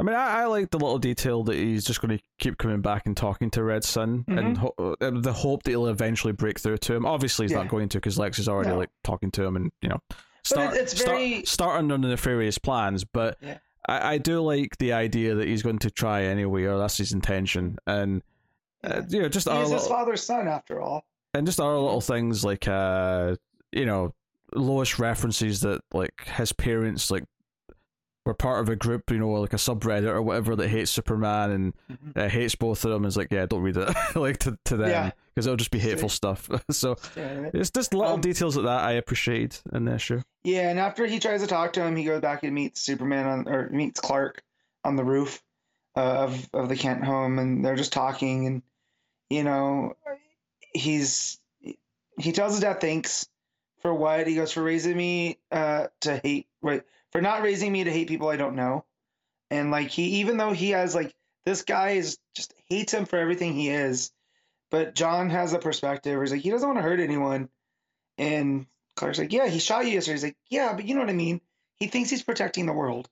I mean, I, I like the little detail that he's just going to keep coming back and talking to Red Sun, and Mhm. ho- uh, the hope that he'll eventually break through to him. Obviously, he's not going to because Lex is already No. like talking to him, and you know, start it's very- start, starting on the nefarious plans. But Yeah. I, I do like the idea that he's going to try anyway, or that's his intention, and uh, you know, just our his little, father's son, after all. and just our little things like uh, you know, Lois references that like his parents like were part of a group, you know, like a subreddit or whatever that hates Superman and Mhm. uh, hates both of them. Is like, yeah, don't read it <laughs> like to to them Yeah. because it'll just be hateful stuff. <laughs> so Yeah, it's just little Um, details like that I appreciate in the issue. Yeah, and after he tries to talk to him, he goes back and meets Superman on or meets Clark on the roof uh, of of the Kent home, and they're just talking, and you know, he's he tells his dad thanks for what he goes for raising me uh, to hate wait for not raising me to hate people I don't know, and like he even though he has like this guy is just hates him for everything he is, but Jon has a perspective where he's like he doesn't want to hurt anyone, and Clark's like, yeah, he shot you yesterday. He's like, yeah, but you know what I mean. He thinks he's protecting the world.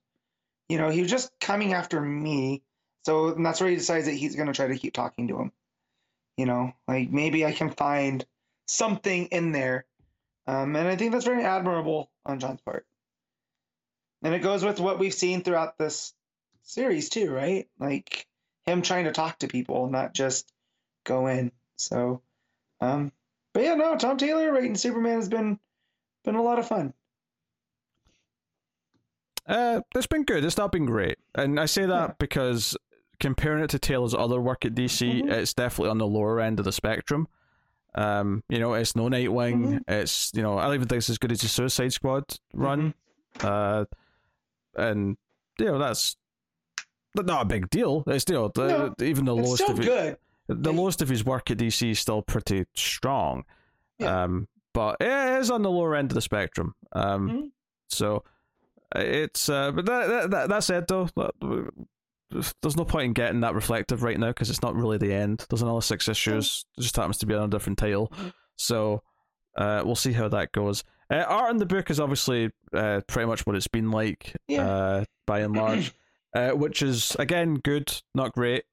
You know, he was just coming after me. So and that's where he decides that he's to try to keep talking to him. You know, like maybe I can find something in there. Um, and I think that's very admirable on Jon's part. And it goes with what we've seen throughout this series too, right? Like him trying to talk to people, not just go in. So, um, but yeah, no, Tom Taylor writing Superman has been been a lot of fun. Uh, it's been good. It's not been great, and I say that Yeah. because comparing it to Taylor's other work at DC, Mhm. it's definitely on the lower end of the spectrum. Um, you know, it's no Nightwing. Mhm. It's you know, I don't even think it's as good as the Suicide Squad run. Uh, and you know that's not a big deal. It's you know the, even the lowest of it, good. the lowest of his work at DC is still pretty strong. Yeah. Um, but it is on the lower end of the spectrum. Um, Mhm. so it's uh, but that, that, that said though, there's no point in getting that reflective right now because it's not really the end. There's another six issues. It just happens to be on a different title. Mhm. So uh, we'll see how that goes. Uh, art in the book is obviously uh, pretty much what it's been like Yeah. uh, by and large, <clears throat> uh, which is again good, not great.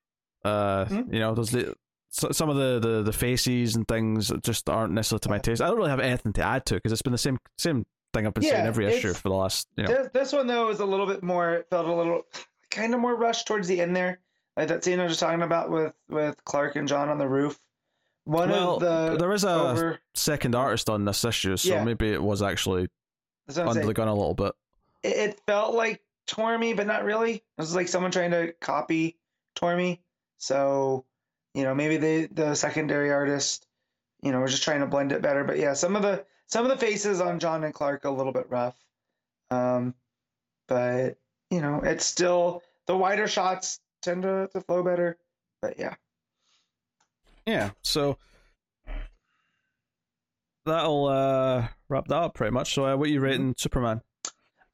Uh, Mhm. You know, there's the so- some of the, the, the faces and things that just aren't necessarily to my taste. I don't really have anything to add to it because it's been the same same thing I've been saying every issue for the last you know. This, this one though is a little bit more it felt a little kind of more rushed towards the end there. Like that scene I was just talking about with with Clark and Jon on the roof. One well, of the there is a over. second artist on this issue, so Yeah. maybe it was actually That's what I'm under saying. the gun a little bit. It, it felt like Tormey, but not really. It was like someone trying to copy Tormey. So, you know, maybe the the secondary artist, you know, was just trying to blend it better. But yeah, some of the some of the faces on Jon and Clark a little bit rough. Um, but you know, it's still the wider shots tend to, to flow better. But yeah. Yeah, so that'll uh, wrap that up pretty much. So, uh, what are you Mm-hmm. rating Superman?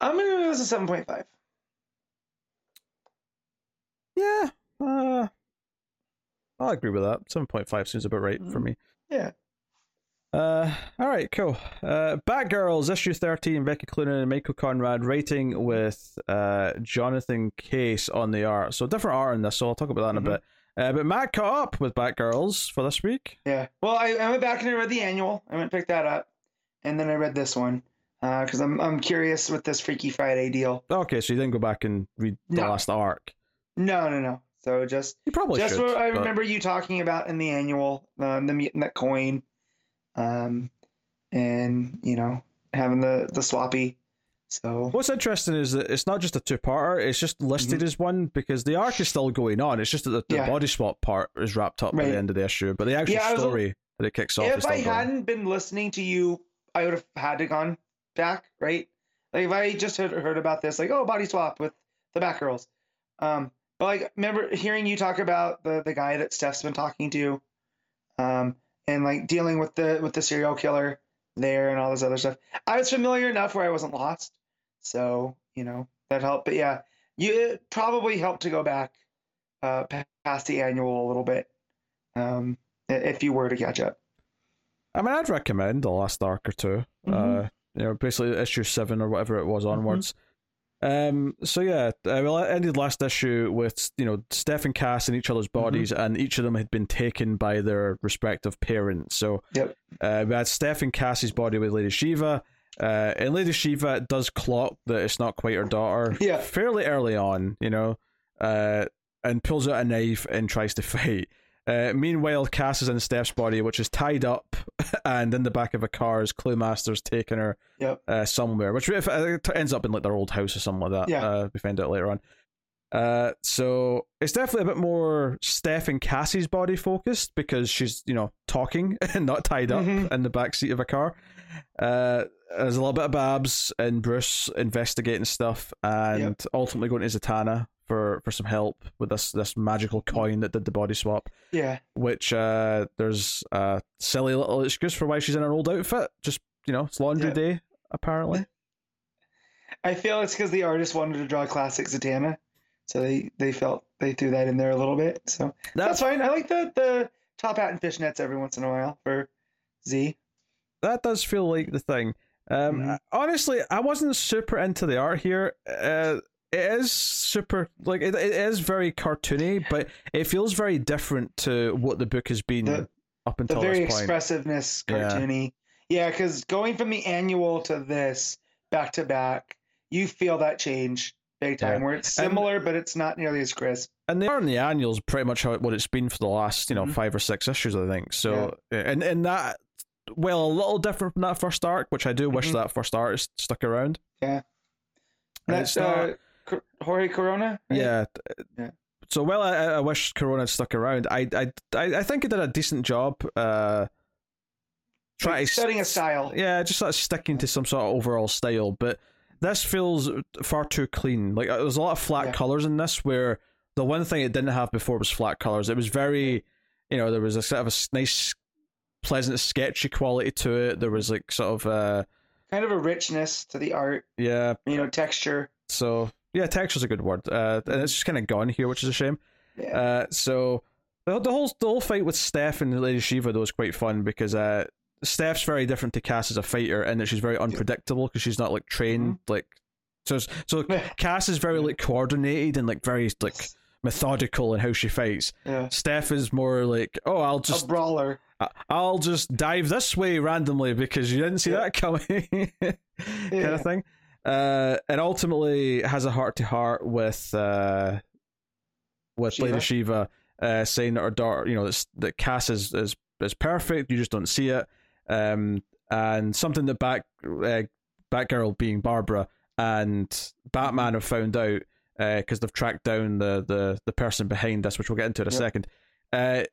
I'm gonna give this a seven point five. Yeah, uh, I'll agree with that. Seven point five seems about right for Mhm. me. Yeah. Uh, all right, cool. Uh, Batgirls issue thirteen. Becky Cloonan and Michael Conrad writing with uh Jonathan Case on the art. So different art in this. So I'll talk about that in a Mhm. bit. Uh, but Matt caught up with Batgirls for this week. Yeah. Well, I, I went back and I read the annual. I went and picked that up, and then I read this one because I'm I'm curious with this Freaky Friday deal. Okay, so you didn't go back and read the No. last arc. No, no, no. So just You probably just should. what I but- remember you talking about in the annual, um, the mutant that coin, um, and you know having the the swappy. So What's interesting is that it's not just a two-parter; it's just listed as one because the arc is still going on. It's just that the, the Mm-hmm. Yeah. body swap part is wrapped up by the end of the issue, but the actual Yeah, I was a- story that it kicks off is if I going. hadn't been listening to you, I would have had to gone back, right? Like if I just had heard about this, like oh, body swap with the Batgirls. Um, but like remember hearing you talk about the the guy that Steph's been talking to, um, and like dealing with the with the serial killer there and all this other stuff. I was familiar enough where I wasn't lost, so you know that helped. But yeah, you it probably helped to go back uh, past the annual a little bit, um, if you were to catch up. I mean, I'd recommend the last arc or 2 Mhm. Uh, you know, basically issue seven or whatever it was onwards. Um, so yeah, uh, well, it ended last issue with you know Steph and Cass in each other's Mm-hmm. bodies, and each of them had been taken by their respective parents. So Yep. uh, we had Steph and Cassie's body with Lady Shiva, uh, and Lady Shiva does clock that it's not quite her daughter. <laughs> Yeah. fairly early on, you know, uh, and pulls out a knife and tries to <laughs> fight. Uh, meanwhile, Cass is in Steph's body, which is tied up, <laughs> and in the back of a car is Cluemaster's taking her Yep. uh, somewhere, which if, uh, it ends up in like their old house or something like that. Yeah. Uh, we find out later on. Uh, so it's definitely a bit more Steph and Cassie's body focused because she's you know talking and not tied up Mhm. in the back seat of a car. Uh, there's a little bit of Babs and Bruce investigating stuff and Yep. ultimately going to Zatanna for for some help with this this magical coin that did the body swap. Yeah. Which uh, there's a silly little excuse for why she's in her old outfit. Just you know, it's laundry Yeah. day apparently. <laughs> I feel it's because the artist wanted to draw classic Zatanna, so they they felt they threw that in there a little bit. So that's fine. I like the the top hat and fishnets every once in a while for Z. that does feel like the thing. Um, Mhm. honestly, I wasn't super into the art here. Uh, it is super like it, it is very cartoony, but it feels very different to what the book has been The- up The until very this point. Very expressiveness, cartoony. Yeah, because going from the annual to this back to back, you feel that change big time. Yeah. Where it's And- similar, but it's not nearly as crisp. and the art in the annuals pretty much how, what it's been for the last you know Mhm. five or six issues, I think. So yeah. and and that well a little different from that first arc, which I do wish Mhm. that first is stuck around. Yeah. And That's not- uh, Cor- Jorge Corona. right? Yeah. Yeah. So well, I, I wish Corona had stuck around. I, I, I think it did a decent job. Uh, try setting a style. yeah, just sort of sticking to some sort of overall style. But this feels far too clean. Like uh, there's a lot of flat Yeah. colors in this, where the one thing it didn't have before was flat colors. It was very, you know, there was a sort of a nice, pleasant, sketchy quality to it. There was like sort of uh, Kind of a richness to the art. yeah. You know, texture. So yeah, texture's a good word. Uh, and it's just kind of gone here, which is a shame. Yeah. Uh, so the, the whole the whole fight with Steph and Lady Shiva though was quite fun because uh, Steph's very different to Cass as a fighter in that she's very unpredictable because she's not like trained like so so <laughs> Cass is very like coordinated and like very like methodical in how she fights. yeah. Steph is more like oh I'll A just brawler. I- I'll just dive this way randomly because you didn't see Yeah. that coming, <laughs> kind Yeah. of thing. Uh, and ultimately has a heart to heart with uh, with Lady Shiva, uh, saying that her daughter, you know, that, that Cass is, is is perfect. You just don't see it. Um, and something that back uh, Batgirl being Barbara and Batman have found out because they've tracked down the, the the person behind this, which we'll get into in a Yep. second. Uh,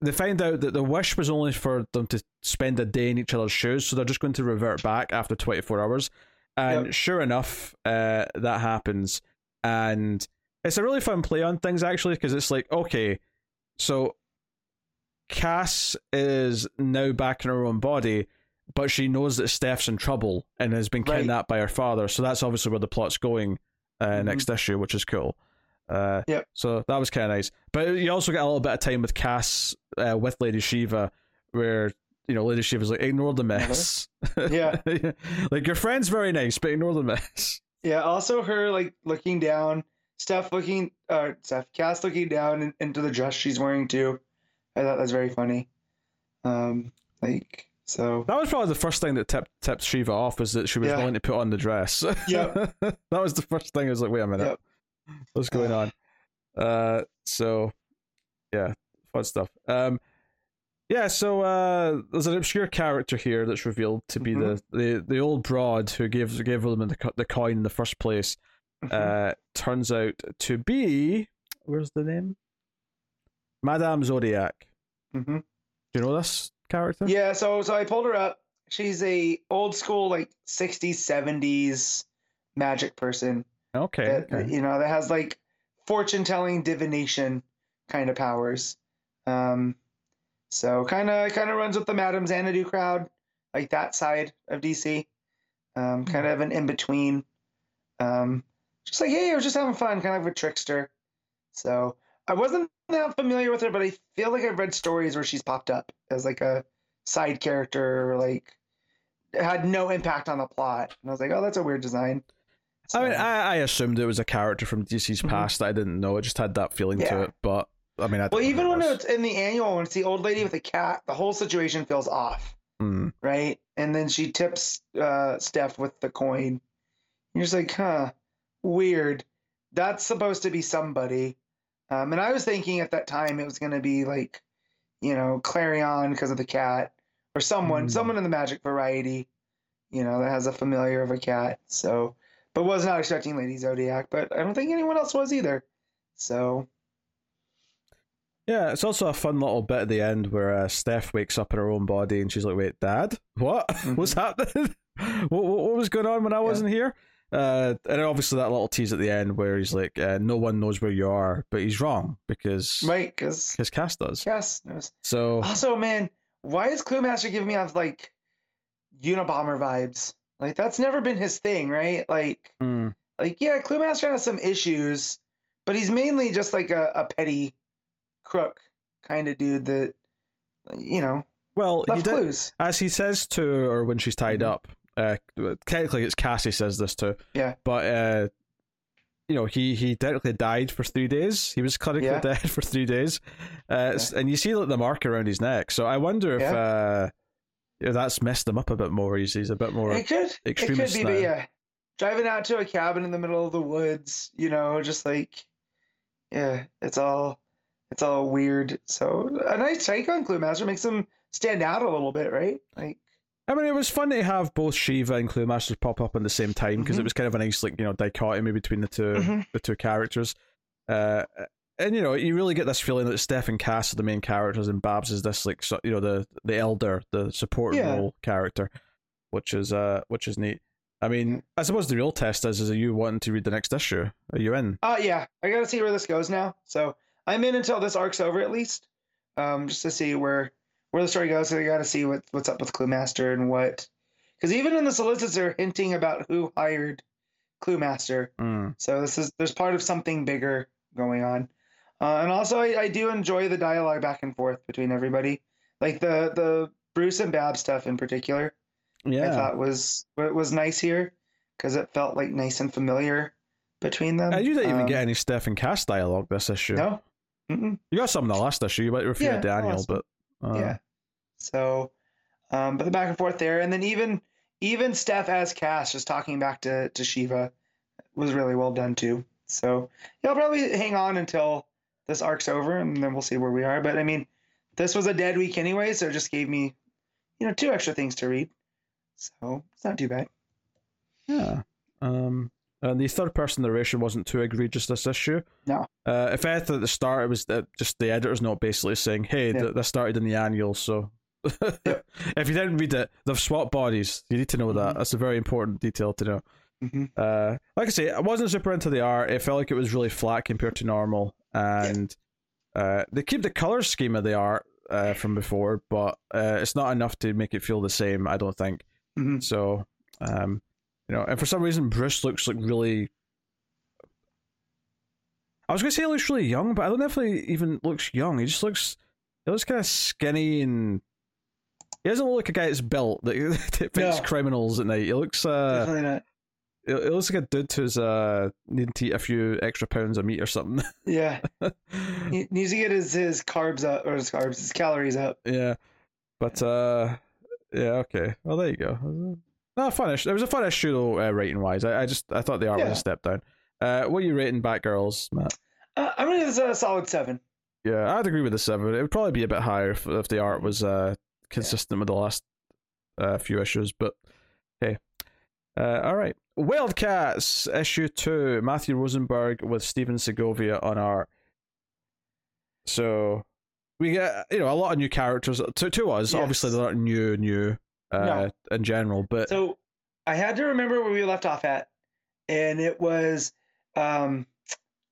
they find out that the wish was only for them to spend a day in each other's shoes, so they're just going to revert back after 24 hours. And Yep. sure enough, uh, that happens. And it's a really fun play on things, actually, because it's like, okay, so Cass is now back in her own body, but she knows that Steph's in trouble and has been Right. kidnapped by her father. So that's obviously where the plot's going uh, Mhm. next issue, which is cool. Uh, Yep. So that was kind of nice. But you also get a little bit of time with Cass uh, with Lady Shiva, where you know Lady Shiva's like, ignore the mess. Yeah. <laughs> like your friend's very nice, but ignore the mess. Yeah. Also, her like looking down, Steph looking, uh, Steph, Cass looking down in, into the dress she's wearing too. I thought that was very funny. Um, like so. That was probably the first thing that tipped tipped Shiva off was that she was Yeah. willing to put on the dress. <laughs> Yep. that was the first thing. I was like, wait a minute, Yep. what's going on? Uh, so yeah, fun stuff. Um, yeah, so uh, there's an obscure character here that's revealed to be the, the the old broad who gave gave them the the coin in the first place. Mhm. Uh, turns out to be where's the name? Madame Zodiac. Mhm. Do you know this character? Yeah, so so I pulled her up. She's a old school like 60s 70s magic person Okay. that okay. you know that has like fortune telling divination kind of powers. Um so kind of kind of runs with the Madame Xanadu crowd, like that side of DC. Um kind of an in between. Um just like hey, I was just having fun, kind of a trickster. So I wasn't that familiar with her, but I feel like I've read stories where she's popped up as like a side character, or like had no impact on the plot. And I was like, oh, that's a weird design. I mean, I, I assumed it was a character from DC's Mhm. past. I didn't know. It just had that feeling to it. But I mean, I well, even when it's in the annual, when it's the old lady with the cat, the whole situation feels off, Hmm. right? And then she tips uh, Steph with the coin. You're just like, huh, weird. That's supposed to be somebody. Um, and I was thinking at that time it was going to be like, you know, Clarion because of the cat, or someone, Hmm. someone in the Magic variety, you know, that has a familiar of a cat. So, but was not expecting Lady Zodiac. But I don't think anyone else was either. So, Yeah, it's also a fun little bit at the end where uh, Steph wakes up in her own body and she's like, "Wait, Dad, what? <laughs> What's happening? <laughs> what, what, what was going on when I wasn't here?" Uh, and obviously that little tease at the end where he's like, uh, "No one knows where you are," but he's wrong because right, because his cast does. yes, knows. So Also, man, why is Cluemaster giving me off like Unabomber vibes? Like that's never been his thing, right? Like, hmm. like yeah, Cluemaster has some issues, but he's mainly just like a, a petty crook kind of dude that, you know, well, he did, as he says to her when she's tied Mhm. up. Uh, technically, it's Cassie says this too. Yeah. But uh, you know, he he technically died for three days. He was clinically Yeah. dead <laughs> for three days, uh, s- and you see like, the mark around his neck. So I wonder if Yeah. uh, if that's messed him up a bit more. He's he's a bit more. It could, it could be, now. yeah, driving out to a cabin in the middle of the woods, you know, just like, yeah, it's all, it's all weird. So a nice take on Cluemaster makes him stand out a little bit, right? Like, I mean, it was fun to have both Shiva and Cluemaster pop up at the same time because it Mhm. was kind of a nice like you know dichotomy between the 2 Mhm. the two characters. Uh, and you know, you really get this feeling that Steph and Cass are the main characters, and Babs is this like so, you know the the elder, the supporting Yeah. role character, which is uh which is neat. I mean, I suppose the real test is: is are you wanting to read the next issue? Are you in? Uh yeah, I gotta see where this goes now. So I'm in until this arc's over at least, um, just to see where where the story goes. So I gotta see what what's up with Cluemaster and what, because even in the solicits are hinting about who hired Cluemaster. Mm. So this is there's part of something bigger going on, uh, and also I, I do enjoy the dialogue back and forth between everybody, like the the Bruce and Bab stuff in particular. Yeah, I thought was was nice here because it felt like nice and familiar between them. and you didn't even Um, get any Steph and Cass dialogue this issue. no. Mm-mm. You got some in the last issue. You might refer Yeah, to Daniel, one. but uh, yeah. So, um, but the back and forth there, and then even even Steph as Cass just talking back to to Shiva was really well done too. So yeah, I'll probably hang on until this arc's over, and then we'll see where we are. But I mean, this was a dead week anyway, so it just gave me, you know, two extra things to read. So it's not too bad. Yeah. Um, and the third person narration wasn't too egregious this issue. No. Uh, if anything, at the start, it was just the editor's note basically saying, hey, Yeah. th- this started in the annual, so. Yep. <laughs> if you didn't read it, they've swapped bodies. You need to know that. Mhm. That's a very important detail to know. hmm Uh, like I say, I wasn't super into the art. It felt like it was really flat compared to normal, and uh, they keep the color scheme of the art uh, from before, but uh, it's not enough to make it feel the same. I don't think. hmm So, um, you know, and for some reason, Bruce looks like really. I was gonna say he looks really young, but I don't know if he even looks young. He just looks, he looks kind of skinny and. He doesn't look like a guy that's built that, <laughs> that fights No. criminals at night. He looks, uh, Definitely not. it, it looks like a dude who's uh needing to eat a few extra pounds of meat or something. <laughs> Yeah, <laughs> he needs to get his his carbs up or his carbs, his calories up. yeah, but uh, yeah, okay. Well, there you go. No, fun issue. It was a fun issue though, uh, rating wise. I, I just I thought the art Yeah. was a step down. Uh, what are you rating Batgirls, Matt? Uh, I'm gonna give this a solid seven. Yeah, I'd agree with the seven. It would probably be a bit higher if, if the art was uh consistent with the last uh, few issues, but hey. Uh, all right. Wildcats issue two. Matthew Rosenberg with Stephen Segovia on art. So we get you know a lot of new characters to to us. Yes. Obviously, they're not new new uh, No. in general, but So I had to remember where we left off at, and it was um,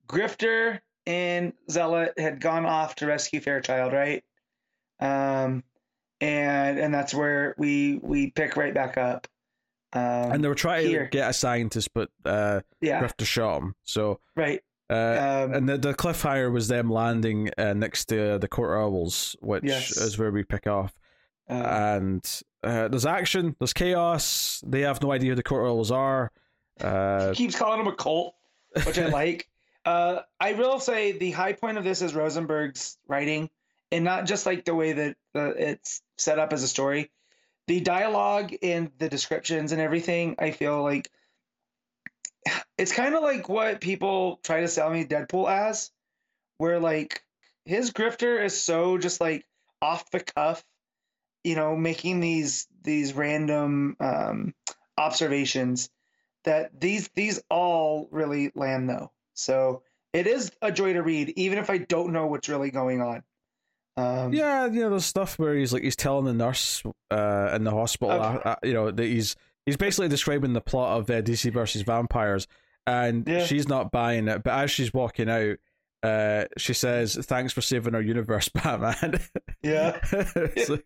Grifter and Zealot had gone off to rescue Fairchild, right? Um, and and that's where we we pick right back up. Um, and they were trying here. to get a scientist, but uh, yeah, Grifter shot him. So right. Uh, Um, and the, the cliffhanger was them landing uh, next to the Court Owls, which Yes. is where we pick off. Uh, and uh, there's action, there's chaos. They have no idea who the Court Owls are. Uh, <laughs> keeps calling them a cult, which I like. <laughs> Uh, I will say the high point of this is Rosenberg's writing, and not just like the way that uh, it's set up as a story. The dialogue and the descriptions and everything, I feel like it's kind of like what people try to sell me Deadpool as, where like his grifter is so just like off the cuff, you know, making these these random um, observations that these these all really land though. So it is a joy to read, even if I don't know what's really going on. Um, yeah, you know, there's stuff where he's like he's telling the nurse uh, in the hospital, Okay. uh, you know, that he's he's basically describing the plot of uh, DC versus vampires, and Yeah. she's not buying it. But as she's walking out, uh, she says, "Thanks for saving our universe, <laughs> Batman." Yeah. <laughs> Like,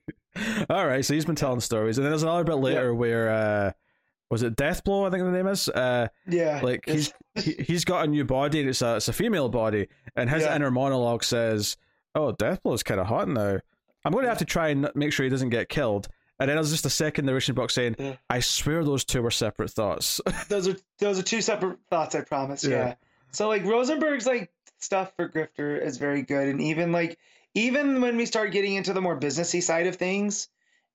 all right, so he's been telling stories, and then there's another bit later where uh, was it Deathblow? I think the name is. Uh, yeah, like he's he, he's got a new body and it's a it's a female body and his Yeah. inner monologue says oh deathblow is kind of hot now i'm going to have to try and make sure he doesn't get killed and then there's just a second narration box saying Yeah. i swear those two were separate thoughts <laughs> those are those are two separate thoughts. I promise. Yeah. Yeah. So like Rosenberg's like stuff for Grifter is very good, and even like even when we start getting into the more businessy side of things,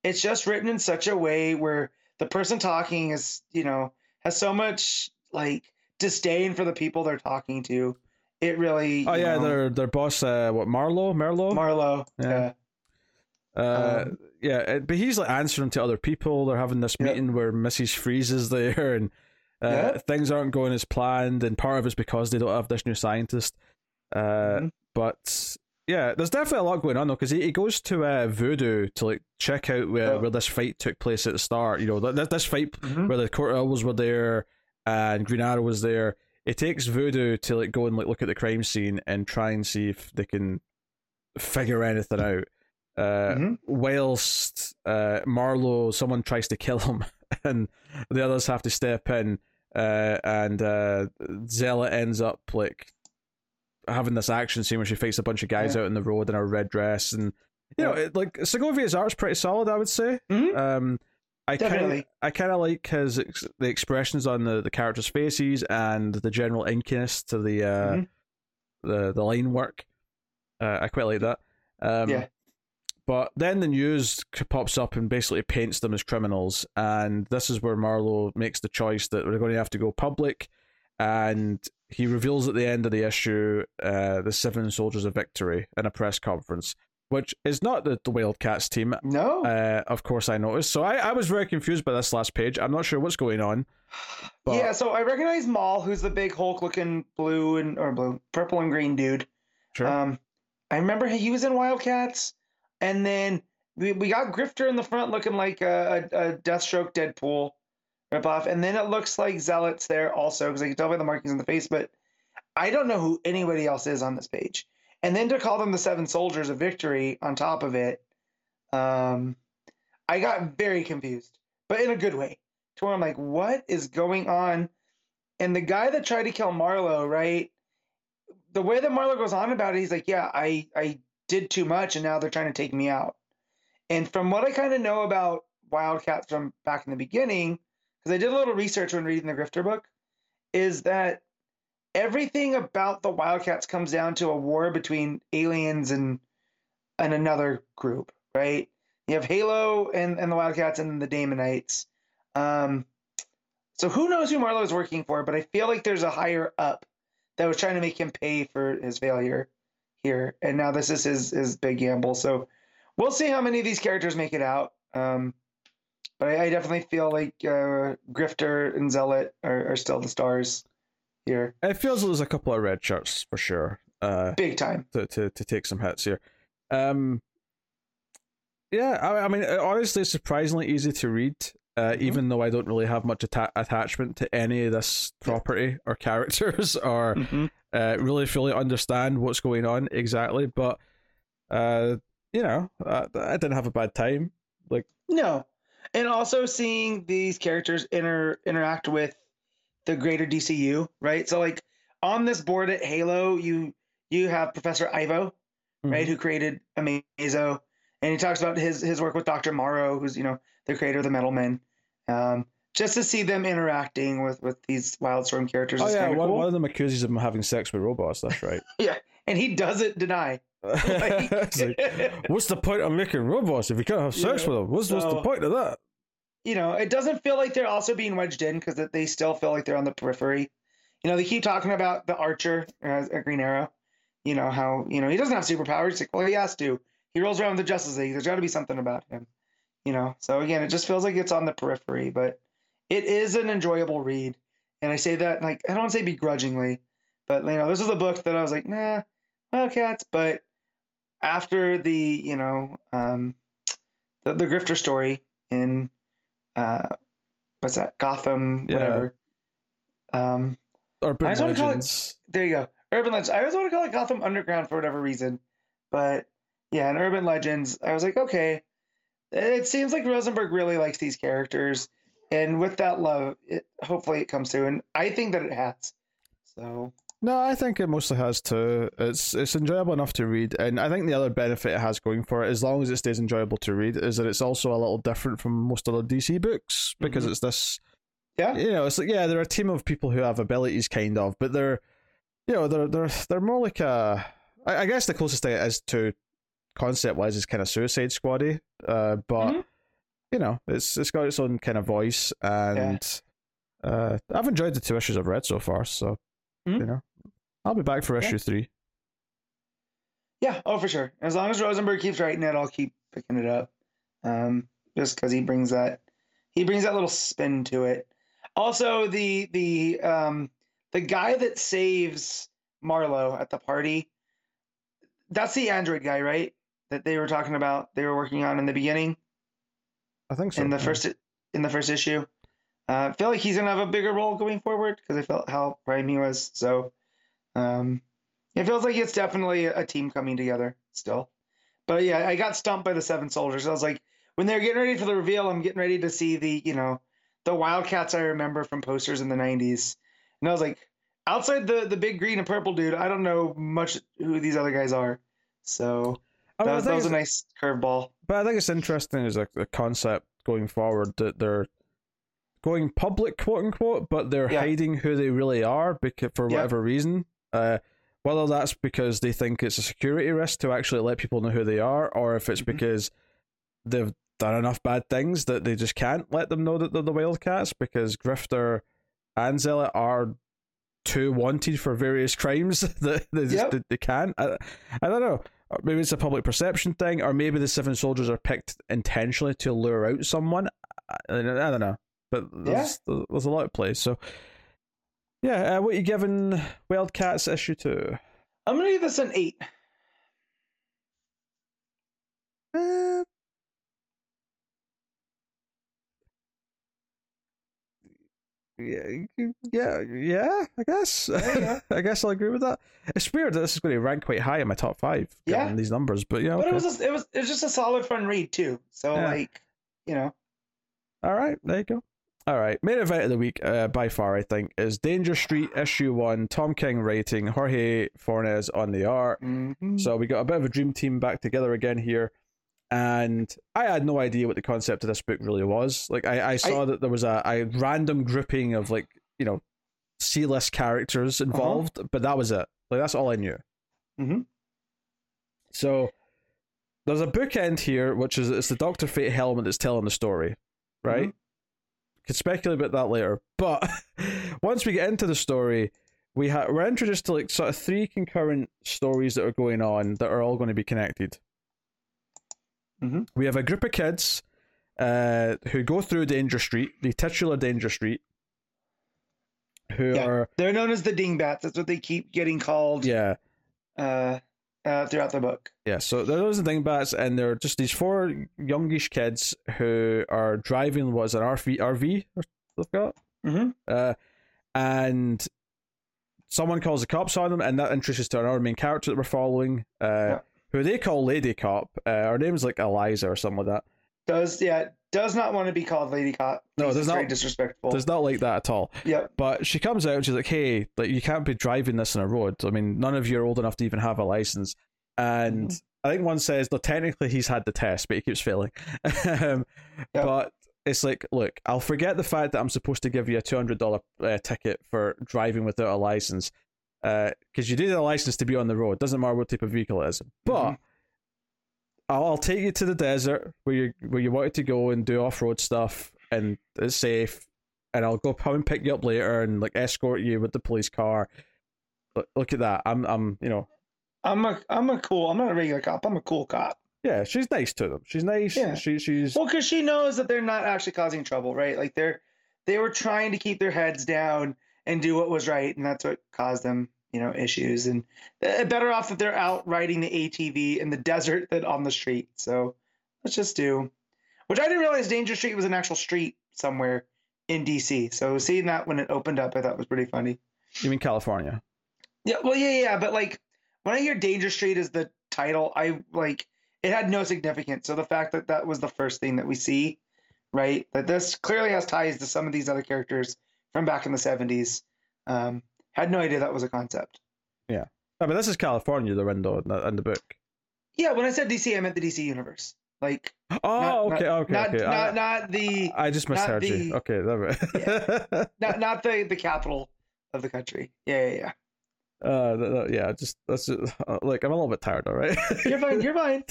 it's just written in such a way where the person talking is you know has so much like disdain for the people they're talking to. It really. oh yeah know, their their boss uh what marlowe marlowe Marlowe. Yeah. Yeah. uh um, yeah it- but he's like answering to other people they're having this meeting where mrs freeze is there and uh, things aren't going as planned and part of it's because they don't have this new scientist uh Mhm. but yeah, there's definitely a lot going on though, because he, he goes to uh, Voodoo to like check out where, Oh. where this fight took place at the start. You know, th- th- this fight Mhm. where the Court Owls were there and Green Arrow was there. It takes Voodoo to like go and like look at the crime scene and try and see if they can figure anything out. Uh, Mhm. Whilst uh, Marlowe, someone tries to kill him, <laughs> and the others have to step in, uh, and uh, Zealot ends up like having this action scene where she fights a bunch of guys Yeah. out in the road in her red dress, and you know, it, like Segovia's art's pretty solid, I would say. Mhm. Um, I kind. I kind of like his ex- the expressions on the, the characters' faces and the general inkiness to the uh, Mhm. the the line work. Uh, I quite like that. Um, Yeah. But then the news pops up and basically paints them as criminals, and this is where Marlowe makes the choice that they're going to have to go public, and he reveals at the end of the issue uh, the Seven Soldiers of Victory in a press conference, which is not the, the Wildcats team. No. Uh, of course, I noticed. So I, I was very confused by this last page. I'm not sure what's going on. But yeah, so I recognize Maul, who's the big Hulk-looking blue and or blue, purple and green dude. sure. Um, I remember he was in Wildcats, and then we, we got Grifter in the front looking like a, a, a Deathstroke Deadpool ripoff, and then it looks like Zealot's there also because I can tell by the markings in the face, but I don't know who anybody else is on this page. And then to call them the Seven Soldiers of Victory on top of it, um, I got very confused, but in a good way. To where I'm like, what is going on? And the guy that tried to kill Marlowe, right? the way that Marlowe goes on about it, he's like, "Yeah, I I did too much, and now they're trying to take me out." And from what I kind of know about Wildcats from back in the beginning, because I did a little research when reading the Grifter book, is that everything about the Wildcats comes down to a war between aliens and and another group, right? You have Halo and, and the Wildcats and the Daemonites. Um, so who knows who Marlowe is working for, but I feel like there's a higher up that was trying to make him pay for his failure here. And now this is his, his big gamble. So we'll see how many of these characters make it out. Um, but I, I definitely feel like uh, Grifter and Zealot are, are still the stars here. it feels like there's a couple of red shirts for sure. Uh, Big time. to, to, to take some hits here. Um, yeah, I, I mean, uh, honestly, it's surprisingly easy to read, uh, Mhm. even though I don't really have much atta- attachment to any of this property or characters <laughs> or uh, really fully understand what's going on exactly. But, uh, you know, I, I didn't have a bad time. Like, No. And also seeing these characters inter interact with the greater DCU, right? So like on this board at Halo, you you have Professor Ivo, right, who created Amazo, and he talks about his his work with Doctor Morrow, who's you know the creator of the Metal Men. Um, just to see them interacting with with these Wildstorm characters Oh is yeah, one, cool. one of them accuses him of having sex with robots. That's right. <laughs> Yeah, and he doesn't deny. <laughs> Like- like, what's the point of making robots if you can't have sex Yeah, with them? What's, what's the point of that? You know, it doesn't feel like they're also being wedged in because they still feel like they're on the periphery. You know, they keep talking about the Archer as a Green Arrow. You know how you know he doesn't have superpowers. Like, well, he has to. He rolls around with the Justice League. There's got to be something about him. You know, so again, it just feels like it's on the periphery, but it is an enjoyable read. And I say that like I don't say begrudgingly, but you know, this is a book that I was like, nah, Wildcats. But after the you know um, the the Grifter story in uh, what's that? Gotham, Yeah. whatever. Um, Urban I just wanna call it- legends. there you go. Urban Legends. I always want to call it Gotham Underground for whatever reason, but yeah, in Urban Legends, I was like, okay, it seems like Rosenberg really likes these characters, and with that love, it hopefully it comes through, and I think that it has. So No, I think it mostly has too. It's it's enjoyable enough to read, and I think the other benefit it has going for it, as long as it stays enjoyable to read, is that it's also a little different from most other DC books because Mhm. it's this. Yeah. you know, it's like yeah, they're a team of people who have abilities, kind of, but they're, you know, they're they're they're more like a. I, I guess the closest thing it is to concept wise is kind of Suicide Squaddy, uh, but Mhm. you know, it's it's got its own kind of voice, and uh, I've enjoyed the two issues I've read so far, so Mhm. you know, I'll be back for Yeah. issue three. yeah, oh for sure. As long as Rosenberg keeps writing it, I'll keep picking it up. Um, just because he brings that he brings that little spin to it. Also, the the um the guy that saves Marlowe at the party, that's the android guy, right? That they were talking about, they were working on in the beginning, I think so. in the yeah. first in the first issue. Uh, I feel like he's gonna have a bigger role going forward because I felt how prime he was. So, um, it feels like it's definitely a team coming together still. But yeah, I got stumped by the Seven Soldiers. I was like, when they're getting ready for the reveal, I'm getting ready to see the you know the Wildcats I remember from posters in the '90s, and I was like, outside the the big green and purple dude, I don't know much who these other guys are. So I that mean, I was, that was a nice curveball. but I think it's interesting as a, a concept going forward that they're going public, quote unquote, but they're Yeah. hiding who they really are because for Yeah. whatever reason. Uh, whether that's because they think it's a security risk to actually let people know who they are, or if it's Mhm. because they've done enough bad things that they just can't let them know that they're the Wildcats because Grifter and Zealot are too wanted for various crimes <laughs> that they just Yep. they, they can't. I, I don't know. Maybe it's a public perception thing, or maybe the Seven Soldiers are picked intentionally to lure out someone. I, I don't know, but there's, there's a lot of plays. So, yeah, uh, what you giving Wildcats issue two? I'm gonna give this an eight. Uh, yeah, yeah, yeah. I guess. You go. <laughs> I guess I'll agree with that. It's weird that this is going to rank quite high in my top five, given Yeah. these numbers. But yeah, But okay. it was a, it was it was just a solid fun read too. So Yeah. like, you know, All right, there you go. All right, main event of the week, uh, by far, I think, is Danger Street issue one. Tom King writing, Jorge Fornes on the art. mhm. So we got a bit of a dream team back together again here, and I had no idea what the concept of this book really was. Like I, I saw that there was a, a random grouping of like you know C list characters involved, but that was it. Like that's all I knew. Mhm. So there's a bookend here, which is it's the Doctor Fate helmet that's telling the story, right? Mhm. Could speculate about that later, but <laughs> once we get into the story, we ha- we're introduced to like sort of three concurrent stories that are going on that are all going to be connected. Mhm. We have a group of kids uh, who go through Danger Street, the titular Danger Street, who Yeah. are they're known as the dingbats. That's what they keep getting called yeah uh, uh, throughout the book. Yeah, so there those are the dingbats, and they're just these four youngish kids who are driving what's an RV RV they've got, Mm-hmm. uh, and someone calls the cops on them, and that introduces to our main character that we're following, uh, Yeah. who they call Lady Cop. Uh, her name's like Eliza or something like that. Does yeah does not want to be called Lady Cop. No, It's there's very not- disrespectful. There's not like that at all. Yep. But she comes out and she's like, "Hey, like you can't be driving this on a road. I mean, none of you are old enough to even have a license." And Mhm. I think one says, "No, technically he's had the test, but he keeps failing." <laughs> um, Yep. But it's like, look, I'll forget the fact that I'm supposed to give you a two hundred dollar uh, ticket for driving without a license, because uh, you need a license to be on the road. Doesn't matter what type of vehicle it is, but. Mhm. I'll, I'll take you to the desert where you where you wanted to go and do off road stuff, and it's safe. And I'll go come and pick you up later and like escort you with the police car. Look, look at that. I'm I'm you know I'm a I'm a cool. I'm not a regular cop. I'm a cool cop. yeah. She's nice to them. She's nice. Yeah. She she's Well, because she knows that they're not actually causing trouble, right? Like they're they were trying to keep their heads down and do what was right, and that's what caused them, you know, issues. And uh, better off that they're out riding the ATV in the desert than on the street. So let's just do. Which I didn't realize Danger Street was an actual street somewhere in DC. So seeing that when it opened up, I thought was pretty funny. you mean California? Yeah, well, yeah, yeah, but like when I hear Danger Street as the title, I like it had no significance. So the fact that that was the first thing that we see, right? That this clearly has ties to some of these other characters from back in the seventies. Um, had no idea that was a concept. Yeah. I mean, this is California. They're in the in the, the book. Yeah, when I said DC, I meant the DC universe. Like Oh, not, okay, not, okay, not, okay. not, I, not the I just misheard you. Okay, that <laughs> not not the the capital of the country. Yeah, yeah, yeah. Uh, th- yeah, just that's just, uh, like I'm a little bit tired, all right. You're fine. You're fine.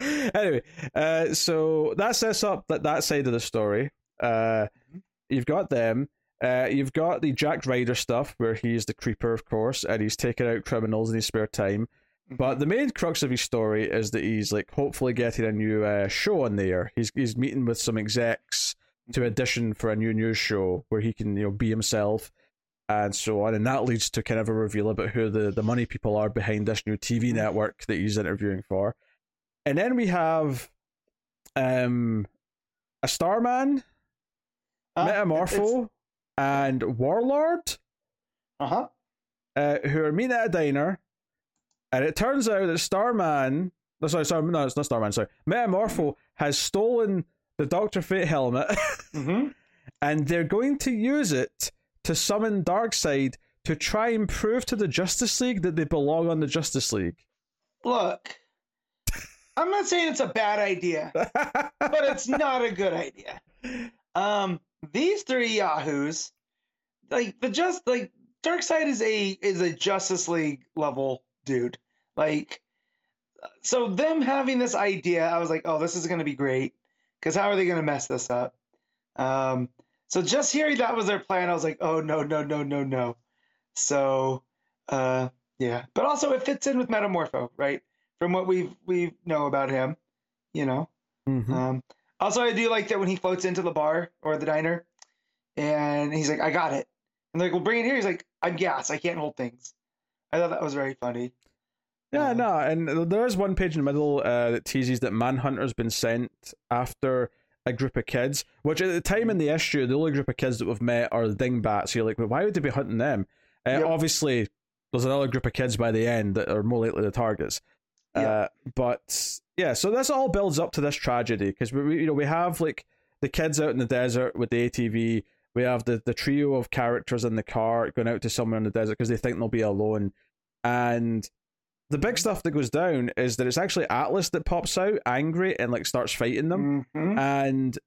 <laughs> anyway, uh, so that sets up that that side of the story. Uh, you've got them. Uh, you've got the Jack Ryder stuff where he's the creeper, of course, and he's taking out criminals in his spare time. But the main crux of his story is that he's like hopefully getting a new uh, show on there. He's he's meeting with some execs to audition for a new news show where he can you know be himself and so on, and that leads to kind of a reveal about who the the money people are behind this new TV network that he's interviewing for. And then we have um a Starman, Uh, Metamorpho, and Warlord Uh huh. uh, who are meeting at a diner, and it turns out that Starman, no, sorry, sorry, no, it's not Starman, sorry, Metamorpho has stolen the Doctor Fate helmet, <laughs> hmm and they're going to use it to summon Darkseid to try and prove to the Justice League that they belong on the Justice League. Look, I'm not saying it's a bad idea. <laughs> but it's not a good idea. Um, these three yahoos, like the just like Darkseid is a is a Justice League level dude. Like, so them having this idea, I was like, oh, this is gonna be great. Because how are they gonna mess this up? Um, so just hearing that was their plan, I was like, oh no, no, no, no, no. So, uh, yeah, but also it fits in with Metamorpho, right? From what we've we know about him, you know. Mhm. Um, also, I do like that when he floats into the bar or the diner, and he's like, "I got it," and they're like, "Well, bring it here." He's like, "I'm gas. I can't hold things." I thought that was very funny. Yeah, Uh, no, and there is one page in the middle uh, that teases that Manhunter's been sent after a group of kids, which at the time in the issue, the only group of kids that we've met are the Dingbats. So you're like, well, why would they be hunting them? Uh, Yep. Obviously, there's another group of kids by the end that are more likely the targets. Uh, Yeah. but yeah, so this all builds up to this tragedy because we, we, you know, we have like the kids out in the desert with the ATV. We have the, the trio of characters in the car going out to somewhere in the desert because they think they'll be alone. And the big stuff that goes down is that it's actually Atlas that pops out angry and like starts fighting them. Mhm. And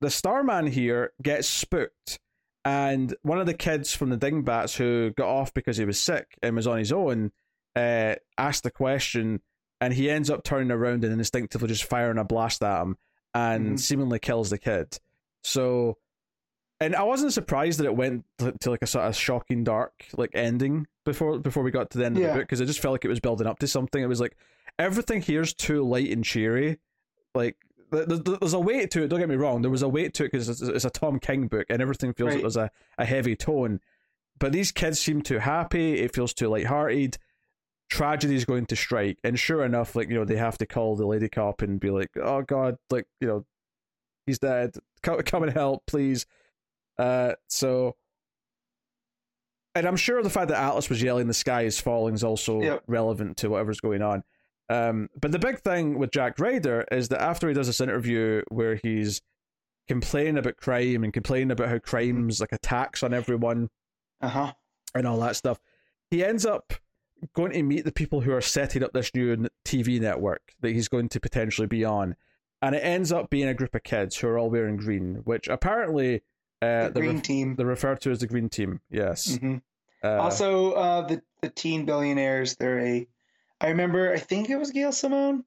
the Starman here gets spooked. And one of the kids from the Dingbats who got off because he was sick and was on his own uh, asked the question, and he ends up turning around and instinctively just firing a blast at him and Mhm. seemingly kills the kid. So, and I wasn't surprised that it went to, to like a sort of shocking dark like ending before before we got to the end of the book because it just felt like it was building up to something. It was like everything here's too light and cheery. Like th- th- th- there's a weight to it. Don't get me wrong. There was a weight to it because it's, it's a Tom King book and everything feels like Right. there's a, a heavy tone. But these kids seem too happy. It feels too lighthearted. Tragedy is going to strike, and sure enough, like you know, they have to call the lady cop and be like, "Oh God, like you know, he's dead. Come, come and help, please." Uh, so, and I'm sure the fact that Atlas was yelling, "The sky is falling," is also Yep. relevant to whatever's going on. Um, but the big thing with Jack Ryder is that after he does this interview where he's complaining about crime and complaining about how crime's like a tax on everyone Uh huh. and all that stuff, he ends up going to meet the people who are setting up this new TV network that he's going to potentially be on. and it ends up being a group of kids who are all wearing green, which apparently uh, the green ref- team. they're referred to as the green team. Yes. Mhm. Uh, also, uh, the the teen billionaires. They're a. I remember. I think it was Gail Simone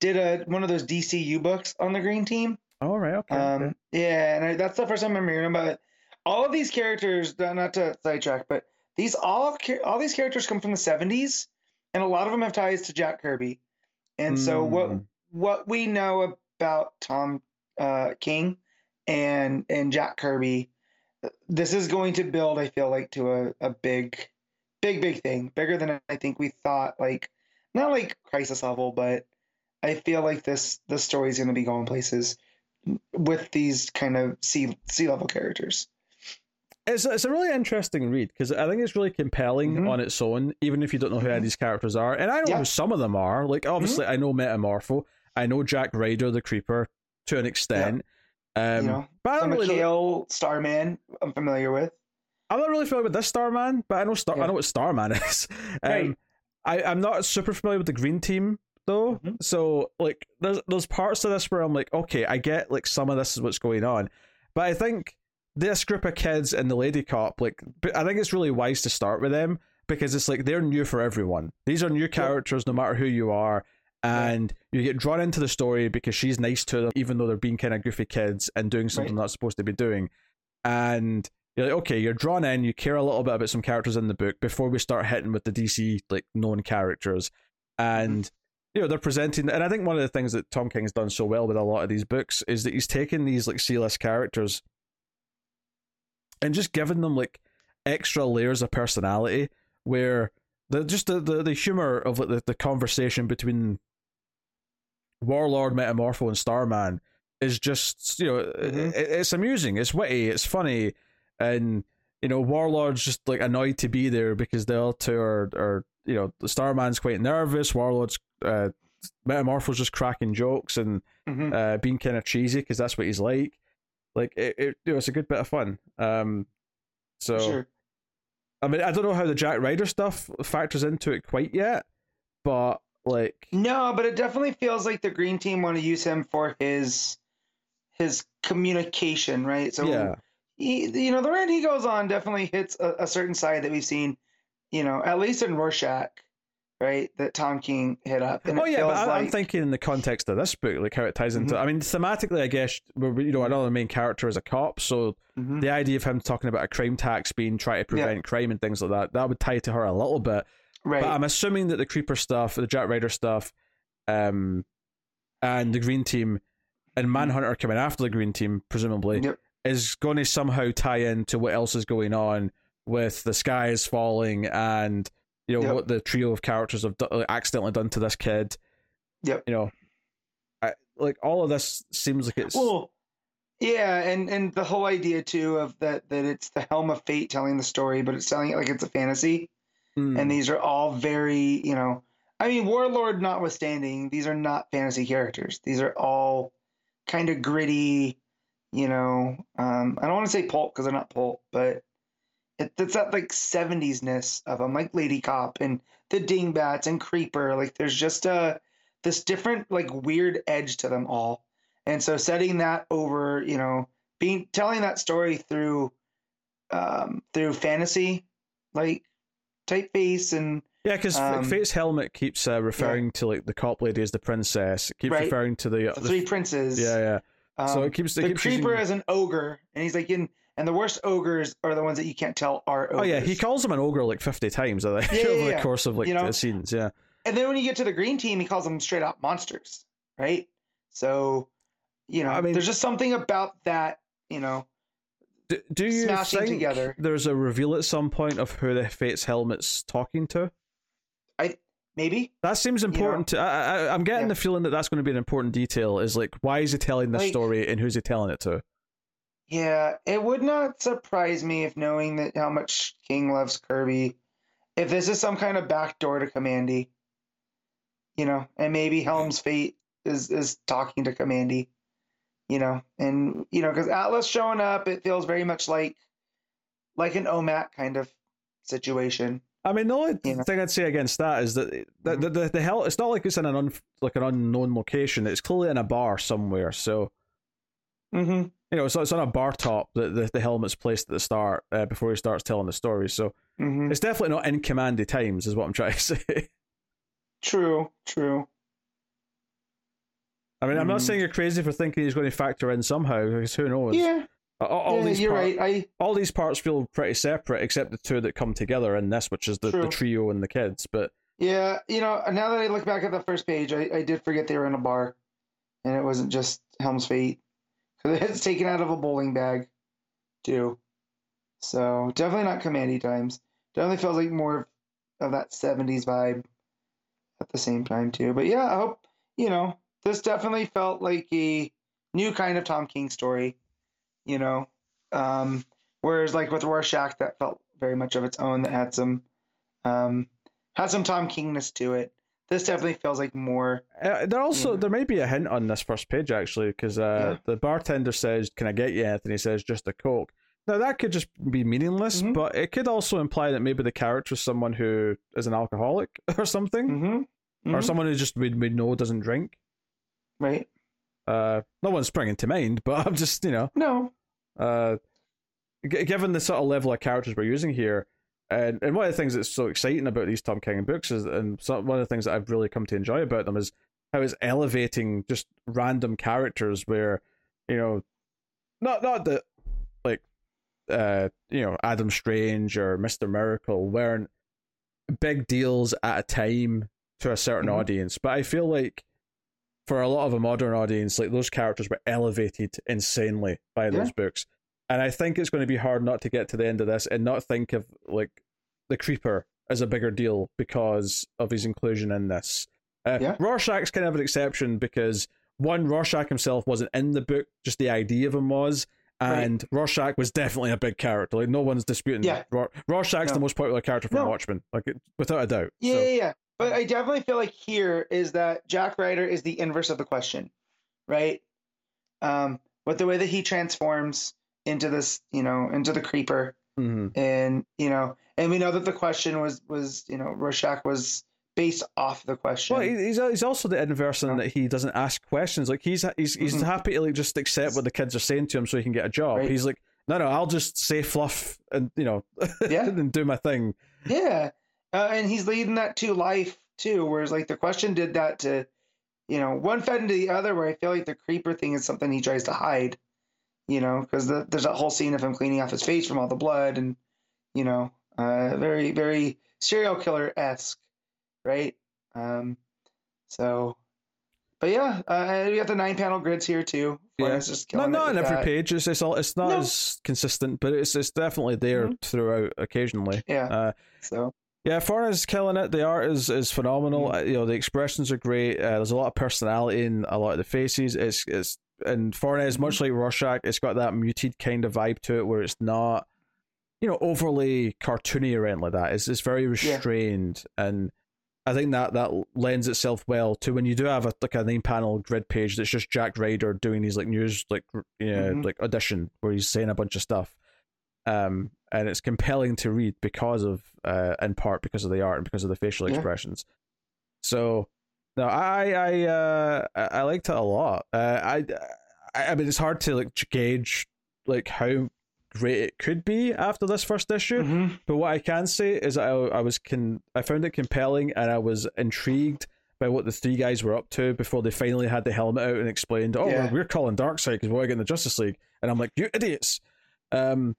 did a one of those DCU books on the green team. all right. Okay. Um, okay. yeah, and I, that's the first time I'm hearing about it. All of these characters, not to sidetrack, but these all all these characters come from the '70s, and a lot of them have ties to Jack Kirby. And so what Mm. what we know about Tom uh, King and and Jack Kirby, this is going to build. I feel like to a, a big, big, big thing, bigger than I think we thought. Like not like crisis level, but I feel like this this story is going to be going places with these kind of sea sea level characters. It's it's a really interesting read because I think it's really compelling Mhm. on its own, even if you don't know who any of Mhm. these characters are. And I know Yeah. who some of them are. Like obviously, I know Metamorpho, I know Jack Ryder, the Creeper, to an extent. Um, you know, but I the don't really. Know, Starman, I'm familiar with. I'm not really familiar with this Starman, but I know Star. I know what Starman <laughs> is. Um, Right. I I'm not super familiar with the Green Team though. Mhm. So like, there's there's parts of this where I'm like, okay, I get like some of this is what's going on, but I think this group of kids and the lady cop, like, I think it's really wise to start with them because it's like they're new for everyone. These are new characters, no matter who you are. And you get drawn into the story because she's nice to them, even though they're being kind of goofy kids and doing something Right. they're not supposed to be doing. And you're like, okay, you're drawn in, you care a little bit about some characters in the book before we start hitting with the DC like known characters. And mm-hmm. you know, they're presenting and I think one of the things that Tom King's done so well with a lot of these books is that he's taken these like C list characters and just giving them like extra layers of personality where the just the, the, the humor of like, the, the conversation between Warlord, Metamorpho, and Starman is just you know Mhm. it, it's amusing, it's witty, it's funny, and you know Warlord's just like annoyed to be there because the other two are are you know the Starman's quite nervous, Warlord's uh, Metamorpho's just cracking jokes and Mhm. uh, being kind of cheesy because that's what he's like. Like it, it, know, it's a good bit of fun. Um, so sure. I mean, I don't know how the Jack Ryder stuff factors into it quite yet, but like, No, but it definitely feels like the green team want to use him for his his communication, right? So yeah, he, you know, the rant he goes on definitely hits a, a certain side that we've seen, you know, at least in Rorschach, right? That Tom King hit up. And oh yeah, but I, I'm like- thinking in the context of this book, like how it ties into. Mhm. I mean, thematically, I guess you know another main character is a cop, so Mhm. the idea of him talking about a crime tax being trying to prevent crime and things like that, that would tie to her a little bit. right. But I'm assuming that the Creeper stuff, the Jack Ryder stuff, um, and the Green Team, and Manhunter coming after the Green Team, presumably, Yep. is going to somehow tie into what else is going on with the sky is falling and you know Yep. what the trio of characters have do- accidentally done to this kid. Yep. You know, I, like all of this seems like it's Well, yeah, and and the whole idea too of that that it's the helm of fate telling the story, but it's telling it like it's a fantasy, Mm. and these are all very, you know, I mean, Warlord notwithstanding, these are not fantasy characters. These are all kind of gritty, you know. Um, I don't want to say pulp because they're not pulp, but it, it's that like 70s ness of them, like Lady Cop and the Dingbats and Creeper. Like there's just a this different like weird edge to them all. And so setting that over, you know, being telling that story through um through fantasy like typeface and Yeah, because Um, Fate's helmet keeps uh, referring to like the cop lady as the princess. It keeps Right. referring to the, the the- three princes. yeah, yeah. Um, so it keeps it the keeps creeper using- is an ogre, and he's like in, and the worst ogres are the ones that you can't tell are ogres. Oh yeah, he calls him an ogre like fifty times. I think Yeah, yeah, <laughs> over the course of like You know? the scenes. Yeah. And then when you get to the green team, he calls them straight up monsters, right? So, you know, I mean- there's just something about that, you know, Do, do you think together. there's a reveal at some point of who the Fate's helmet's talking to? I maybe. That seems know? important. to, I, I, I'm getting Yeah. the feeling that that's going to be an important detail. Is like, why is he telling this Like- story and who's he telling it to? Yeah, it would not surprise me if knowing that how much King loves Kirby, if this is some kind of backdoor to Kamandi, you know, and maybe Helm's fate is is talking to Kamandi, you know, and you know, because Atlas showing up, it feels very much like like an OMAC kind of situation, I mean, the only know. thing I'd say against that is that the, the, the, the hell it's not like it's in an un, like an unknown location. It's clearly in a bar somewhere. So Mm-hmm. You know, so it's on a bar top that the, the helmet's placed at the start uh, before he starts telling the story. So Mm-hmm. it's definitely not in Kamandi times, is what I'm trying to <laughs> say. True. True. I mean, I'm not Mhm. saying you're crazy for thinking he's going to factor in somehow, because who knows? Yeah. All, all yeah these you're par- right. I all these parts feel pretty separate, except the two that come together in this, which is the, the trio and the kids. But yeah. You know, now that I look back at the first page, I, I did forget they were in a bar, and it wasn't just Helm's Fate <laughs> it's taken out of a bowling bag, too. So definitely not Kamandi times. Definitely feels like more of that '70s vibe at the same time too. But yeah, I hope you know this definitely felt like a new kind of Tom King story. You know, um, whereas like with Rorschach, that felt very much of its own. That had some um, had some Tom Kingness to it. This definitely feels like more. uh, there also there may be a hint on this first page actually, because uh, Yeah. the bartender says, "Can I get you anything?" He says, "Just a coke." Now that could just be meaningless, Mhm. but it could also imply that maybe the character is someone who is an alcoholic <laughs> or something, Mm-hmm. or someone who just we, we know doesn't drink. right. Uh, no one's springing to mind, but <laughs> I'm just you know No. uh, g- given the sort of level of characters we're using here, and, and one of the things that's so exciting about these Tom King books is, and so, one of the things that I've really come to enjoy about them is how it's elevating just random characters where, you know, not not that like, uh, you know, Adam Strange or Mister Miracle weren't big deals at a time to a certain Mhm. audience, but I feel like for a lot of a modern audience, like those characters were elevated insanely by those books. And I think it's going to be hard not to get to the end of this and not think of like the creeper as a bigger deal because of his inclusion in this. Uh, Yeah. Rorschach's kind of an exception because one, Rorschach himself wasn't in the book, just the idea of him was. Right. And Rorschach was definitely a big character. Like no one's disputing. Yeah. Ror- Rorschach's the most popular character from No. Watchmen, like without a doubt. Yeah, So- yeah, yeah. But I definitely feel like here is that Jack Ryder is the inverse of the question, right? Um, with the way that he transforms into this, you know, into the creeper, Mhm. and you know, and we know that the question was was you know Rorschach was based off the question. Well, he's he's also the inverse in Yeah. that he doesn't ask questions. Like he's he's he's Mhm. happy to like just accept what the kids are saying to him so he can get a job. Right. He's like, no, no, I'll just say fluff and you know, <laughs> Yeah. and do my thing. Yeah, uh, and he's leading that to life too. Whereas like the question did that to, you know, one fed into the other. Where I feel like the creeper thing is something he tries to hide, you know, because the, there's that whole scene of him cleaning off his face from all the blood, and you know, uh, very very serial killer esque, right? Um, so, but yeah, uh, we got the nine panel grids here too. Yeah. No, not on every that. page. It's it's all it's not No. as consistent, but it's it's definitely there Mhm. throughout occasionally. Yeah. Uh, So Yeah, Fornes's killing it. The art is is phenomenal. Mm. Uh, You know, the expressions are great. Uh, there's a lot of personality in a lot of the faces. It's it's and Fornes is Mm-hmm. much like Rorschach. It's got that muted kind of vibe to it, where it's not, you know, overly cartoony or anything like that. It's it's very restrained, and I think that that lends itself well to when you do have a like a nine panel grid page that's just Jack Ryder doing these like news like you know, Mhm. like audition where he's saying a bunch of stuff um, and it's compelling to read because of, uh, in part because of the art and because of the facial Yeah. expressions. So, no, I I uh, I liked it a lot. Uh, I, I I mean, it's hard to like gauge like how great it could be after this first issue. mhm. But what I can say is I I was con I found it compelling and I was intrigued by what the three guys were up to before they finally had the helmet out and explained, "Oh, Yeah. we're, we're calling Darkseid because we're getting the Justice League," and I'm like, "You idiots!" Um,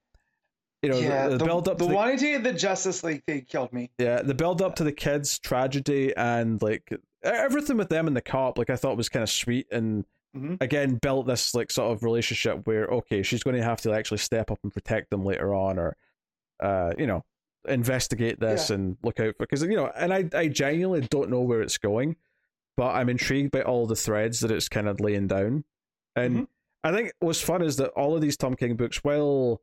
you know, yeah, the, the, build up the to the, to get the Justice League thing killed me. yeah, the build up to the kids' tragedy and like everything with them and the cop, like I thought was kind of sweet and Mhm. again built this like sort of relationship where okay, she's going to have to actually step up and protect them later on, or uh, you know, investigate this and look out for because you know, and I I genuinely don't know where it's going, but I'm intrigued by all the threads that it's kind of laying down, and Mhm. I think what's fun is that all of these Tom King books, well.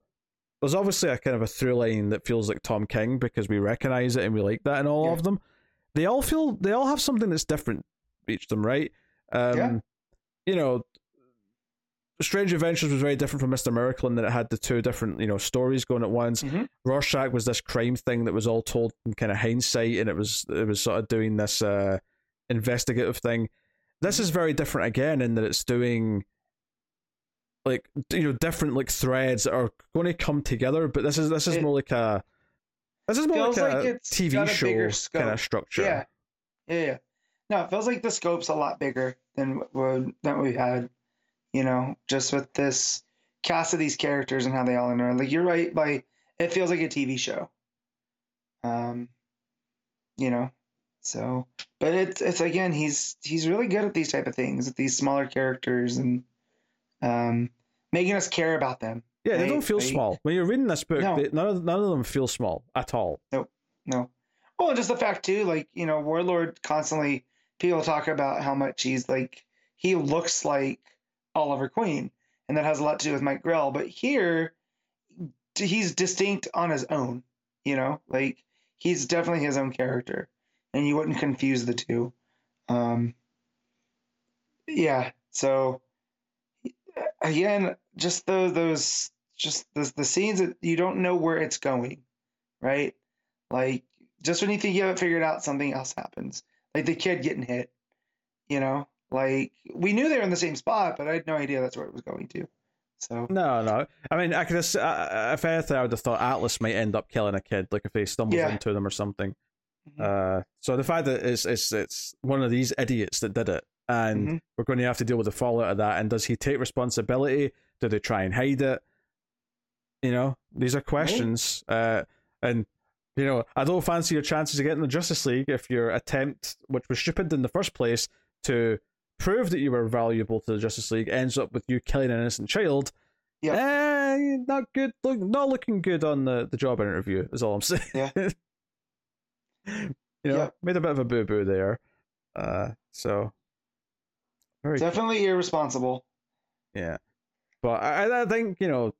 There's obviously a kind of a through line that feels like Tom King because we recognize it and we like that in all Yeah. of them. They all feel they all have something that's different each of them, right? Um, Yeah. You know, Strange Adventures was very different from Mister Miracle in that it had the two different you know stories going at once. Mhm. Rorschach was this crime thing that was all told in kind of hindsight, and it was it was sort of doing this uh, investigative thing. This is very different again in that it's doing like you know different like threads that are going to come together, but this is this is It more like a this is more feels like a like it's TV got a bigger show scope. kind of structure. Yeah, yeah, yeah. No, it feels like the scope's a lot bigger than what than we had. You know, just with this cast of these characters and how they all interact. Like you're right, like it feels like a TV show. Um, you know, so but it's it's again he's he's really good at these type of things, at these smaller characters and um making us care about them. Yeah, they don't feel small. When you're reading this book, No. they, none of none of them feel small at all. No. No. Well, and just the fact too, like you know, Warlord constantly people talk about how much he's like he looks like Oliver Queen, and that has a lot to do with Mike Grell. But here, he's distinct on his own. You know, like he's definitely his own character, and you wouldn't confuse the two. Um, yeah. So again, just those those just the the scenes that you don't know where it's going, right? Like just when you think you have it figured out, something else happens. Like the kid getting hit, you know. Like we knew they were in the same spot, but I had no idea that's where it was going to. So No, no. I mean, I could have, uh, if anything, I would have thought Atlas might end up killing a kid, like if he stumbles Yeah. into them or something. Mhm. Uh, so the fact that it's it's it's one of these idiots that did it, and Mhm. we're going to have to deal with the fallout of that. And does he take responsibility? Do they try and hide it? You know, these are questions. Uh, and you know, I don't fancy your chances of getting the Justice League if your attempt, which was stupid in the first place, to prove that you were valuable to the Justice League ends up with you killing an innocent child. Yeah, Eh, not good. Look, not looking good on the, the job interview. Is all I'm <laughs> saying. Yeah. you know, Yep. made a bit of a boo boo there. Uh, so very definitely irresponsible. yeah, but I, I think you know,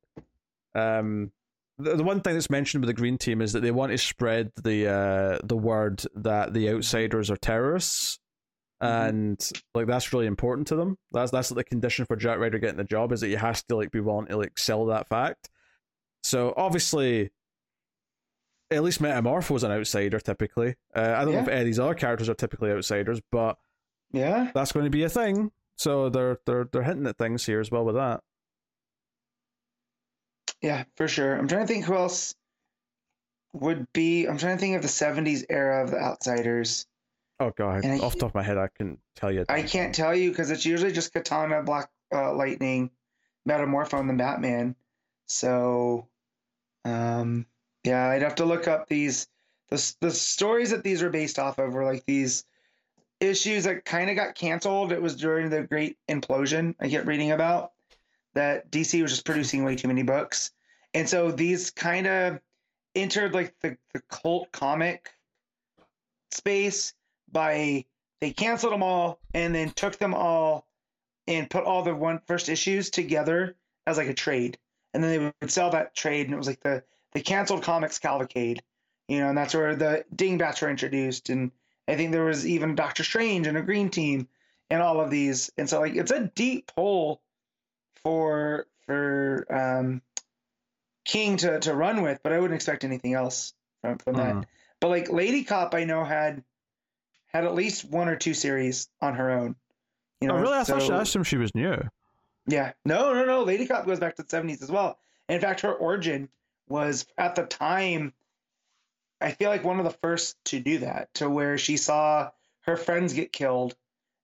um, the, the one thing that's mentioned with the green team is that they want to spread the uh the word that the outsiders are terrorists, Mhm. and like that's really important to them. That's that's the condition for Jack Ryder getting the job is that he has to like be willing to like sell that fact. So obviously. At least Metamorpho's an outsider typically. Uh, I don't know if Yeah. any of these other characters are typically outsiders, but Yeah. that's going to be a thing. So they're they're they're hinting at things here as well with that. Yeah, for sure. I'm trying to think who else would be. I'm trying to think of the 70s era of the Outsiders. Oh god, And I- off the top of my head, I can't tell you. I can't tell you because it's usually just Katana, Black uh, Lightning, Metamorpho, and the Batman. So, um, yeah, I'd have to look up these the the stories that these were based off of were like these issues that kind of got canceled. It was during the Great Implosion. I kept reading about that DC was just producing way too many books, and so these kind of entered like the the cult comic space by they canceled them all and then took them all and put all the one first issues together as like a trade and then they would sell that trade and it was like the the canceled comics cavalcade you know and that's where the dingbats were introduced and i think there was even doctor strange and a green team and all of these and so like it's a deep hole for for um king to to run with but i wouldn't expect anything else from from that Mhm. but like lady cop i know had had at least one or two series on her own you know oh really? I thought she so- asked him she was new. yeah. No, no, no. Lady Cop goes back to the 70s as well. In fact, her origin was at the time, I feel like one of the first to do that, to where she saw her friends get killed,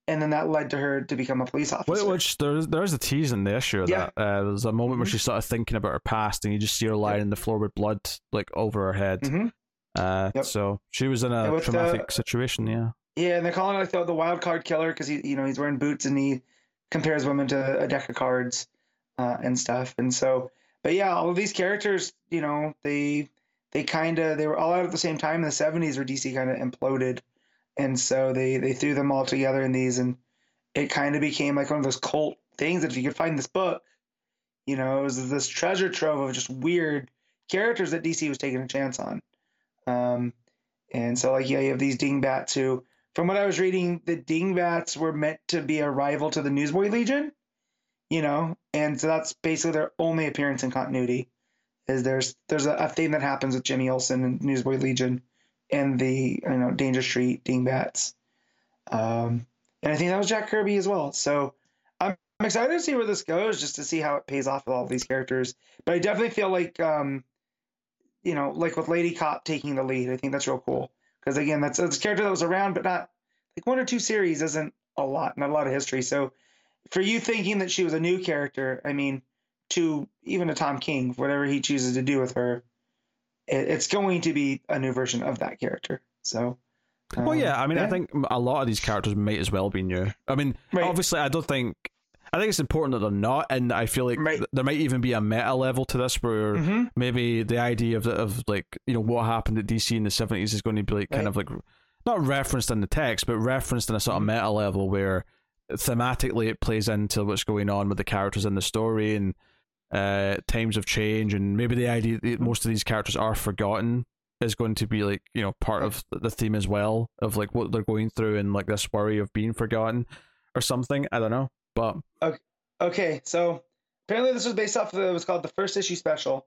and then that led to her to become a police officer. Wh- Which there's there's a tease in the issue Yeah. that. Uh, there's a moment where Mhm. she's sort of thinking about her past, and you just see her lying on the floor with blood like over her head. Mhm. Uh, Yep. so she was in a And with the- traumatic situation. Yeah. Yeah, and they're calling it like the, the wild card killer because he, you know, he's wearing boots and he compares women to a deck of cards uh, and stuff. And so, but yeah, all of these characters, you know, they they kind of they were all out at the same time in the '70s where DC kind of imploded, and so they they threw them all together in these, and it kind of became like one of those cult things that if you could find this book, you know, it was this treasure trove of just weird characters that DC was taking a chance on. Um, and so, like, yeah, you have these dingbats who from what I was reading, the Dingbats were meant to be a rival to the Newsboy Legion, you know, and so that's basically their only appearance in continuity. Is there's there's a, a thing that happens with Jimmy Olsen and Newsboy Legion, and the you know Danger Street Dingbats, um, and I think that was Jack Kirby as well. So I'm, I'm excited to see where this goes, just to see how it pays off with all these characters. But I definitely feel like, um, you know, like with Lady Cop taking the lead, I think that's real cool because again, that's a character that was around, but not like one or two series isn't a lot, not a lot of history. So for you thinking that she was a new character, I mean, to even a Tom King, whatever he chooses to do with her, it, it's going to be a new version of that character. So. Well, yeah. I mean, I think a lot of these characters might as well be new. I mean, Right. obviously, I don't think. I think it's important that they're not, and I feel like Right. th- there might even be a meta level to this where Mhm. maybe the idea of the, of like you know what happened at DC in the seventies is going to be like kind of like not referenced in the text, but referenced in a sort of Mhm. meta level where thematically it plays into what's going on with the characters in the story and uh, times of change, and maybe the idea that most of these characters are forgotten is going to be like you know part of the theme as well of like what they're going through and like this worry of being forgotten or something. I don't know, but Okay, so apparently this was based off of the, what's called the first issue special.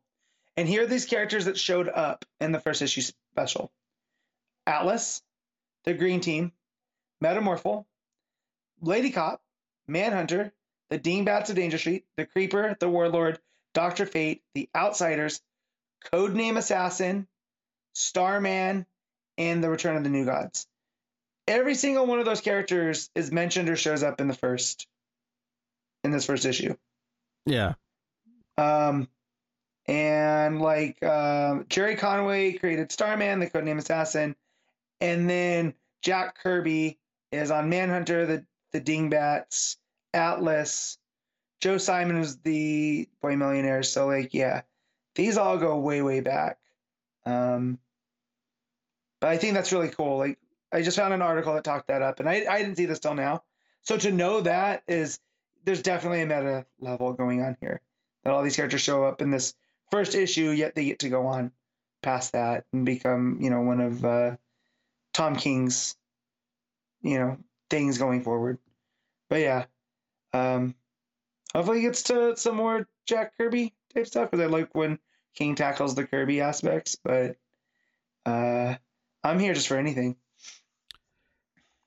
And here are these characters that showed up in the first issue special Atlas, the Green Team, Metamorpho, Lady Cop, Manhunter, the Dingbats of Danger Street, the Creeper, the Warlord, Dr. Fate, the Outsiders, Codename Assassin, Starman, and the Return of the New Gods. Every single one of those characters is mentioned or shows up in the first in this first issue. yeah, Um, and like um, Gerry Conway created Starman, the codename Assassin, and then Jack Kirby is on Manhunter, the the Dingbats, Atlas. Joe Simon is the Boy Millionaire. So like, yeah, these all go way way back. Um, but I think that's really cool. Like, I just found an article that talked that up, and I I didn't see this till now. So to know that is there's definitely a meta level going on here that all these characters show up in this first issue, yet they get to go on past that and become, you know, one of uh, Tom King's, you know, things going forward. But yeah, um, hopefully he gets to some more Jack Kirby type stuff because I like when King tackles the Kirby aspects. But uh, I'm here just for anything.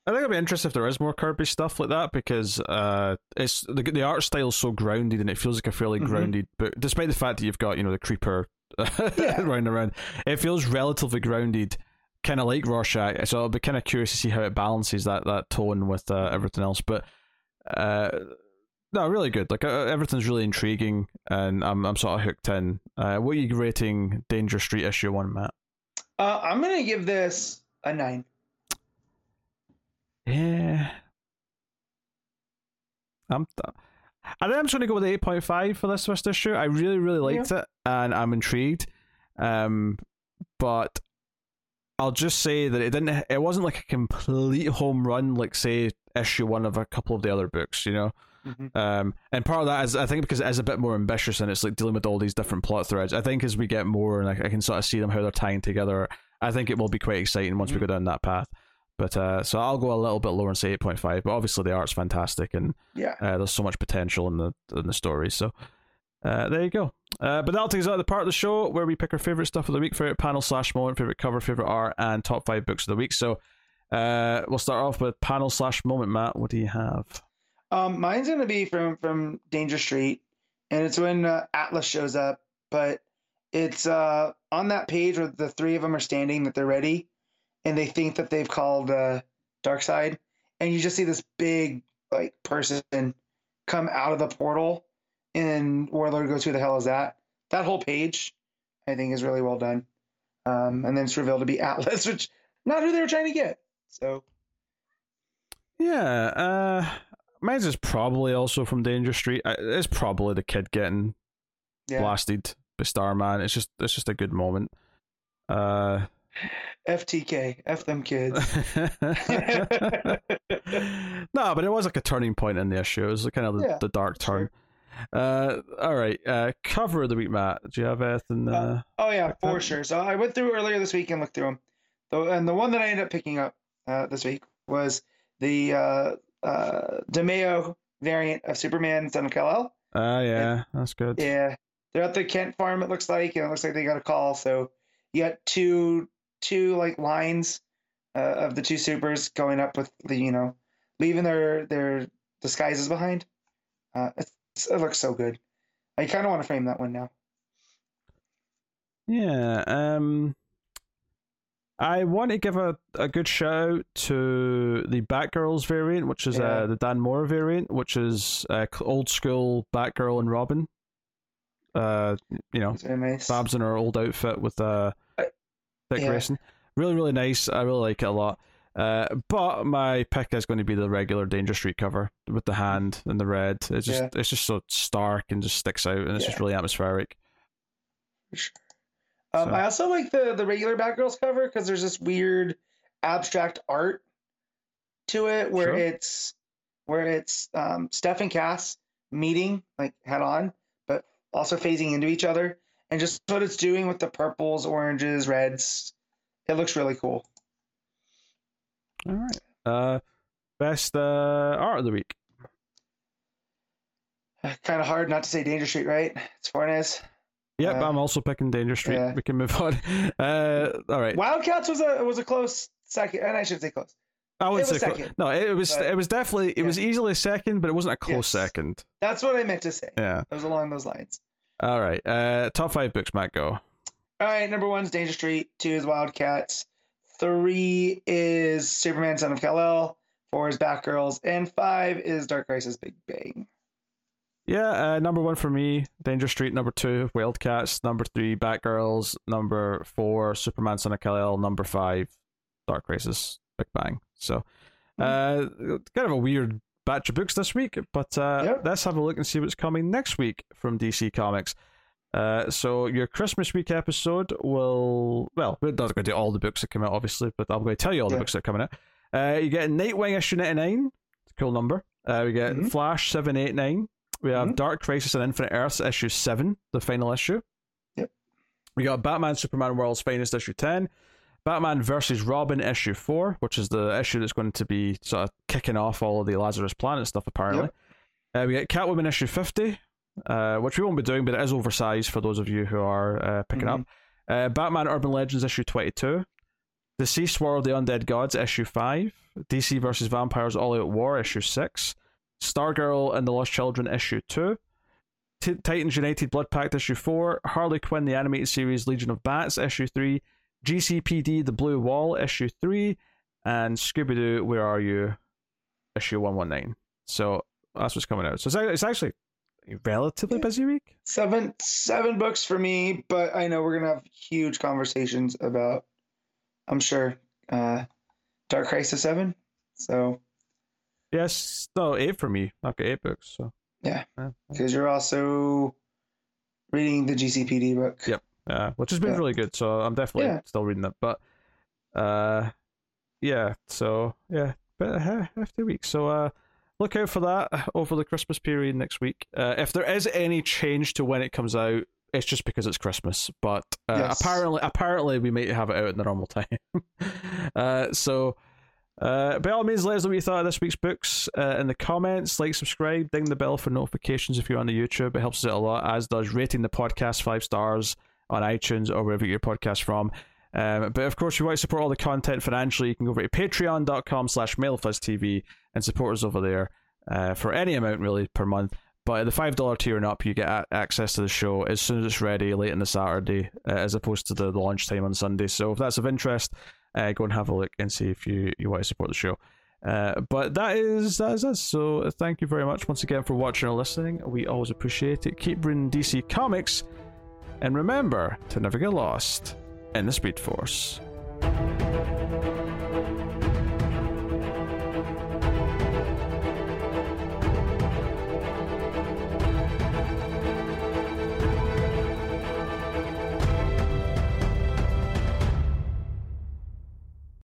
I think it'd be interesting if there is more Kirby stuff like that because uh, it's the the art style is so grounded and it feels like a fairly Mhm. grounded But despite the fact that you've got you know the creeper <laughs> Yeah. running around. It feels relatively grounded, kind of like Rorschach. So I'll be kind of curious to see how it balances that that tone with uh, everything else. But uh, no, really good. Like uh, everything's really intriguing, and I'm I'm sort of hooked in. Uh, what are you rating Danger Street issue one, Matt? Uh, I'm gonna give this a nine. Yeah. I'm. Th- I think I'm just to go with eight point five for this first issue. I really, really liked it, and I'm intrigued. Um, but I'll just say that it didn't. It wasn't like a complete home run, like say issue one of a couple of the other books. You know. Mhm. Um, and part of that is I think because it is a bit more ambitious and it's like dealing with all these different plot threads. I think as we get more and I, I can sort of see them how they're tying together, I think it will be quite exciting once we Mhm. go down that path. But uh, so I'll go a little bit lower and say eight point five. But obviously the art's fantastic and Yeah. uh, there's so much potential in the in the story. So uh, there you go. Uh, but that'll take us out of the part of the show where we pick our favorite stuff of the week, favorite panel slash moment, favorite cover, favorite art, and top five books of the week. So uh, we'll start off with panel slash moment. Matt, what do you have? Um, mine's gonna be from from Danger Street, and it's when uh, Atlas shows up. But it's uh, on that page where the three of them are standing, that they're ready, and they think that they've called uh, Darkseid, and you just see this big like person come out of the portal, and Warlord goes, "Who the hell is that?" That whole page, I think, is really well done. Um, and then it's revealed to be Atlas, <laughs> which not who they were trying to get. So Yeah, uh, mine's is probably also from Danger Street. It's probably the kid getting yeah, blasted by Starman. It's just it's just a good moment. Uh, FTK, F them kids. <laughs> <laughs> no, but it was like a turning point in the issue. It was kind of the, Yeah, the dark turn. sure. Uh, all right. Uh, cover of the week, Matt. Do you have anything? Uh, Oh yeah, for that? sure. So I went through earlier this week and looked through them. So, and the one that I ended up picking up uh, this week was the uh, uh, DeMeo variant of Superman, Son of Kal El. Ah, yeah, that's good. Yeah, they're at the Kent farm. It looks like, and it looks like they got a call. So you got two two like lines uh, of the two supers going up with the you know leaving their their disguises behind. Uh, it's, it looks so good. I kind of want to frame that one now. Yeah. Um. I want to give a, a good shout out to the Batgirls variant, which is Yeah. uh, the Dan Mora variant, which is uh, old school Batgirl and Robin. Uh, you know, nice. Babs in her old outfit with uh, Uh, Dick yeah. Grayson. Really, really nice. I really like it a lot. Uh, but my pick is going to be the regular Danger Street cover with the hand and the red. It's just Yeah. it's just so stark and just sticks out, and it's just really atmospheric. Um, So- I also like the the regular Batgirls cover because there's this weird abstract art to it where Sure. it's where it's um, Steph and Cass meeting like head on, but also phasing into each other, and just what it's doing with the purples, oranges, reds. It looks really cool. All right. Uh, best uh, art of the week. <sighs> Kind of hard not to say Danger Street, right? It's Fornes. Yep, Uh, I'm also picking Danger Street. yeah. We can move on. <laughs> Uh, all right. Wildcats was a was a close second, and I should say close. I would it was say clo- second, no. It was but- it was definitely it yeah. was easily second, but it wasn't a close Yes. second. That's what I meant to say. Yeah. It was along those lines. All right. Uh, top five books, Matt. Go. All right, number one's Danger Street. Two is Wildcats. Three is Superman, Son of Kal El. Four is Batgirls, and five is Dark Crisis Big Bang. Yeah, uh, number one for me, Danger Street. Number two, Wildcats. Number three, Batgirls. Number four, Superman, Son of Kal-El. Number five, Dark Crisis, Big Bang. So, uh, kind of a weird batch of books this week, but uh, Yep. let's have a look and see what's coming next week from DC Comics. Uh, so your Christmas week episode will well, we're not going to do all the books that come out, obviously, but I'm going to tell you all the Yeah. books that are coming out. Uh, you get Nightwing issue ninety nine, cool number. Uh, we get Mhm. Flash seven eight nine. We have Mhm. Dark Crisis and Infinite Earths issue seven, the final issue. Yep. We got Batman Superman World's Finest issue ten. Batman versus Robin issue four, which is the issue that's going to be sort of kicking off all of the Lazarus Planet stuff. Apparently, uh, we get Catwoman issue fifty, uh, which we won't be doing, but it is oversized for those of you who are uh, picking up. Uh, Batman Urban Legends issue twenty two. DCeased War of the Undead Gods issue five. DC versus Vampires All Out War issue six. Stargirl and the Lost Children issue two. T- Titans United Blood Pact issue four. Harley Quinn the animated series Legion of Bats issue three. GCPD The Blue Wall issue three, and Scooby Doo Where Are You issue one one nine. So that's what's coming out. So it's, it's actually relatively Yeah. busy week. Seven seven books for me, but I know we're gonna have huge conversations about. I'm sure, uh, Dark Crisis Seven. So Yes, no eight for me. I've got eight books. So Yeah. yeah, because you're also reading the GCPD book. Yep. uh, which has been Yeah. really good. So I'm definitely Yeah. still reading that. But uh, yeah. So yeah, but a he- hefty week. So uh, look out for that over the Christmas period next week. Uh, if there is any change to when it comes out, it's just because it's Christmas. But uh, Yes. apparently, apparently we might have it out in the normal time. <laughs> uh, so. Uh, by all means, let us know what you thought of this week's books uh, in the comments. Like, subscribe, ding the bell for notifications if you're on the YouTube. It helps us out a lot, as does rating the podcast five stars on iTunes or wherever you get your podcast from. Um, but of course, if you want to support all the content financially, you can go over to patreon.com slash mailfuzztv and support us over there uh, for any amount really per month. But at the $5 tier and up, you get a- access to the show as soon as it's ready late in the Saturday, uh, as opposed to the, launch time on Sunday. So if that's of interest, uh, go and have a look and see if you, you want to support the show. Uh, but that is that is us. So thank you very much once again for watching or listening. We always appreciate it. Keep reading DC Comics, and remember to never get lost and the Speed Force.